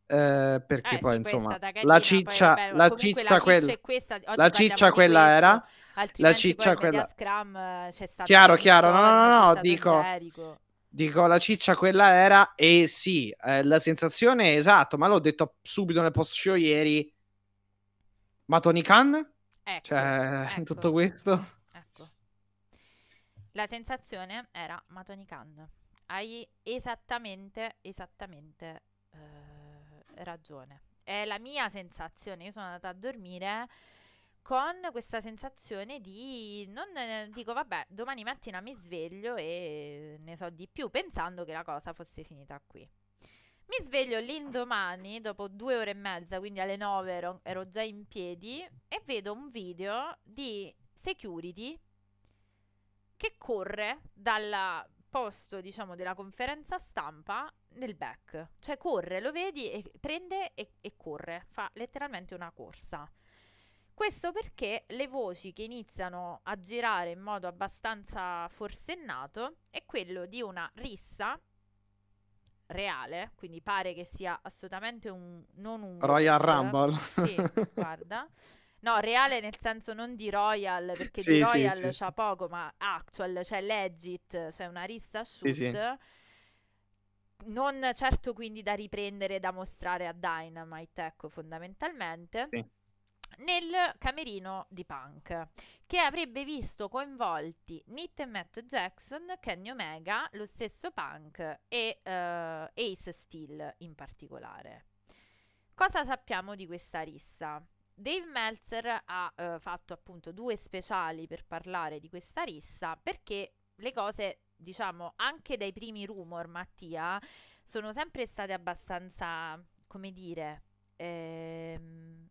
Eh, perché Eh, poi sì, insomma questa, la poi, ciccia, vabbè, la ciccia, la ciccia quella, è questa, la ciccia quella questo, era, altrimenti ciccia il media quella- scrum eh, c'è stato Chiaro, chiaro, no, no, no, no, dico- dico la ciccia quella era, e sì, eh, la sensazione è esatto, ma l'ho detto subito nel post show ieri, Ma Tony Khan? Ecco, Cioè, <laughs> ecco, tutto questo? ecco. La sensazione era ma Tony Khan. Hai esattamente, esattamente eh, ragione. È la mia sensazione. Io sono andata a dormire con questa sensazione di non eh, dico vabbè, domani mattina mi sveglio e ne so di più, pensando che la cosa fosse finita qui. Mi sveglio l'indomani, dopo due ore e mezza, quindi alle nove ero, ero già in piedi e vedo un video di security che corre dal posto, diciamo, della conferenza stampa nel back. Cioè corre, lo vedi e prende e, e corre, fa letteralmente una corsa. Questo perché le voci che iniziano a girare in modo abbastanza forsennato è quello di una rissa reale, quindi pare che sia assolutamente un non un Royal. Rumble. Sì, <laughs> guarda. No, reale nel senso non di Royal, perché Sì, di Royal sì. c'ha poco, ma actual, cioè legit, cioè una rissa shoot. Non certo quindi da riprendere da mostrare a Dynamite, ecco, fondamentalmente. Sì. Nel camerino di Punk, che avrebbe visto coinvolti Nick e Matt Jackson, Kenny Omega, lo stesso Punk e eh, Ace Steel in particolare. Cosa sappiamo di questa rissa? Dave Meltzer ha eh, fatto appunto due speciali per parlare di questa rissa perché le cose, diciamo, anche dai primi rumor, Mattia, sono sempre state abbastanza, come dire, ehm,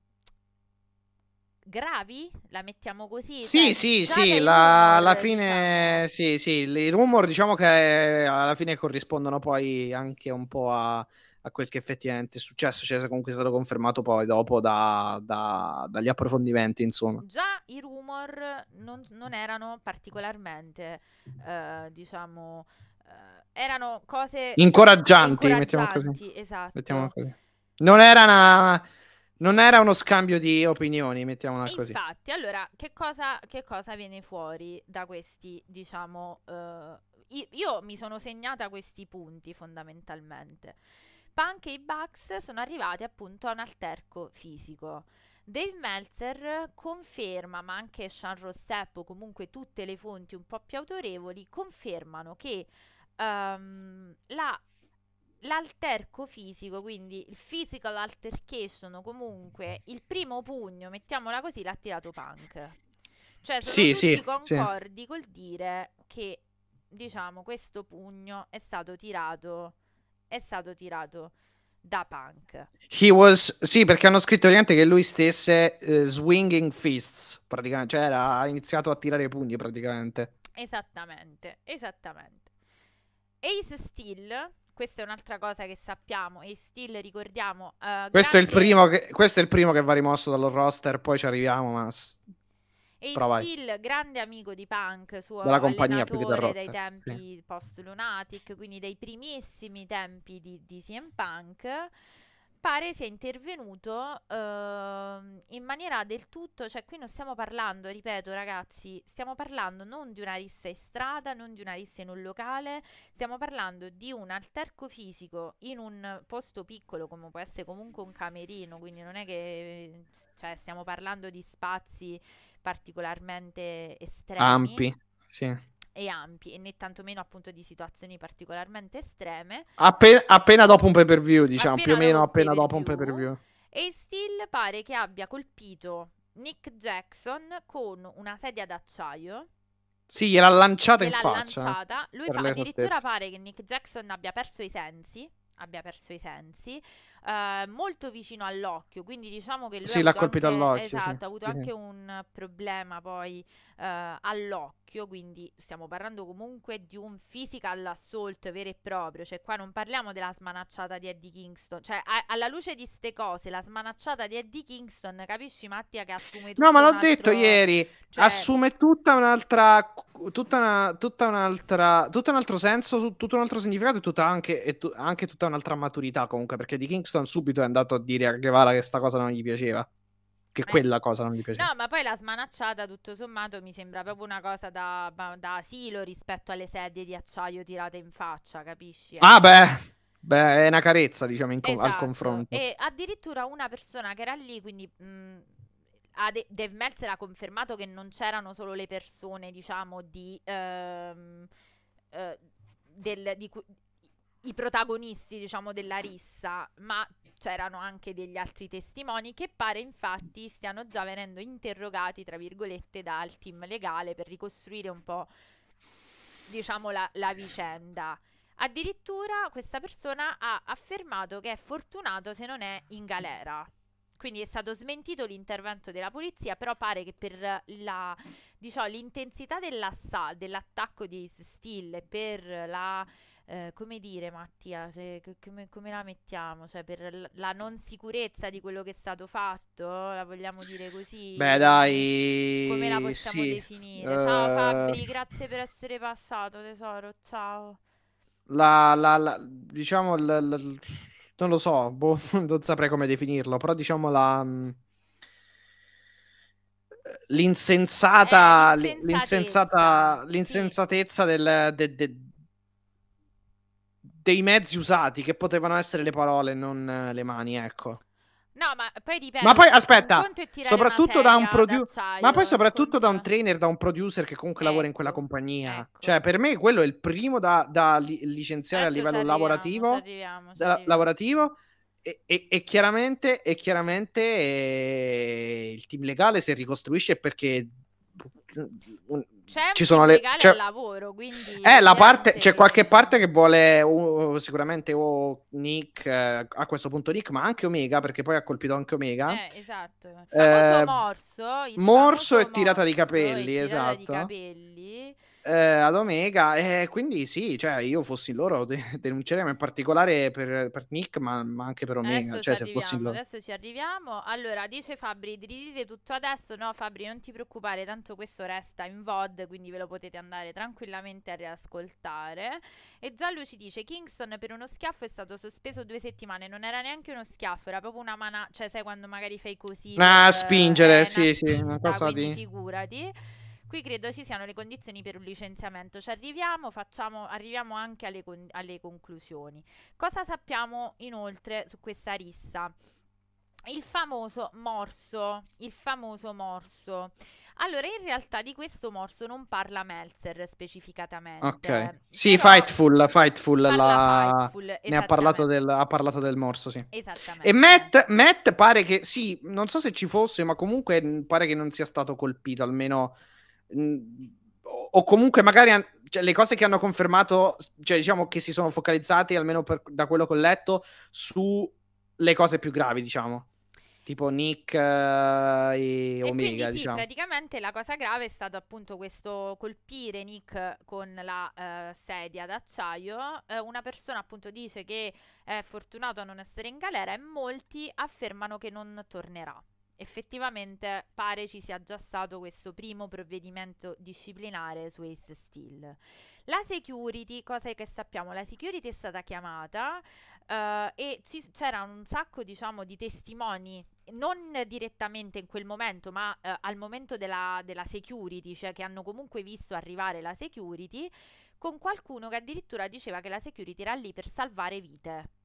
gravi? La mettiamo così? Sì, Cioè, sì, sì, la- rumor, alla fine, diciamo. sì, sì, i rumor diciamo che alla fine corrispondono poi anche un po' a, a quel che effettivamente è successo, cioè comunque è stato confermato poi dopo da- da- dagli approfondimenti, insomma. Già i rumor non, non erano particolarmente, eh, diciamo, eh, erano cose Incoraggianti, mettiamo così. incoraggianti, esatto. Mettiamola così. Non era una- non era uno scambio di opinioni, mettiamola E così. Infatti, allora, che cosa, che cosa viene fuori da questi, diciamo, eh, io, io mi sono segnata questi punti fondamentalmente. Punk e i Bucks sono arrivati appunto a un alterco fisico. Dave Meltzer conferma, ma anche Sean Rossep o comunque tutte le fonti un po' più autorevoli confermano che ehm, la l'alterco fisico, quindi il physical altercation comunque il primo pugno, mettiamola così, l'ha tirato Punk. Cioè sono Sì, tutti sì, sì. concordi col dire che diciamo questo pugno è stato tirato è stato tirato da Punk. He was, sì, perché hanno scritto praticamente che lui stesse eh, swinging fists, praticamente, cioè era- ha iniziato a tirare i pugni praticamente. Esattamente, esattamente. Ace Steel, questa è un'altra cosa che sappiamo. Ace Steel, ricordiamo. eh, Questo è, il grande- primo che, questo è il primo che va rimosso dallo roster, poi ci arriviamo, ma... s- Ace Però vai. Steel, grande amico di Punk, suo Della compagnia più che dai tempi post Lunatic, quindi dei primissimi tempi di, di CM Punk, pare sia intervenuto ehm, in maniera del tutto, cioè qui non stiamo parlando, ripeto ragazzi, stiamo parlando non di una rissa in strada, non di una rissa in un locale, stiamo parlando di un alterco fisico in un posto piccolo come può essere comunque un camerino, quindi non è che cioè, stiamo parlando di spazi particolarmente estremi Ampi, sì. E ampi e né tantomeno appunto di situazioni particolarmente estreme Appena, appena dopo un pay per view, diciamo, Appena più o meno appena dopo un pay per view. e Steel pare che abbia colpito Nick Jackson con una sedia d'acciaio Sì, gliel'ha lanciata in gliel'ha faccia. lanciata lui pa- addirittura pare che Nick Jackson abbia perso i sensi abbia perso i sensi eh, molto vicino all'occhio quindi diciamo che lui Sì, ha l'ha colpito anche- all'occhio, sì. esatto ha avuto Sì, sì. anche un problema poi eh, all'occhio quindi stiamo parlando comunque di un physical assault vero e proprio cioè qua non parliamo della smanacciata di Eddie Kingston cioè a- alla luce di ste cose la smanacciata di Eddie Kingston capisci Mattia che assume tutto No, ma l'ho altro- detto ieri, cioè- assume tutta un'altra, tutta, una, tutta un'altra, tutto un altro senso, tutto un altro significato e, tutta anche, e tu- anche tutta un'altra maturità comunque, perché di Kingston subito è andato a dire a Guevara che sta cosa non gli piaceva, che Eh. quella cosa non gli piaceva. No, ma poi la smanacciata, tutto sommato, mi sembra proprio una cosa da, da asilo rispetto alle sedie di acciaio tirate in faccia, capisci? Ah beh, beh, è una carezza diciamo co- al Esatto. confronto. E addirittura una persona che era lì, quindi mh, Dave Meltzer ha confermato che non c'erano solo le persone, diciamo, di... Ehm, eh, del, di, i protagonisti, diciamo, della rissa, ma c'erano anche degli altri testimoni che pare infatti stiano già venendo interrogati, tra virgolette, dal team legale per ricostruire un po', diciamo, la, la vicenda. Addirittura questa persona ha affermato che è fortunato se non è in galera. Quindi è stato smentito l'intervento della polizia, però pare che per la, diciamo, l'intensità dell'attacco di Ace Steel e per la eh, come dire Mattia, se, come, come, la mettiamo? Cioè per la non sicurezza di quello che è stato fatto, la vogliamo dire così? Beh dai, come la possiamo sì. definire? Ciao uh... Fabri, grazie per essere passato tesoro, ciao. La, la, la diciamo, la, la, non lo so, boh, <laughs> non saprei come definirlo, però diciamo la mm, l'insensata, eh, l'insensatezza, l'insensata, l'insensatezza sì. del, de, de, dei mezzi usati che potevano essere le parole, non eh, le mani, ecco. No, ma poi dipende. Ma poi aspetta, soprattutto da un producer, ma poi soprattutto da un trainer, da un producer che comunque ecco, lavora in quella ecco, compagnia. Ecco. Cioè, per me quello è il primo da, da li- licenziare Adesso a livello lavorativo. Arriviamo, da, lavorativo. E, e, e, chiaramente, e chiaramente eh, il team legale si ricostruisce perché un, c'è ci sono le c'è... al lavoro, quindi eh, la parte, c'è qualche parte che vuole uh, sicuramente o Nick uh, a questo punto Nick, ma anche Omega perché poi ha colpito anche Omega. Eh, esatto. Il famoso eh, morso, il morso e tirata di capelli, esatto. Di capelli eh, ad Omega. E quindi sì, cioè io fossi loro de- <laughs> denunceremo in particolare per, per Nick, ma, ma, anche per Omega. Adesso cioè, ci, arriviamo, adesso ci arriviamo. Allora, dice Fabri, ridite tutto adesso. No, Fabri, non ti preoccupare, tanto questo resta in VOD, quindi ve lo potete andare tranquillamente a riascoltare. E già lui ci dice: Kingston per uno schiaffo è stato sospeso due settimane. Non era neanche uno schiaffo, era proprio una mano. Cioè, sai quando magari fai così. Ah, per, spingere, eh, sì, sì. Una cosa di. Figurati. Qui credo ci siano le condizioni per un licenziamento. Ci arriviamo, facciamo, arriviamo anche alle, con- alle conclusioni. Cosa sappiamo inoltre su questa rissa? Il famoso morso, il famoso morso. Allora, in realtà di questo morso non parla Meltzer specificatamente. Ok. Sì, Fightful, Fightful, la... Fightful ne ha parlato, del, ha parlato del morso, sì. Esattamente. E Matt, Matt pare che, sì, non so se ci fosse, ma comunque pare che non sia stato colpito, almeno o comunque magari cioè, le cose che hanno confermato, cioè diciamo che si sono focalizzati, almeno per, da quello che ho letto, sulle cose più gravi, diciamo. Tipo Nick uh, e, e Omega, quindi, sì, diciamo. praticamente la cosa grave è stato appunto questo colpire Nick con la uh, sedia d'acciaio. Uh, una persona appunto dice che è fortunato a non essere in galera e molti affermano che non tornerà effettivamente pare ci sia già stato questo primo provvedimento disciplinare su Ace Steel. La security, cosa che sappiamo? La security è stata chiamata uh, e ci, c'era un sacco, diciamo, di testimoni, non direttamente in quel momento, ma uh, al momento della, della security, cioè che hanno comunque visto arrivare la security, con qualcuno che addirittura diceva che la security era lì per salvare vite.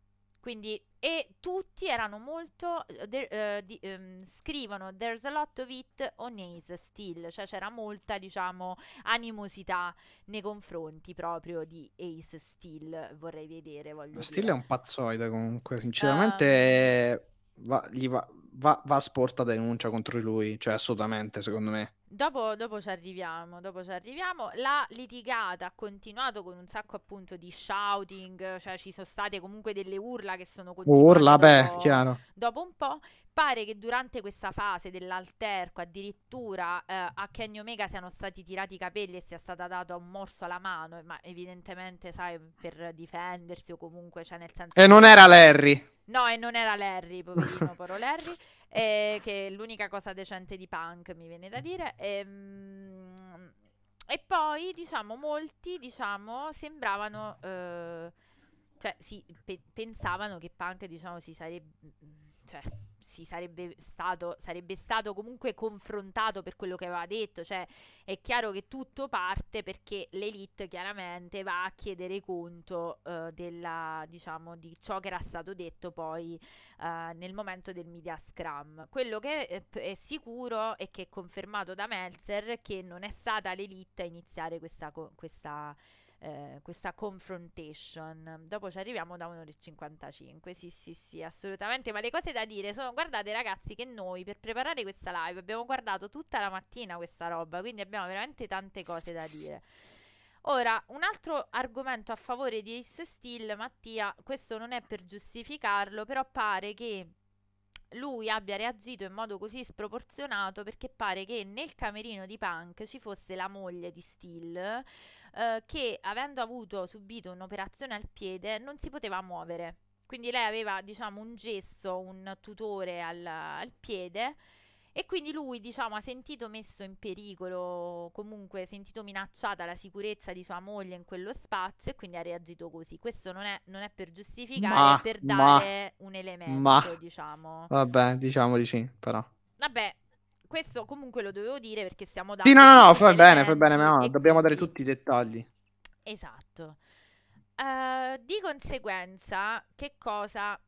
Quindi, e tutti erano molto, uh, di, um, scrivono there's a lot of it on Ace still, cioè c'era molta, diciamo, animosità nei confronti proprio di Ace Steel, vorrei vedere, voglio Steel è un pazzoide comunque, sinceramente um, va, gli va, va, va sporta denuncia contro lui, cioè assolutamente, secondo me. Dopo, dopo, ci arriviamo, dopo ci arriviamo. La litigata ha continuato con un sacco appunto di shouting, cioè ci sono state comunque delle urla che sono continuate urla, beh, dopo, chiaro. dopo un po'. Pare che durante questa fase dell'alterco addirittura eh, a Kenny Omega siano stati tirati i capelli e sia stata data un morso alla mano, ma evidentemente, sai, per difendersi o comunque, cioè nel senso... E non era Larry. No, e non era Larry, poverino, poro Larry, eh, che è l'unica cosa decente di punk, mi viene da dire. E, ehm, e poi, diciamo, molti, diciamo, sembravano... Eh, cioè, si, pe- pensavano che punk, diciamo, si sarebbe... Cioè, si sarebbe stato, sarebbe stato comunque confrontato per quello che aveva detto, cioè è chiaro che tutto parte perché l'elite chiaramente va a chiedere conto uh, della, diciamo, di ciò che era stato detto poi uh, nel momento del media scrum. Quello che è, è sicuro e che è confermato da Meltzer che non è stata l'elite a iniziare questa, questa eh, questa confrontation. Dopo ci arriviamo da un'ora e 55. Sì, sì, sì, assolutamente. Ma le cose da dire sono: guardate, ragazzi, che noi per preparare questa live abbiamo guardato tutta la mattina questa roba. Quindi abbiamo veramente tante cose da dire. Ora, un altro argomento a favore di Ace Steel, Mattia, questo non è per giustificarlo, però pare che lui abbia reagito in modo così sproporzionato perché pare che nel camerino di Punk ci fosse la moglie di Steel eh, che avendo avuto subito un'operazione al piede non si poteva muovere. Quindi lei aveva, diciamo, un gesso, un tutore al, al piede e quindi lui, diciamo, ha sentito messo in pericolo, comunque sentito minacciata la sicurezza di sua moglie in quello spazio e quindi ha reagito così. Questo non è, non è per giustificare, ma, è per dare ma, un elemento, ma, diciamo. Vabbè, diciamo di sì, però. Vabbè, questo comunque lo dovevo dire perché stiamo dando. Sì, no, no, no, fai bene, fai bene, ma no, dobbiamo quindi... dare tutti i dettagli. Esatto. Uh, di conseguenza, che cosa?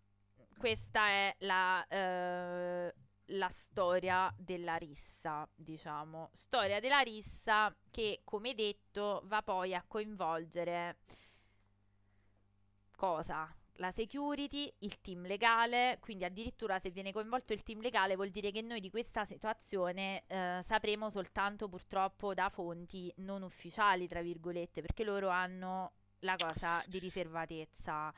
Questa è la, uh, la storia della rissa, diciamo. Storia della rissa che, come detto, va poi a coinvolgere cosa? La security, il team legale, quindi addirittura se viene coinvolto il team legale vuol dire che noi di questa situazione eh, sapremo soltanto purtroppo da fonti non ufficiali, tra virgolette, perché loro hanno la cosa di riservatezza.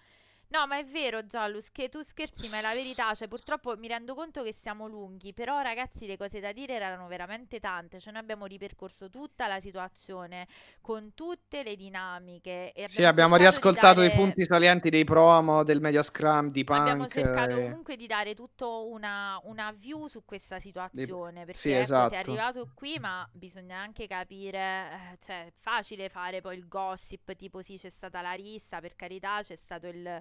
No, ma è vero, Giallus, che tu scherzi, ma è la verità. Cioè, purtroppo mi rendo conto che siamo lunghi, però, ragazzi, le cose da dire erano veramente tante. Cioè, noi abbiamo ripercorso tutta la situazione con tutte le dinamiche. E sì, abbiamo riascoltato dare... i punti salienti dei promo, del media scrum, di Punk. Abbiamo cercato e... comunque di dare tutto una, una, view su questa situazione. Perché sì, ecco, esatto. sei arrivato qui, ma bisogna anche capire. Eh, cioè, è facile fare poi il gossip, tipo sì, c'è stata la rissa, per carità, c'è stato il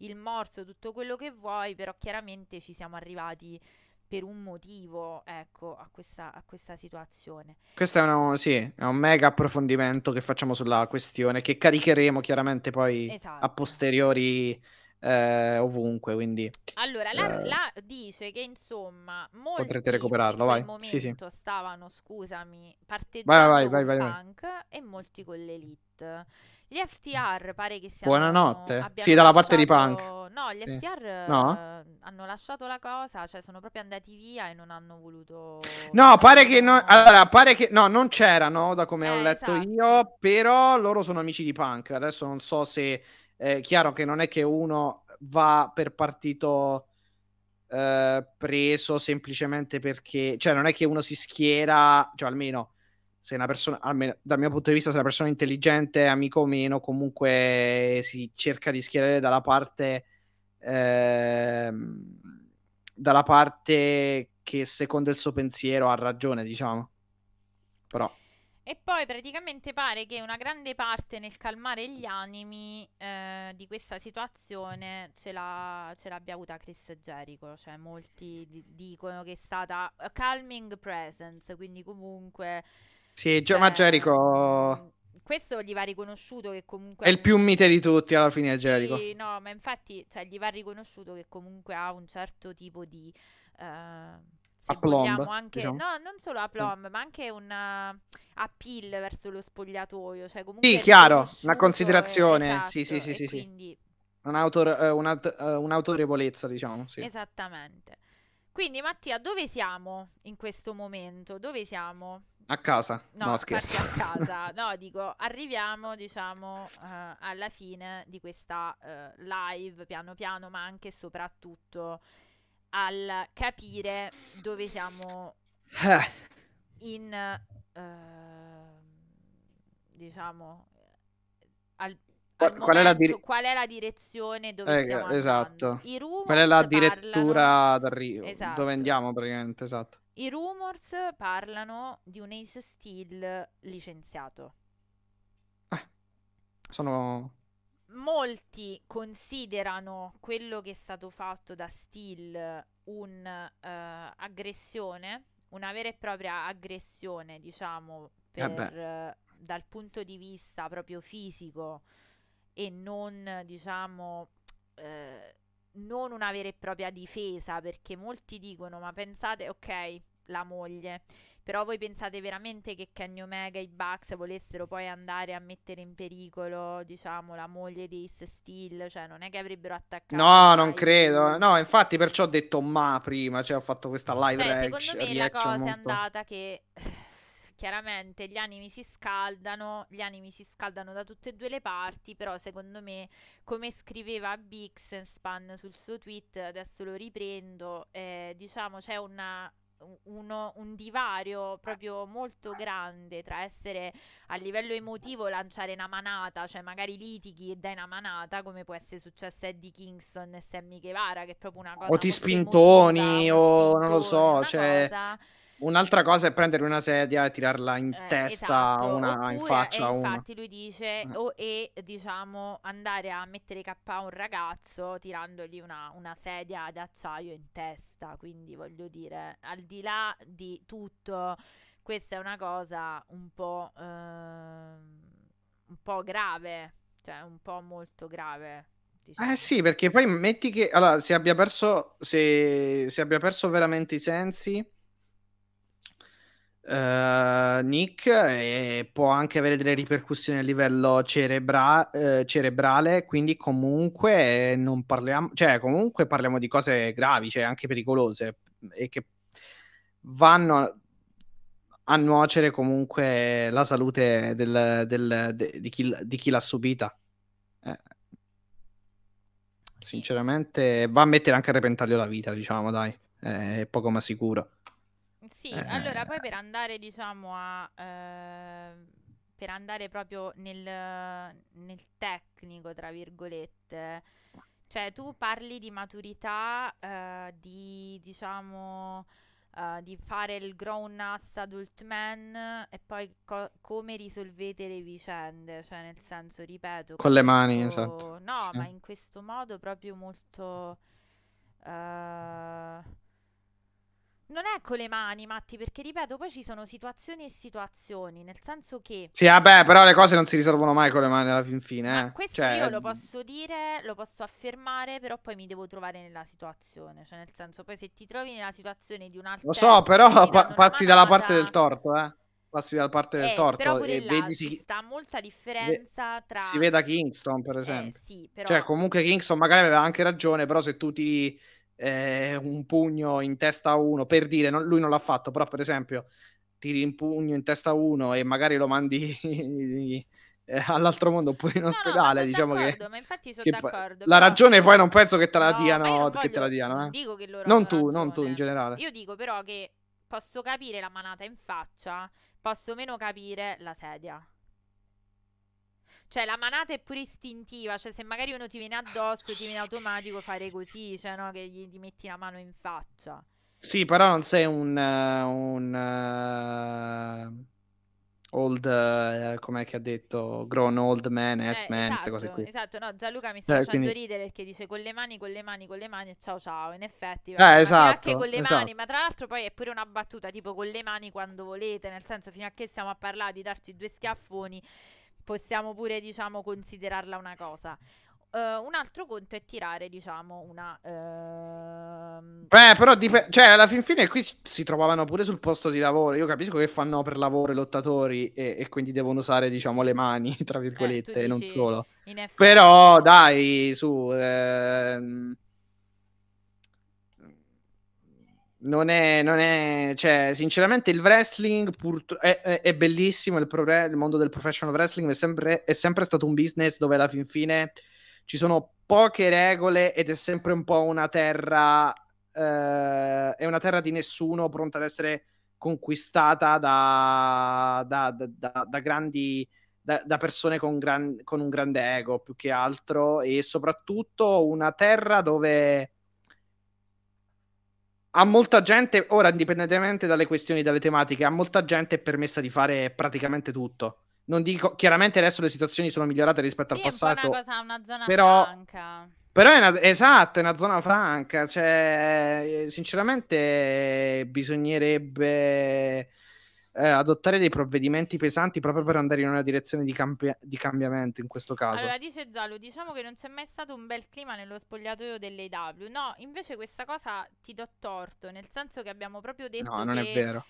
il morso, tutto quello che vuoi, però chiaramente ci siamo arrivati per un motivo, ecco, a questa, a questa situazione. Questo è, uno, sì, è un mega approfondimento che facciamo sulla questione, che caricheremo chiaramente poi esatto. a posteriori eh, ovunque, quindi... Allora, la, eh, la, dice che insomma, molti potrete recuperarlo, vai. momento sì, sì. stavano, scusami, parteggiando vai, vai, vai, con punk e molti con l'elite. Gli FTR pare che siano Buonanotte. Sì, dalla parte di punk. No, gli sì. FTR no? Eh, hanno lasciato la cosa, cioè sono proprio andati via e non hanno voluto No, pare che no, allora, pare che no, non c'erano da come eh, ho letto esatto. io, però loro sono amici di punk. Adesso non so se è eh, chiaro che non è che uno va per partito eh, preso semplicemente perché, cioè non è che uno si schiera, cioè almeno se una persona, almeno dal mio punto di vista, se una persona intelligente, amico o meno, comunque si cerca di schierare dalla parte, eh, dalla parte che secondo il suo pensiero ha ragione, diciamo. Però. E poi praticamente pare che una grande parte nel calmare gli animi eh, di questa situazione ce, ce, l'abbia avuta Chris Jericho, cioè molti d- dicono che è stata calming presence, quindi comunque sì, Gio- ma Jericho questo gli va riconosciuto che comunque è il più mite di tutti alla fine sì, Jericho. no, ma infatti cioè, gli va riconosciuto che comunque ha un certo tipo di uh, se vogliamo anche diciamo. no, non solo a plomb, sì. ma anche un uh, appeal verso lo spogliatoio, cioè comunque Sì, chiaro, una considerazione. Esatto, sì, sì, sì, sì, quindi... Un'autor- uh, un'aut- un'autorevolezza, diciamo, sì. Esattamente. Quindi Mattia, dove siamo in questo momento? Dove siamo? A casa? No, no scherzo. a casa. <laughs> No, dico, arriviamo, diciamo, uh, alla fine di questa uh, live, piano piano, ma anche e soprattutto al capire dove siamo eh. in, uh, diciamo, al, qual, qual, è dir- qual, è la direzione dove eh, stiamo esatto. I qual è la direttura d'arrivo? Esatto. Dove andiamo praticamente, esatto. I rumors parlano di un Ace Steel licenziato. Eh, sono molti considerano quello che è stato fatto da Steel un'aggressione, uh, una vera e propria aggressione, diciamo, per, uh, dal punto di vista proprio fisico e non, diciamo, uh, non una vera e propria difesa, perché molti dicono, ma pensate, ok, la moglie. Però voi pensate veramente che Kenny Omega e i Bucks volessero poi andare a mettere in pericolo, diciamo, la moglie di Ace Steel? Cioè, non è che avrebbero attaccato. No, non credo. No, infatti, perciò ho detto ma prima, cioè ho fatto questa live cioè, reaction. Secondo me la cosa molto... è andata che chiaramente gli animi si scaldano, gli animi si scaldano da tutte e due le parti, però secondo me, come scriveva Bixenspan sul suo tweet, adesso lo riprendo, eh, diciamo c'è una, uno, un divario proprio molto grande tra essere a livello emotivo lanciare una manata, cioè magari litighi e dai una manata, come può essere successo a Eddie Kingston e Sammy Guevara, che è proprio una cosa. O ti spintoni, emotiva, o spintone, non lo so, cioè. Cosa Un'altra cosa è prendere una sedia e tirarla in eh, testa esatto. una Oppure, in faccia a uno. Infatti lui dice eh. o e diciamo andare a mettere K a un ragazzo tirandogli una, una sedia d'acciaio in testa. Quindi voglio dire, al di là di tutto, questa è una cosa un po', eh, un po' grave, cioè un po' molto grave. Diciamo. Eh sì, perché poi metti che allora, se abbia perso, se, se abbia perso veramente i sensi uh, Nick e può anche avere delle ripercussioni a livello cerebra- uh, cerebrale, quindi comunque non parliamo, cioè comunque parliamo di cose gravi, cioè anche pericolose e che vanno a nuocere comunque la salute del, del, de, di, chi, di, chi, l'ha subita. Eh. Sinceramente va a mettere anche a repentaglio la vita, diciamo, dai, è poco ma sicuro. Sì, eh. allora poi per andare diciamo a... Eh, per andare proprio nel, nel tecnico, tra virgolette, cioè tu parli di maturità, eh, di diciamo... Uh, di fare il grown ass adult man e poi co- come risolvete le vicende, cioè nel senso, ripeto, con le mani, esatto. No, sì. ma in questo modo proprio molto uh, non è con le mani, Matti, perché ripeto, poi ci sono situazioni e situazioni, nel senso che... Sì, vabbè, però le cose non si risolvono mai con le mani alla fin fine. Eh. questo cioè... io lo posso dire, lo posso affermare, però poi mi devo trovare nella situazione. Cioè, nel senso, poi se ti trovi nella situazione di un altro... Lo so, però pa- passi dalla parte del torto, eh. Passi dalla parte del eh, torto però pure e là vedi ci sta molta differenza tra... Si veda Kingston, per eh, esempio. Eh, sì, però... Cioè, comunque Kingston magari aveva anche ragione, però se tu ti eh, un pugno in testa a uno, per dire, non, lui non l'ha fatto, però per esempio tiri un pugno in testa a uno e magari lo mandi <laughs> eh, all'altro mondo oppure in ospedale, no, diciamo che, ma infatti sono d'accordo. La ragione poi non penso che te la no, diano, non che voglio, te la diano, eh. dico che loro non tu, ragione. non tu in generale. Io dico però che posso capire la manata in faccia, posso meno capire la sedia. Cioè, la manata è pure istintiva. Cioè, se magari uno ti viene addosso, ti viene automatico fare così, cioè, no? Che gli, gli metti la mano in faccia. Sì, però non sei un. Uh, un uh, old. Uh, com'è che ha detto? Grown old man, eh, S-man, queste esatto, cose qui. Esatto, no, Gianluca mi sta eh, facendo quindi... ridere perché dice con le mani, con le mani, con le mani e ciao ciao. In effetti, eh, esatto, anche con le esatto. mani, ma tra l'altro poi è pure una battuta tipo con le mani quando volete, nel senso fino a che stiamo a parlare di darci due schiaffoni possiamo pure, diciamo, considerarla una cosa. Uh, un altro conto è tirare, diciamo, una. Uh... Beh, però, dip- cioè, alla fin fine qui si trovavano pure sul posto di lavoro. Io capisco che fanno per lavoro i lottatori e, e quindi devono usare, diciamo, le mani, tra virgolette, eh, e non solo. Però, dai, su. Ehm non è, non è, cioè, sinceramente, il wrestling pur, è, è, è, bellissimo. Il, pro, il, mondo del professional wrestling è sempre, è sempre, stato un business dove alla fin fine ci sono poche regole ed è sempre un po' una terra. Eh, è una terra di nessuno pronta ad essere conquistata da, da, da, da grandi. Da, persone con, gran, con un grande ego più che altro, e soprattutto una terra dove a molta gente, ora indipendentemente dalle questioni, dalle tematiche, a molta gente è permessa di fare praticamente tutto. non dico, chiaramente adesso le situazioni sono migliorate rispetto sì, al passato. È una cosa, una zona però, franca. Però è una, esatto, è una zona franca. Cioè, sinceramente, bisognerebbe eh, adottare dei provvedimenti pesanti proprio per andare in una direzione di, cambi- di, cambiamento in questo caso. Allora, dice Giallo, diciamo che non c'è mai stato un bel clima nello spogliatoio dell'AW. No, invece questa cosa ti do torto, nel senso che abbiamo proprio detto No, non che... è vero.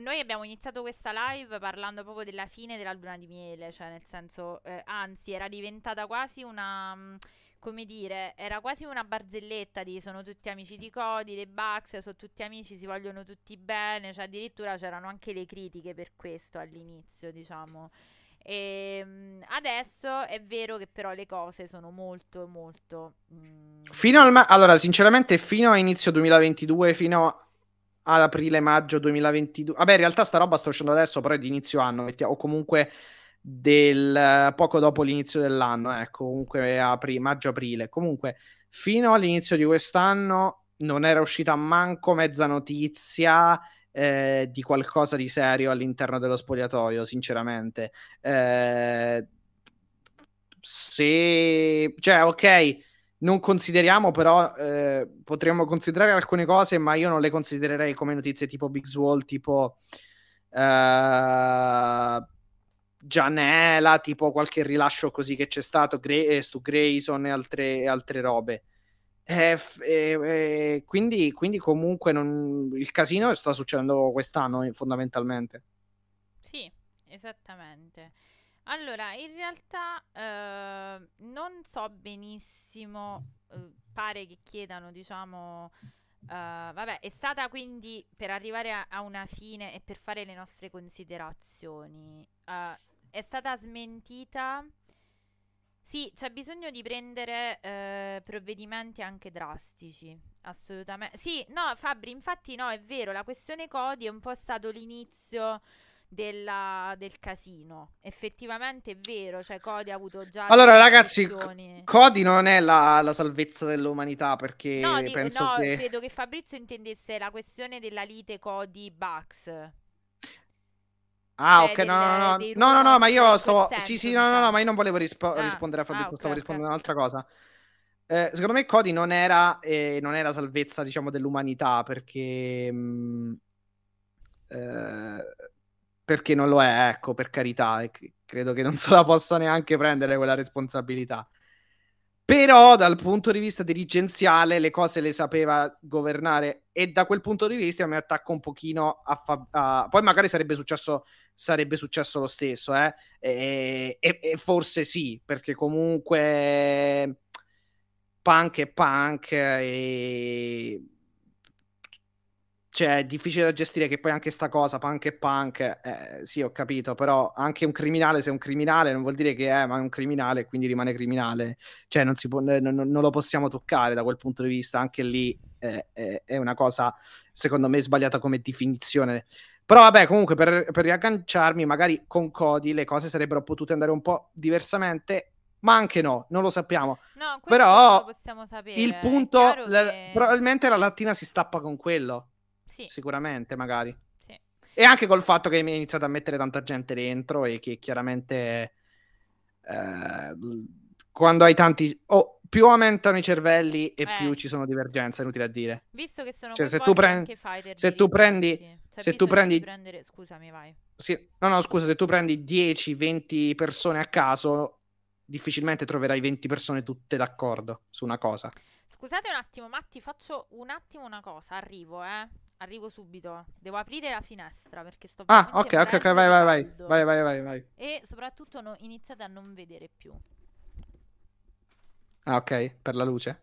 Noi abbiamo iniziato questa live parlando proprio della fine della luna di miele, cioè nel senso, eh, anzi, era diventata quasi una mm, come dire, era quasi una barzelletta di sono tutti amici di Cody, dei Bucks, sono tutti amici, si vogliono tutti bene, cioè addirittura c'erano anche le critiche per questo all'inizio, diciamo. E ehm, adesso è vero che però le cose sono molto molto mm... fino al ma- allora sinceramente fino a inizio 2022 fino ad aprile maggio 2022 vabbè in realtà sta roba sta uscendo adesso però è di inizio anno o comunque del poco dopo l'inizio dell'anno, ecco, comunque apri, maggio-aprile. Comunque, fino all'inizio di quest'anno non era uscita manco mezza notizia eh, di qualcosa di serio all'interno dello spogliatoio, sinceramente. Eh, se, cioè, ok, non consideriamo, però eh, potremmo considerare alcune cose, ma io non le considererei come notizie tipo Big Swall, tipo. Uh, Gianella, tipo qualche rilascio così che c'è stato, Gra- eh, Stu Grayson e altre, altre robe. Eh, eh, quindi, quindi, comunque non... il casino sta succedendo quest'anno eh, fondamentalmente. Sì, esattamente. Allora, in realtà eh, non so benissimo, eh, pare che chiedano, diciamo, Uh, vabbè, è stata quindi per arrivare a, a, una fine e per fare le nostre considerazioni. Uh, è stata smentita. Sì, c'è bisogno di prendere eh, provvedimenti anche drastici. Assolutamente. Sì, no, Fabri, infatti no, è vero, la questione Codi è un po' stato l'inizio della, del casino. Effettivamente è vero, cioè Codi ha avuto già... Allora ragazzi, Codi non è la, la, salvezza dell'umanità perché no, dico, penso no, che... credo che Fabrizio intendesse la questione della lite Codi-Bucks. Ah, cioè, ok, no, no, no, no, no, no, ma io sto... Sì, sì, no, no, no, ma io non volevo ah, rispondere a Fabrizio, ah, stavo rispondendo a un'altra cosa. Eh, secondo me Cody non era, eh, non era salvezza, diciamo, dell'umanità, perché... Mm, eh, perché non lo è, ecco, per carità, e credo che non <laughs> se la possa neanche prendere quella responsabilità. Però dal punto di vista dirigenziale le cose le sapeva governare e da quel punto di vista mi attacco un pochino a, fa- a... poi magari sarebbe successo, sarebbe successo lo stesso eh? e, e, e forse sì perché comunque punk è punk e cioè, è difficile da gestire che poi anche sta cosa, punk e punk, eh, sì, ho capito, però anche un criminale, se è un criminale, non vuol dire che è, ma è un criminale, quindi rimane criminale. Cioè, non, può, non, non lo possiamo toccare da quel punto di vista, anche lì eh, è, è, una cosa, secondo me, sbagliata come definizione. Però vabbè, comunque, per, per riagganciarmi, magari con Cody le cose sarebbero potute andare un po' diversamente, ma anche no, non lo sappiamo. No, Però il punto, la, che... probabilmente la lattina si stappa con quello. Sì. Sicuramente, magari. Sì. E anche col fatto che mi è iniziato a mettere tanta gente dentro e che chiaramente eh, quando hai tanti... Oh, più aumentano i cervelli e eh. più ci sono divergenze, inutile a dire. Visto che sono cioè, se tu prendi, se tu prendi, cioè, se tu prendi, prendere... scusami, vai. Sì, no, no, scusa, se tu prendi 10-20 persone a caso, difficilmente troverai 20 persone tutte d'accordo su una cosa. Scusate un attimo, Matti, faccio un attimo una cosa, arrivo, eh. Arrivo subito. Devo aprire la finestra perché sto Ah, ok, ok, ok, vai, vai, vai. Vai, vai, vai, vai. E soprattutto no, iniziate a non vedere più. Ah, ok, per la luce.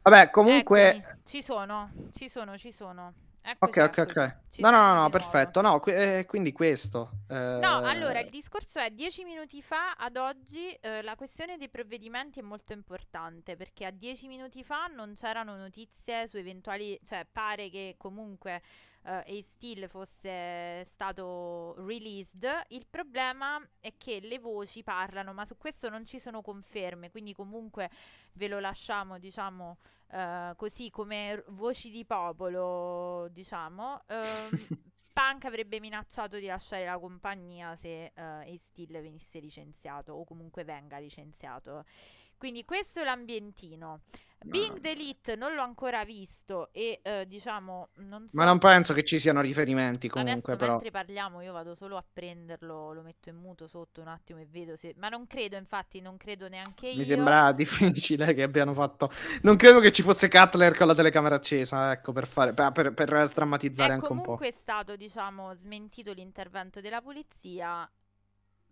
Vabbè, comunque Eccomi. Ci sono, ci sono, ci sono. Eccoci, ok, ok, ok. No, no, no, no, perfetto. No, qu- eh, quindi questo. Eh... No, allora il discorso è dieci minuti fa ad oggi eh, la questione dei provvedimenti è molto importante perché a dieci minuti fa non c'erano notizie su eventuali, cioè pare che comunque uh, e Still fosse stato released. Il problema è che le voci parlano, ma su questo non ci sono conferme, quindi comunque ve lo lasciamo, diciamo, uh, così come voci di popolo, diciamo. Uh, <laughs> Punk avrebbe minacciato di lasciare la compagnia se uh, Ace Steel venisse licenziato o comunque venga licenziato. Quindi questo è l'ambientino. Bing Delete non l'ho ancora visto e uh, diciamo non so... Ma non penso che ci siano riferimenti comunque Adesso però. mentre parliamo io vado solo a prenderlo, lo metto in muto sotto un attimo e vedo se... Ma non credo infatti, non credo neanche io. Mi sembra <laughs> difficile che abbiano fatto... Non credo che ci fosse Cutler con la telecamera accesa, ecco, per, fare... per, per, strammatizzare è anche un po'. comunque stato, diciamo, smentito l'intervento della polizia,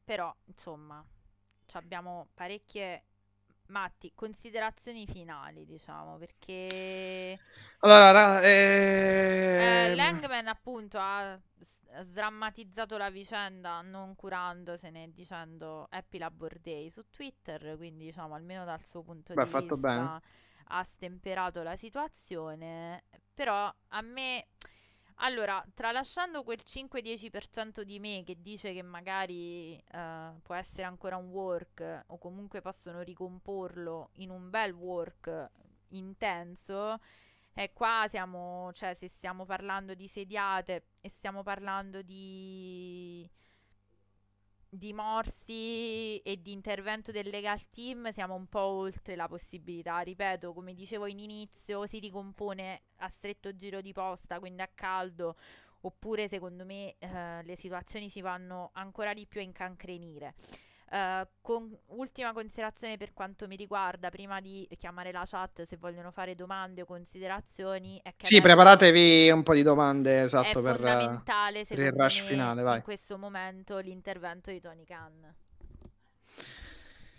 però insomma abbiamo parecchie Matti, considerazioni finali, diciamo, perché... Allora, eh... eh... Langman appunto ha sdrammatizzato la vicenda non curandosene, dicendo Happy Labor Day su Twitter, quindi diciamo almeno dal suo punto Beh, di vista bene. ha stemperato la situazione, però a me allora, tralasciando quel 5-10% di me che dice che magari uh, può essere ancora un work o comunque possono ricomporlo in un bel work intenso, e eh, qua siamo, cioè se stiamo parlando di sediate e stiamo parlando di di morsi e di intervento del legal team siamo un po' oltre la possibilità. Ripeto, come dicevo in inizio, si ricompone a stretto giro di posta, quindi a caldo, oppure secondo me eh, le situazioni si vanno ancora di più a incancrenire. Uh, con ultima considerazione per quanto mi riguarda, prima di chiamare la chat se vogliono fare domande o considerazioni, è che sì, preparatevi un po' di domande esatto è per, fondamentale per il rush finale. Vai. In questo momento l'intervento di Tony Khan.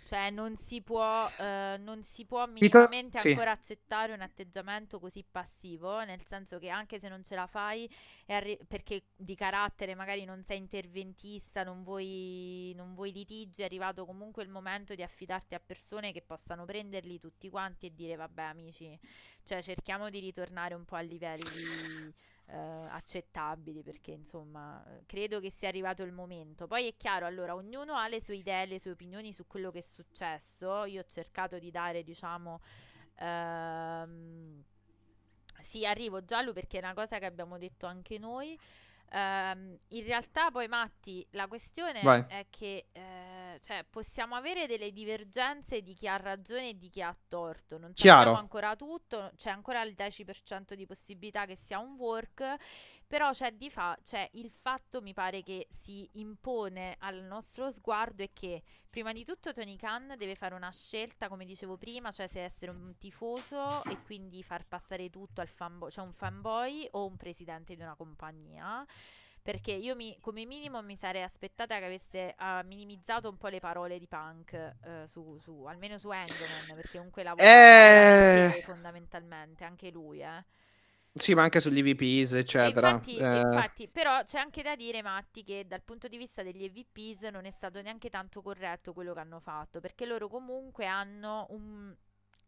Cioè, non si può, eh, non si può minimamente sì. ancora accettare un atteggiamento così passivo, nel senso che anche se non ce la fai, arri- perché di carattere magari non sei interventista, non vuoi, non vuoi litigi, è arrivato comunque il momento di affidarti a persone che possano prenderli tutti quanti e dire, vabbè amici, cioè cerchiamo di ritornare un po' a livelli eh, accettabili perché insomma credo che sia arrivato il momento. Poi è chiaro, allora ognuno ha le sue idee, le sue opinioni su quello che è successo. Io ho cercato di dare, diciamo, ehm, sì, arrivo giallo perché è una cosa che abbiamo detto anche noi. Um, in realtà poi Matti, la questione Vai. è che eh, cioè, possiamo avere delle divergenze di chi ha ragione e di chi ha torto. Non Chiaro. sappiamo ancora tutto, c'è ancora il 10% di possibilità che sia un work, però c'è, di fa- c'è il fatto, mi pare, che si impone al nostro sguardo è che prima di tutto Tony Khan deve fare una scelta, come dicevo prima, cioè se essere un tifoso e quindi far passare tutto al fanboy, cioè un fanboy o un presidente di una compagnia perché io mi, come minimo mi sarei aspettata che avesse uh, minimizzato un po' le parole di Punk uh, su, su, almeno su Endoman perché comunque lavora Eh. fondamentalmente anche lui eh. Sì, ma anche sugli EVPs, E eccetera. infatti, Eh, infatti, però c'è anche da dire, Matti, che dal punto di vista degli EVPs non è stato neanche tanto corretto quello che hanno fatto, perché loro comunque hanno un-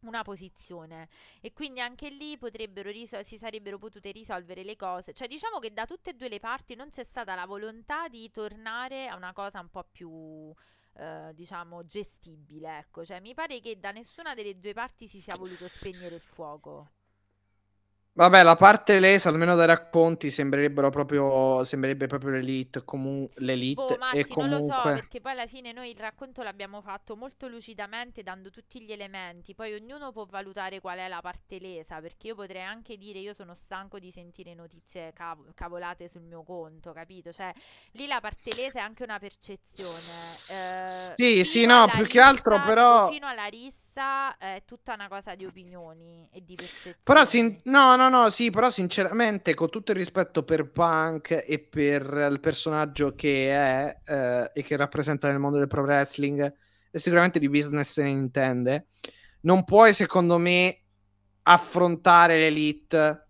una posizione e quindi anche lì potrebbero risol- si sarebbero potute risolvere le cose. Cioè, diciamo che da tutte e due le parti non c'è stata la volontà di tornare a una cosa un po' più eh, diciamo gestibile, ecco, cioè mi pare che da nessuna delle due parti si sia voluto spegnere il fuoco. Vabbè, la parte lesa, almeno dai racconti, sembrerebbero proprio, sembrerebbe proprio l'elite, comu- l'elite Boh, Matti, e non lo so, comunque... perché poi alla fine noi il racconto l'abbiamo fatto molto lucidamente, dando tutti gli elementi. Poi ognuno può valutare qual è la parte lesa, perché io potrei anche dire io sono stanco di sentire notizie cav- cavolate sul mio conto, capito? Cioè, lì la parte lesa è anche una percezione. Eh, Sì, sì, no, più che altro però- fino alla rissa è tutta una cosa di opinioni e di percezioni. Però, sin- no, no, no, sì, però sinceramente, con tutto il rispetto per Punk e per il personaggio che è eh, e che rappresenta nel mondo del pro wrestling, e sicuramente di business se ne intende, non puoi, secondo me, affrontare l'elite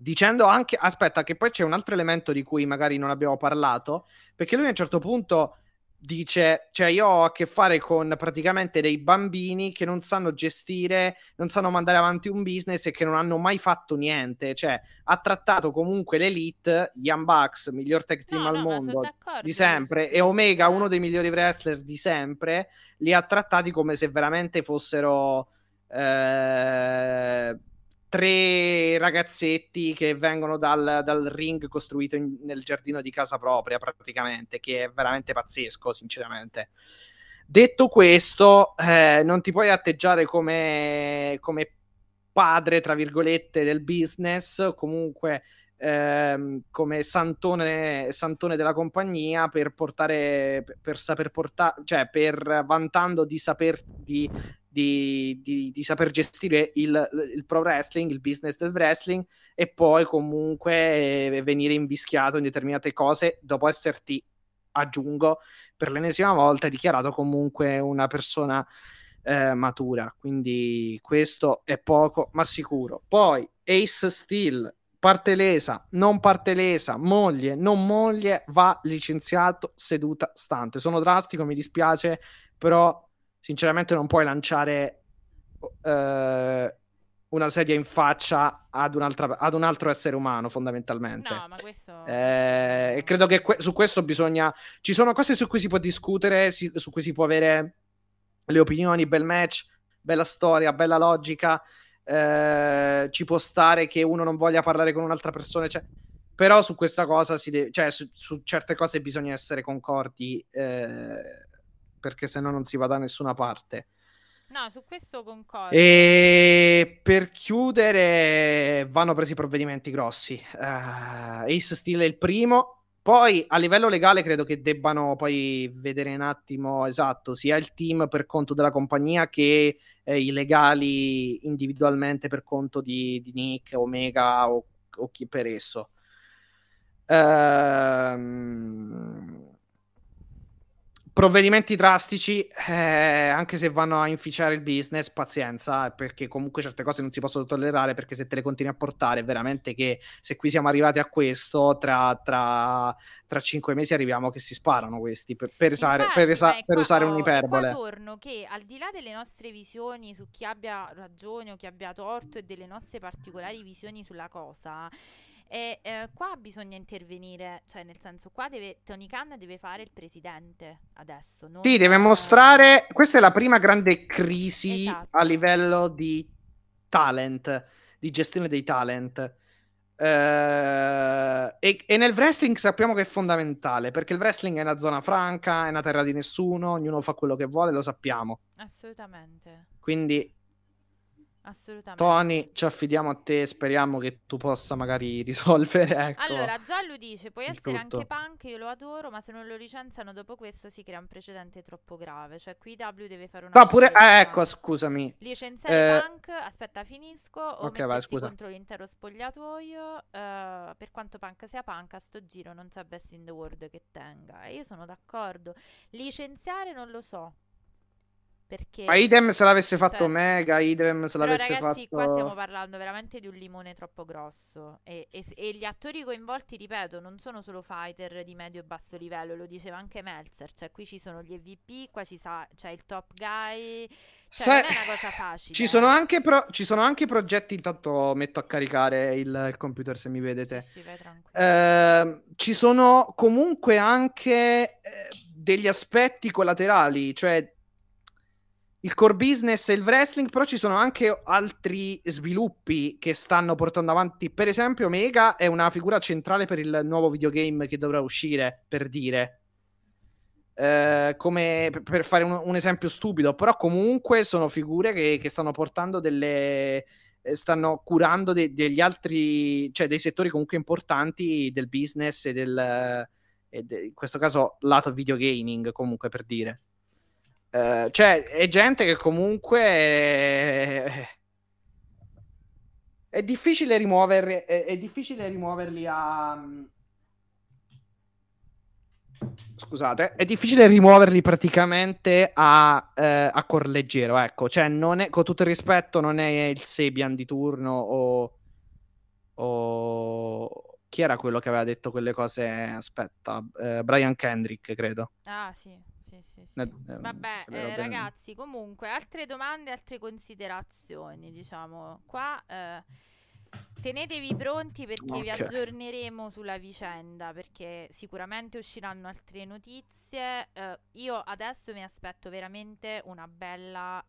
dicendo anche, aspetta, che poi c'è un altro elemento di cui magari non abbiamo parlato, perché lui a un certo punto dice, cioè io ho a che fare con praticamente dei bambini che non sanno gestire, non sanno mandare avanti un business e che non hanno mai fatto niente, cioè ha trattato comunque l'elite, Young Bucks, miglior tag team No, al no, mondo di sempre, e Omega, uno dei migliori wrestler di sempre, li ha trattati come se veramente fossero eh, tre ragazzetti che vengono dal, dal ring costruito in, nel giardino di casa propria, praticamente, che è veramente pazzesco, sinceramente. Detto questo, eh, non ti puoi atteggiare come, come padre, tra virgolette, del business, comunque ehm, come santone, santone, della compagnia per portare, per, saper portare, cioè per vantando di saper, di, di, di, di saper gestire il, il, pro wrestling, il business del wrestling e poi comunque eh, venire invischiato in determinate cose dopo esserti, aggiungo, per l'ennesima volta dichiarato comunque una persona eh, matura. Quindi questo è poco ma sicuro. Poi Ace Steel parte lesa, non parte lesa, moglie, non moglie, va licenziato seduta stante. Sono drastico, mi dispiace, però sinceramente non puoi lanciare uh, una sedia in faccia ad, ad, un altro essere umano, fondamentalmente. No, ma questo... Eh, e credo che que- su questo bisogna... Ci sono cose su cui si può discutere, si- su cui si può avere le opinioni, bel match, bella storia, bella logica eh, ci può stare che uno non voglia parlare con un'altra persona, cioè, però su questa cosa, si deve, cioè su, su certe cose bisogna essere concordi eh, perché se no non si va da nessuna parte. No, su questo concordo. E per chiudere, vanno presi provvedimenti grossi. Uh, Ace Steel è il primo. Poi a livello legale credo che debbano poi vedere un attimo esatto sia il team per conto della compagnia che eh, i legali individualmente per conto di, di Nick, Omega o, o chi per esso. Ehm provvedimenti drastici, eh, anche se vanno a inficiare il business, pazienza, perché comunque certe cose non si possono tollerare, perché se te le continui a portare, veramente che se qui siamo arrivati a questo, tra, tra, tra cinque mesi arriviamo che si sparano questi, per, per, usare, Infatti, per, esa- beh, per qua, usare oh, un'iperbole. Torno che al di là delle nostre visioni su chi abbia ragione o chi abbia torto e delle nostre particolari visioni sulla cosa, e eh, qua bisogna intervenire, cioè nel senso qua deve, Tony Khan deve fare il presidente adesso. Non... Sì, deve mostrare, questa è la prima grande crisi Esatto. a livello di talent, di gestione dei talent. Eh, e, e nel wrestling sappiamo che è fondamentale perché il wrestling è una zona franca, è una terra di nessuno, ognuno fa quello che vuole, lo sappiamo. Assolutamente. Quindi Assolutamente. Tony, ci affidiamo a te, speriamo che tu possa magari <laughs> risolvere. Ecco, Allora, Giallo dice: Puoi essere tutto. anche punk, io lo adoro, ma se non lo licenziano dopo questo si crea un precedente troppo grave. Cioè, qui W deve fare una No, pure... ah, ecco, scusami. Licenziare Eh, Punk, aspetta, finisco. O ok, vai, scusa. contro l'intero spogliatoio. eh, per quanto Punk sia Punk, a sto giro non c'è Best in the World che tenga. E io sono d'accordo. Licenziare non lo so. Perché. Ma idem se l'avesse fatto Cioè, Mega, idem se Però l'avesse ragazzi, fatto... qua stiamo parlando veramente di un limone troppo grosso e, e e gli attori coinvolti, ripeto, non sono solo fighter di medio e basso livello, lo diceva anche Meltzer, cioè qui ci sono gli EVP, qua ci sa- c'è il top guy, cioè non è una cosa facile. Ci eh. sono, anche pro- ci sono anche progetti, intanto metto a caricare il, il computer se mi vedete. Sì, sì. Ehm, ci sono comunque anche eh, degli aspetti collaterali, cioè il core business e il wrestling, però ci sono anche altri sviluppi che stanno portando avanti. Per esempio, Omega è una figura centrale per il nuovo videogame che dovrà uscire, per dire. Eh, come per- per fare un, un esempio stupido, però comunque sono figure che, che stanno portando delle. eh, stanno curando de- degli altri, cioè dei settori comunque importanti del business e del. e de- in questo caso lato videogaming, comunque per dire. Eh, cioè, è gente che comunque è, è difficile rimuoverli. È, è difficile rimuoverli a. Scusate, è difficile rimuoverli praticamente a, eh, a cuor leggero. Ecco, cioè, non è, con tutto il rispetto, non è il Sebian di turno o. o... Chi era quello che aveva detto quelle cose? Aspetta, eh, Brian Kendrick, credo. Ah, sì, sì, sì, sì. Eh, eh, Vabbè, eh, ragazzi, comunque, altre domande, altre considerazioni, diciamo. Qua eh, tenetevi pronti perché vi Ok. aggiorneremo sulla vicenda, perché sicuramente usciranno altre notizie. Eh, io adesso mi aspetto veramente una bella...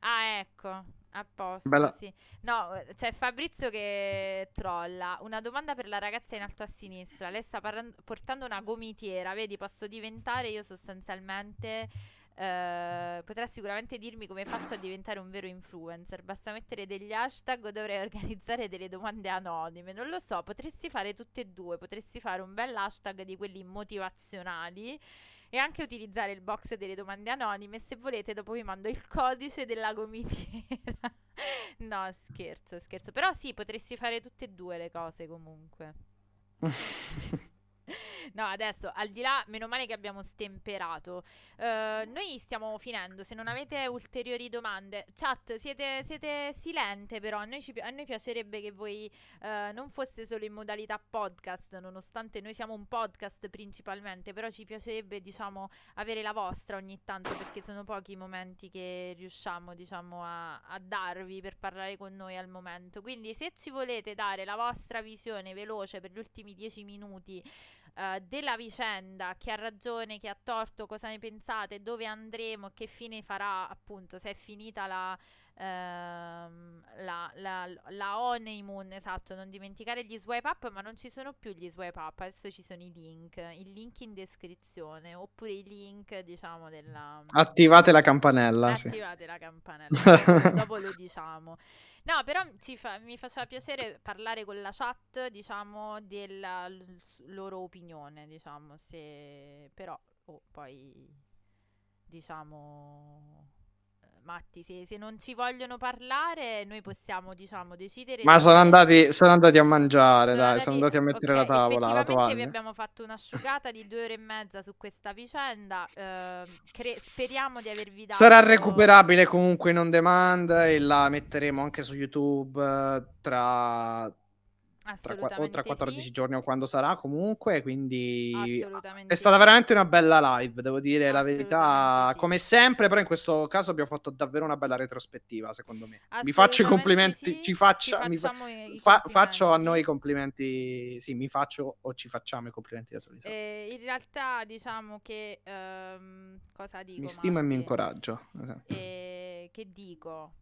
Ah, ecco. A posto, Bella- sì. No, c'è Fabrizio che trolla. Una domanda per la ragazza in alto a sinistra. Lei sta parlan- portando una gomitiera, vedi, posso diventare io sostanzialmente... eh, potrà sicuramente dirmi come faccio a diventare un vero influencer. Basta mettere degli hashtag o dovrei <laughs> organizzare delle domande anonime. Non lo so, potresti fare tutte e due. Potresti fare un bel hashtag di quelli motivazionali e anche utilizzare il box delle domande anonime. Se volete, dopo vi mando il codice della gomitiera. <laughs> no, scherzo, scherzo. Però sì, potresti fare tutte e due le cose comunque. <laughs> No, adesso al di là, meno male che abbiamo stemperato. Eh, noi stiamo finendo. Se non avete ulteriori domande, chat, siete, siete silente, però a noi, ci a noi piacerebbe che voi eh, non foste solo in modalità podcast, nonostante noi siamo un podcast principalmente, però ci piacerebbe, diciamo, avere la vostra ogni tanto, perché sono pochi i momenti che riusciamo, diciamo, a, a darvi per parlare con noi al momento. Quindi se ci volete dare la vostra visione veloce per gli ultimi dieci minuti eh, della vicenda, chi ha ragione, chi ha torto, cosa ne pensate, dove andremo, che fine farà, appunto, se è finita la, ehm, la, la, la honeymoon, esatto, non dimenticare gli swipe up, ma non ci sono più gli swipe up, adesso ci sono i link, il link in descrizione, oppure i link, diciamo, della... Attivate la campanella. sì. Attivate la campanella, <laughs> dopo lo diciamo. No, però ci fa- mi faceva piacere parlare con la chat, diciamo, della l- loro opinione, diciamo, se però oh, poi diciamo Matti, se, se non ci vogliono parlare, noi possiamo, diciamo, decidere Ma sono andati, sono andati a mangiare, sono dai, sono andati a mettere la ok, tavola, la effettivamente vi tovaglia. abbiamo fatto un'asciugata di due ore e mezza su questa vicenda. ehm, cre- speriamo di avervi dato. Sarà recuperabile comunque in on demand e la metteremo anche su YouTube eh, tra, tra, qua- o tra Assolutamente 14 sì. giorni o quando sarà comunque, quindi è stata veramente una bella live, devo dire la verità, sì. come sempre, però in questo caso abbiamo fatto davvero una bella retrospettiva, secondo me. Mi faccio i complimenti, sì, ci faccio, ci fa- i- fa- faccio a noi i complimenti, sì, mi faccio o ci facciamo i complimenti da soli. Eh, in realtà diciamo che ehm, cosa dico? mi stimo e mi incoraggio. esatto. Eh, che dico?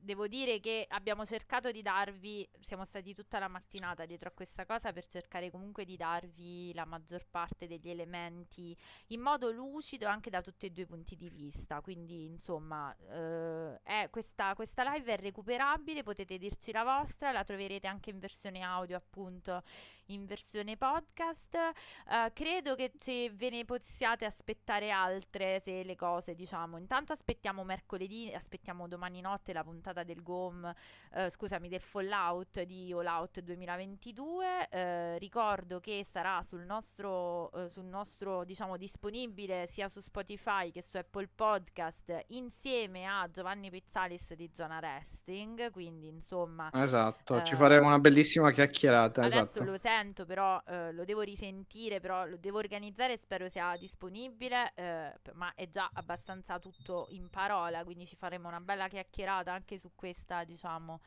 Devo dire che abbiamo cercato di darvi, siamo stati tutta la mattinata dietro a questa cosa per cercare comunque di darvi la maggior parte degli elementi in modo lucido anche da tutti e due i punti di vista. Quindi, insomma, eh, è questa, questa live è recuperabile, potete dirci la vostra, la troverete anche in versione audio, appunto, in versione podcast. Eh, credo che ci- ve ne possiate aspettare altre se le cose, diciamo. Intanto aspettiamo mercoledì, aspettiamo domani notte la puntata del GOM, eh, scusami, del Fallout di All Out 2022. Eh, ricordo che sarà sul nostro, eh, sul nostro, diciamo, disponibile sia su Spotify che su Apple Podcast insieme a Giovanni Pizzalis di Zona Wrestling. Quindi, insomma, Esatto, ci eh, faremo una bellissima chiacchierata, Adesso esatto. lo sento, però eh, lo devo risentire, però lo devo organizzare e spero sia disponibile, eh, ma è già abbastanza tutto in parola, quindi ci faremo una bella chiacchierata anche su questa, diciamo,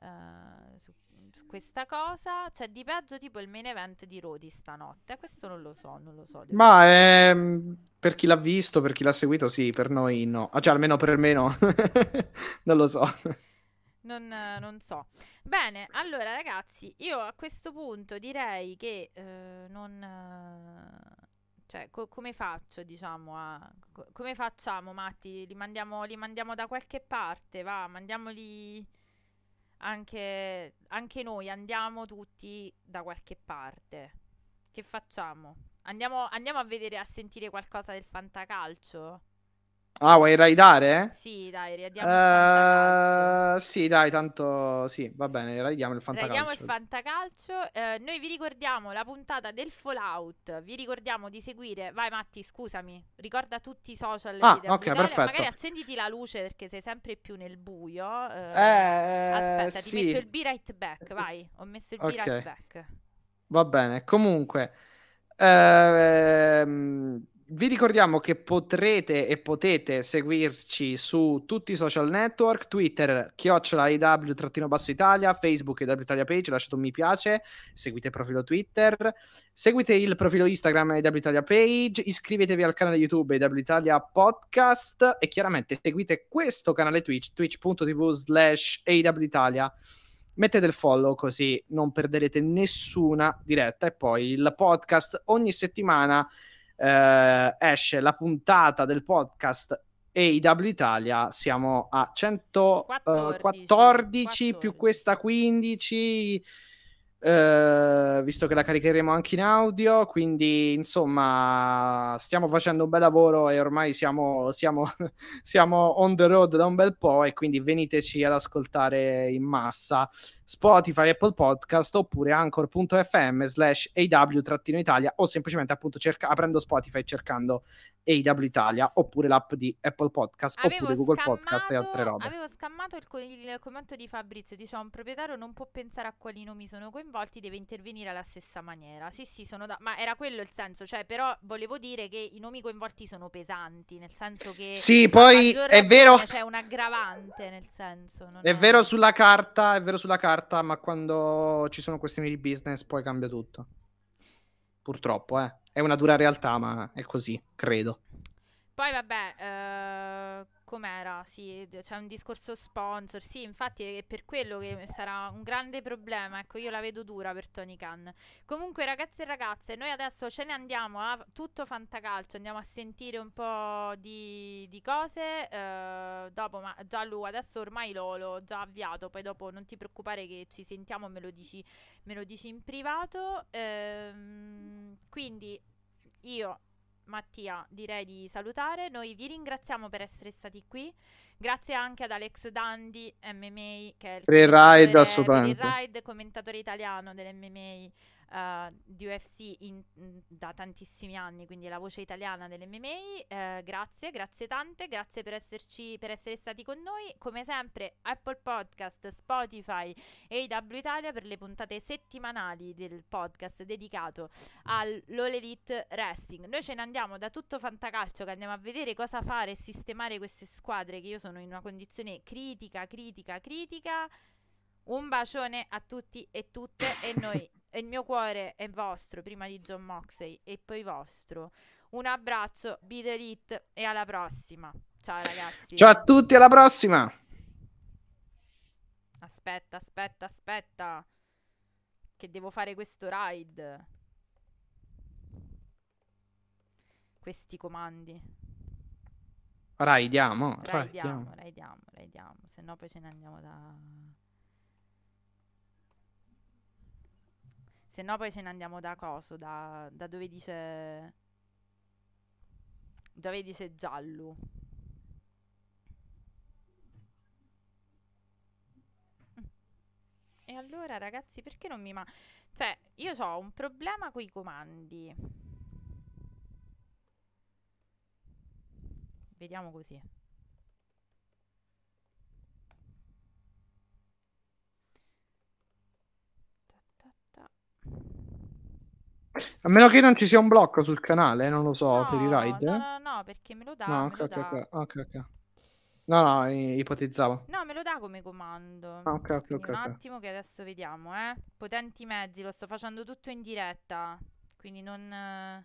eh, su, su questa cosa. C'è di peggio tipo il main event di Rodi stanotte, questo non lo so, non lo so. Ma ehm, per chi l'ha visto, per chi l'ha seguito, sì, per noi no. Ah, cioè, almeno per me no. <laughs> non lo so. Non, non so. Bene, allora ragazzi, io a questo punto direi che eh, non... eh, cioè, co- come faccio, diciamo, a... co- come facciamo, Matti? Li mandiamo, li mandiamo da qualche parte, va, mandiamoli anche, anche noi, andiamo tutti da qualche parte. Che facciamo? Andiamo, andiamo a vedere, a sentire qualcosa del fantacalcio? Ah, vuoi raidare? Sì, dai, riadiamo il fantacalcio. Eh, sì, dai, tanto sì, va bene, raidiamo il Raidiamo il fantacalcio. fantacalcio. Eh, noi vi ricordiamo la puntata del Fallout. Vi ricordiamo di seguire. Vai, Matti, scusami. Ricorda tutti i social. Ah, di The ok, Italia. perfetto. Magari accenditi la luce perché sei sempre più nel buio. Eh, Eh, aspetta, ti sì. metto il be right back. Vai, ho messo il be right Ok. back. Va bene, comunque, ehm, vi ricordiamo che potrete e potete seguirci su tutti i social network, Twitter, chiocciola IW-Italia, Facebook IW Italia Page, lasciate un mi piace, seguite il profilo Twitter, seguite il profilo Instagram IW Italia Page, iscrivetevi al canale YouTube IW Italia Podcast e chiaramente seguite questo canale Twitch, twitch.tv slash Italia. Mettete il follow così non perderete nessuna diretta. E poi il podcast ogni settimana eh, esce la puntata del podcast AW Italia, siamo a 114 14, più questa 15 Uh, visto che la caricheremo anche in audio, quindi insomma stiamo facendo un bel lavoro e ormai siamo, siamo, <laughs> siamo on the road da un bel po' e quindi veniteci ad ascoltare in massa Spotify, Apple Podcast oppure anchor.fm slash AW-Italia o semplicemente appunto cerca- aprendo Spotify cercando AW Italia oppure l'app di Apple Podcast avevo oppure Google scammato, Podcast e altre robe. Avevo scammato il, il, commento di Fabrizio, diceva un proprietario non può pensare a quali nomi sono coinvolti, deve intervenire alla stessa maniera. Sì, sì, sono da... ma era quello il senso, cioè però volevo dire che i nomi coinvolti sono pesanti, nel senso che Sì, poi è vero c'è un aggravante nel senso, È è... vero sulla carta, è vero sulla carta, ma quando ci sono questioni di business poi cambia tutto. Purtroppo, eh. È una dura realtà, ma è così, credo. Poi vabbè, eh, com'era? Sì, c'è un discorso sponsor. Sì, infatti è per quello che sarà un grande problema. Ecco, io la vedo dura per Tony Khan. Comunque, ragazzi e ragazze, noi adesso ce ne andiamo a tutto fantacalcio. Andiamo a sentire un po' di, di cose. Eh, dopo, ma già lui adesso ormai l'ho, l'ho, già avviato. Poi dopo non ti preoccupare che ci sentiamo, me lo dici, me lo dici in privato. Eh, quindi io Mattia, direi di salutare. Noi vi ringraziamo per essere stati qui. Grazie anche ad Alex Dandi, MMA, che è il, per il ride commentatore italiano dell'MMA uh, di UFC in, da tantissimi anni, quindi la voce italiana dell'MMA. Uh, grazie, grazie tante, grazie per, esserci, per essere stati con noi. Come sempre, Apple Podcast, Spotify e IW Italia per le puntate settimanali del podcast dedicato all'Olevit Wrestling. Noi ce ne andiamo da tutto Fantacalcio che andiamo a vedere cosa fare e sistemare queste squadre che io sono in una condizione critica, critica, critica. Un bacione a tutti e tutte e noi e il mio cuore è vostro prima di John Moxley e poi vostro. Un abbraccio, Beat Elite e alla prossima. Ciao ragazzi. Ciao a tutti, alla prossima. Aspetta, aspetta, aspetta. Che devo fare questo ride. Questi comandi. Raidiamo, raidiamo, raidiamo, raidiamo. Se no poi ce ne andiamo da... Se no poi ce ne andiamo da coso, da, da dove dice... Dove dice giallo. E allora ragazzi perché non mi ma... Cioè io ho un problema con i comandi. Vediamo così. A meno che non ci sia un blocco sul canale, non lo so, no, per i ride. No, no, no, perché me lo dà. No, ok, ok, ok, ok, ok. No, no, ipotizzavo. No, me lo dà come comando. Ah. Un attimo che adesso vediamo, eh. Potenti mezzi, lo sto facendo tutto in diretta. Quindi non...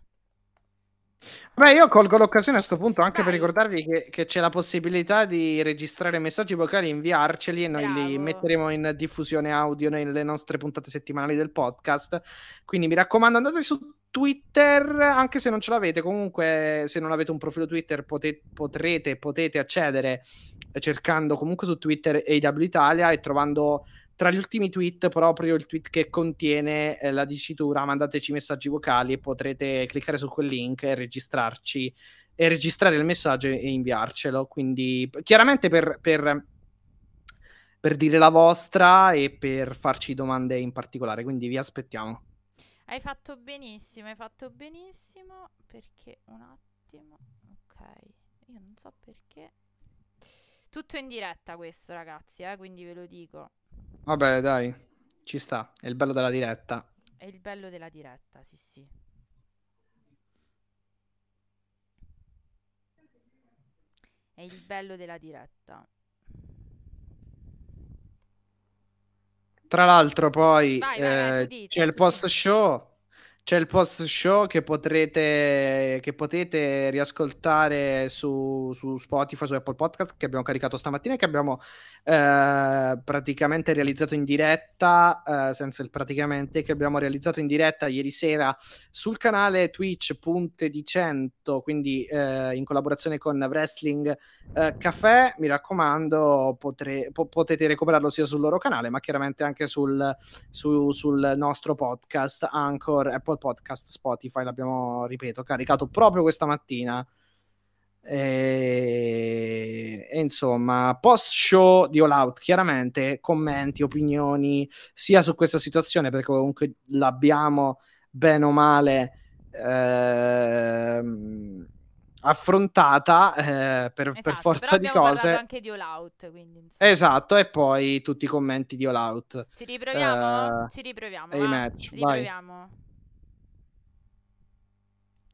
Beh, io colgo l'occasione a questo punto anche Vai. per ricordarvi che, che, c'è la possibilità di registrare messaggi vocali, inviarceli e noi Bravo. li metteremo in diffusione audio nelle nostre puntate settimanali del podcast. Quindi mi raccomando, andate su Twitter, anche se non ce l'avete, comunque se non avete un profilo Twitter pote- potrete, potete accedere cercando comunque su Twitter AW Italia e trovando tra gli ultimi tweet proprio il tweet che contiene eh, la dicitura mandateci messaggi vocali e potrete cliccare su quel link e registrarci e registrare il messaggio e inviarcelo. Quindi chiaramente per, per, per dire la vostra e per farci domande in particolare quindi vi aspettiamo. Hai fatto benissimo hai fatto benissimo perché un attimo ok io non so perché. Tutto in diretta questo ragazzi eh, quindi ve lo dico Vabbè, dai, ci sta. È il bello della diretta. È il bello della diretta, sì, sì. È il bello della diretta. Tra l'altro, poi Vai, vai, eh, dici, c'è il post show c'è il post show che potrete, che potete riascoltare su, su Spotify, su Apple Podcast che abbiamo caricato stamattina e che abbiamo eh, praticamente realizzato in diretta, eh, senza il praticamente, che abbiamo realizzato in diretta ieri sera sul canale Twitch Punte di 100, quindi eh, in collaborazione con Wrestling eh, Café, mi raccomando, potre- po- potete recuperarlo sia sul loro canale, ma chiaramente anche sul, su- sul nostro podcast, Anchor, Apple Podcast, Spotify, l'abbiamo, ripeto, caricato proprio questa mattina. E, e insomma, post show di All Out, chiaramente commenti, opinioni sia su questa situazione, perché comunque l'abbiamo bene o male ehm, affrontata eh, per, per Esatto, forza però di cose. anche di All Out, quindi. Esatto, e poi tutti i commenti di All Out. Ci riproviamo? Eh, Ci riproviamo, va? match. Riproviamo.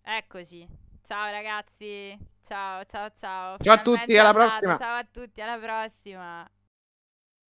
Eccoci. Ciao ragazzi. Ciao, ciao, ciao. Ciao a tutti, alla andata. prossima. Ciao a tutti, alla prossima.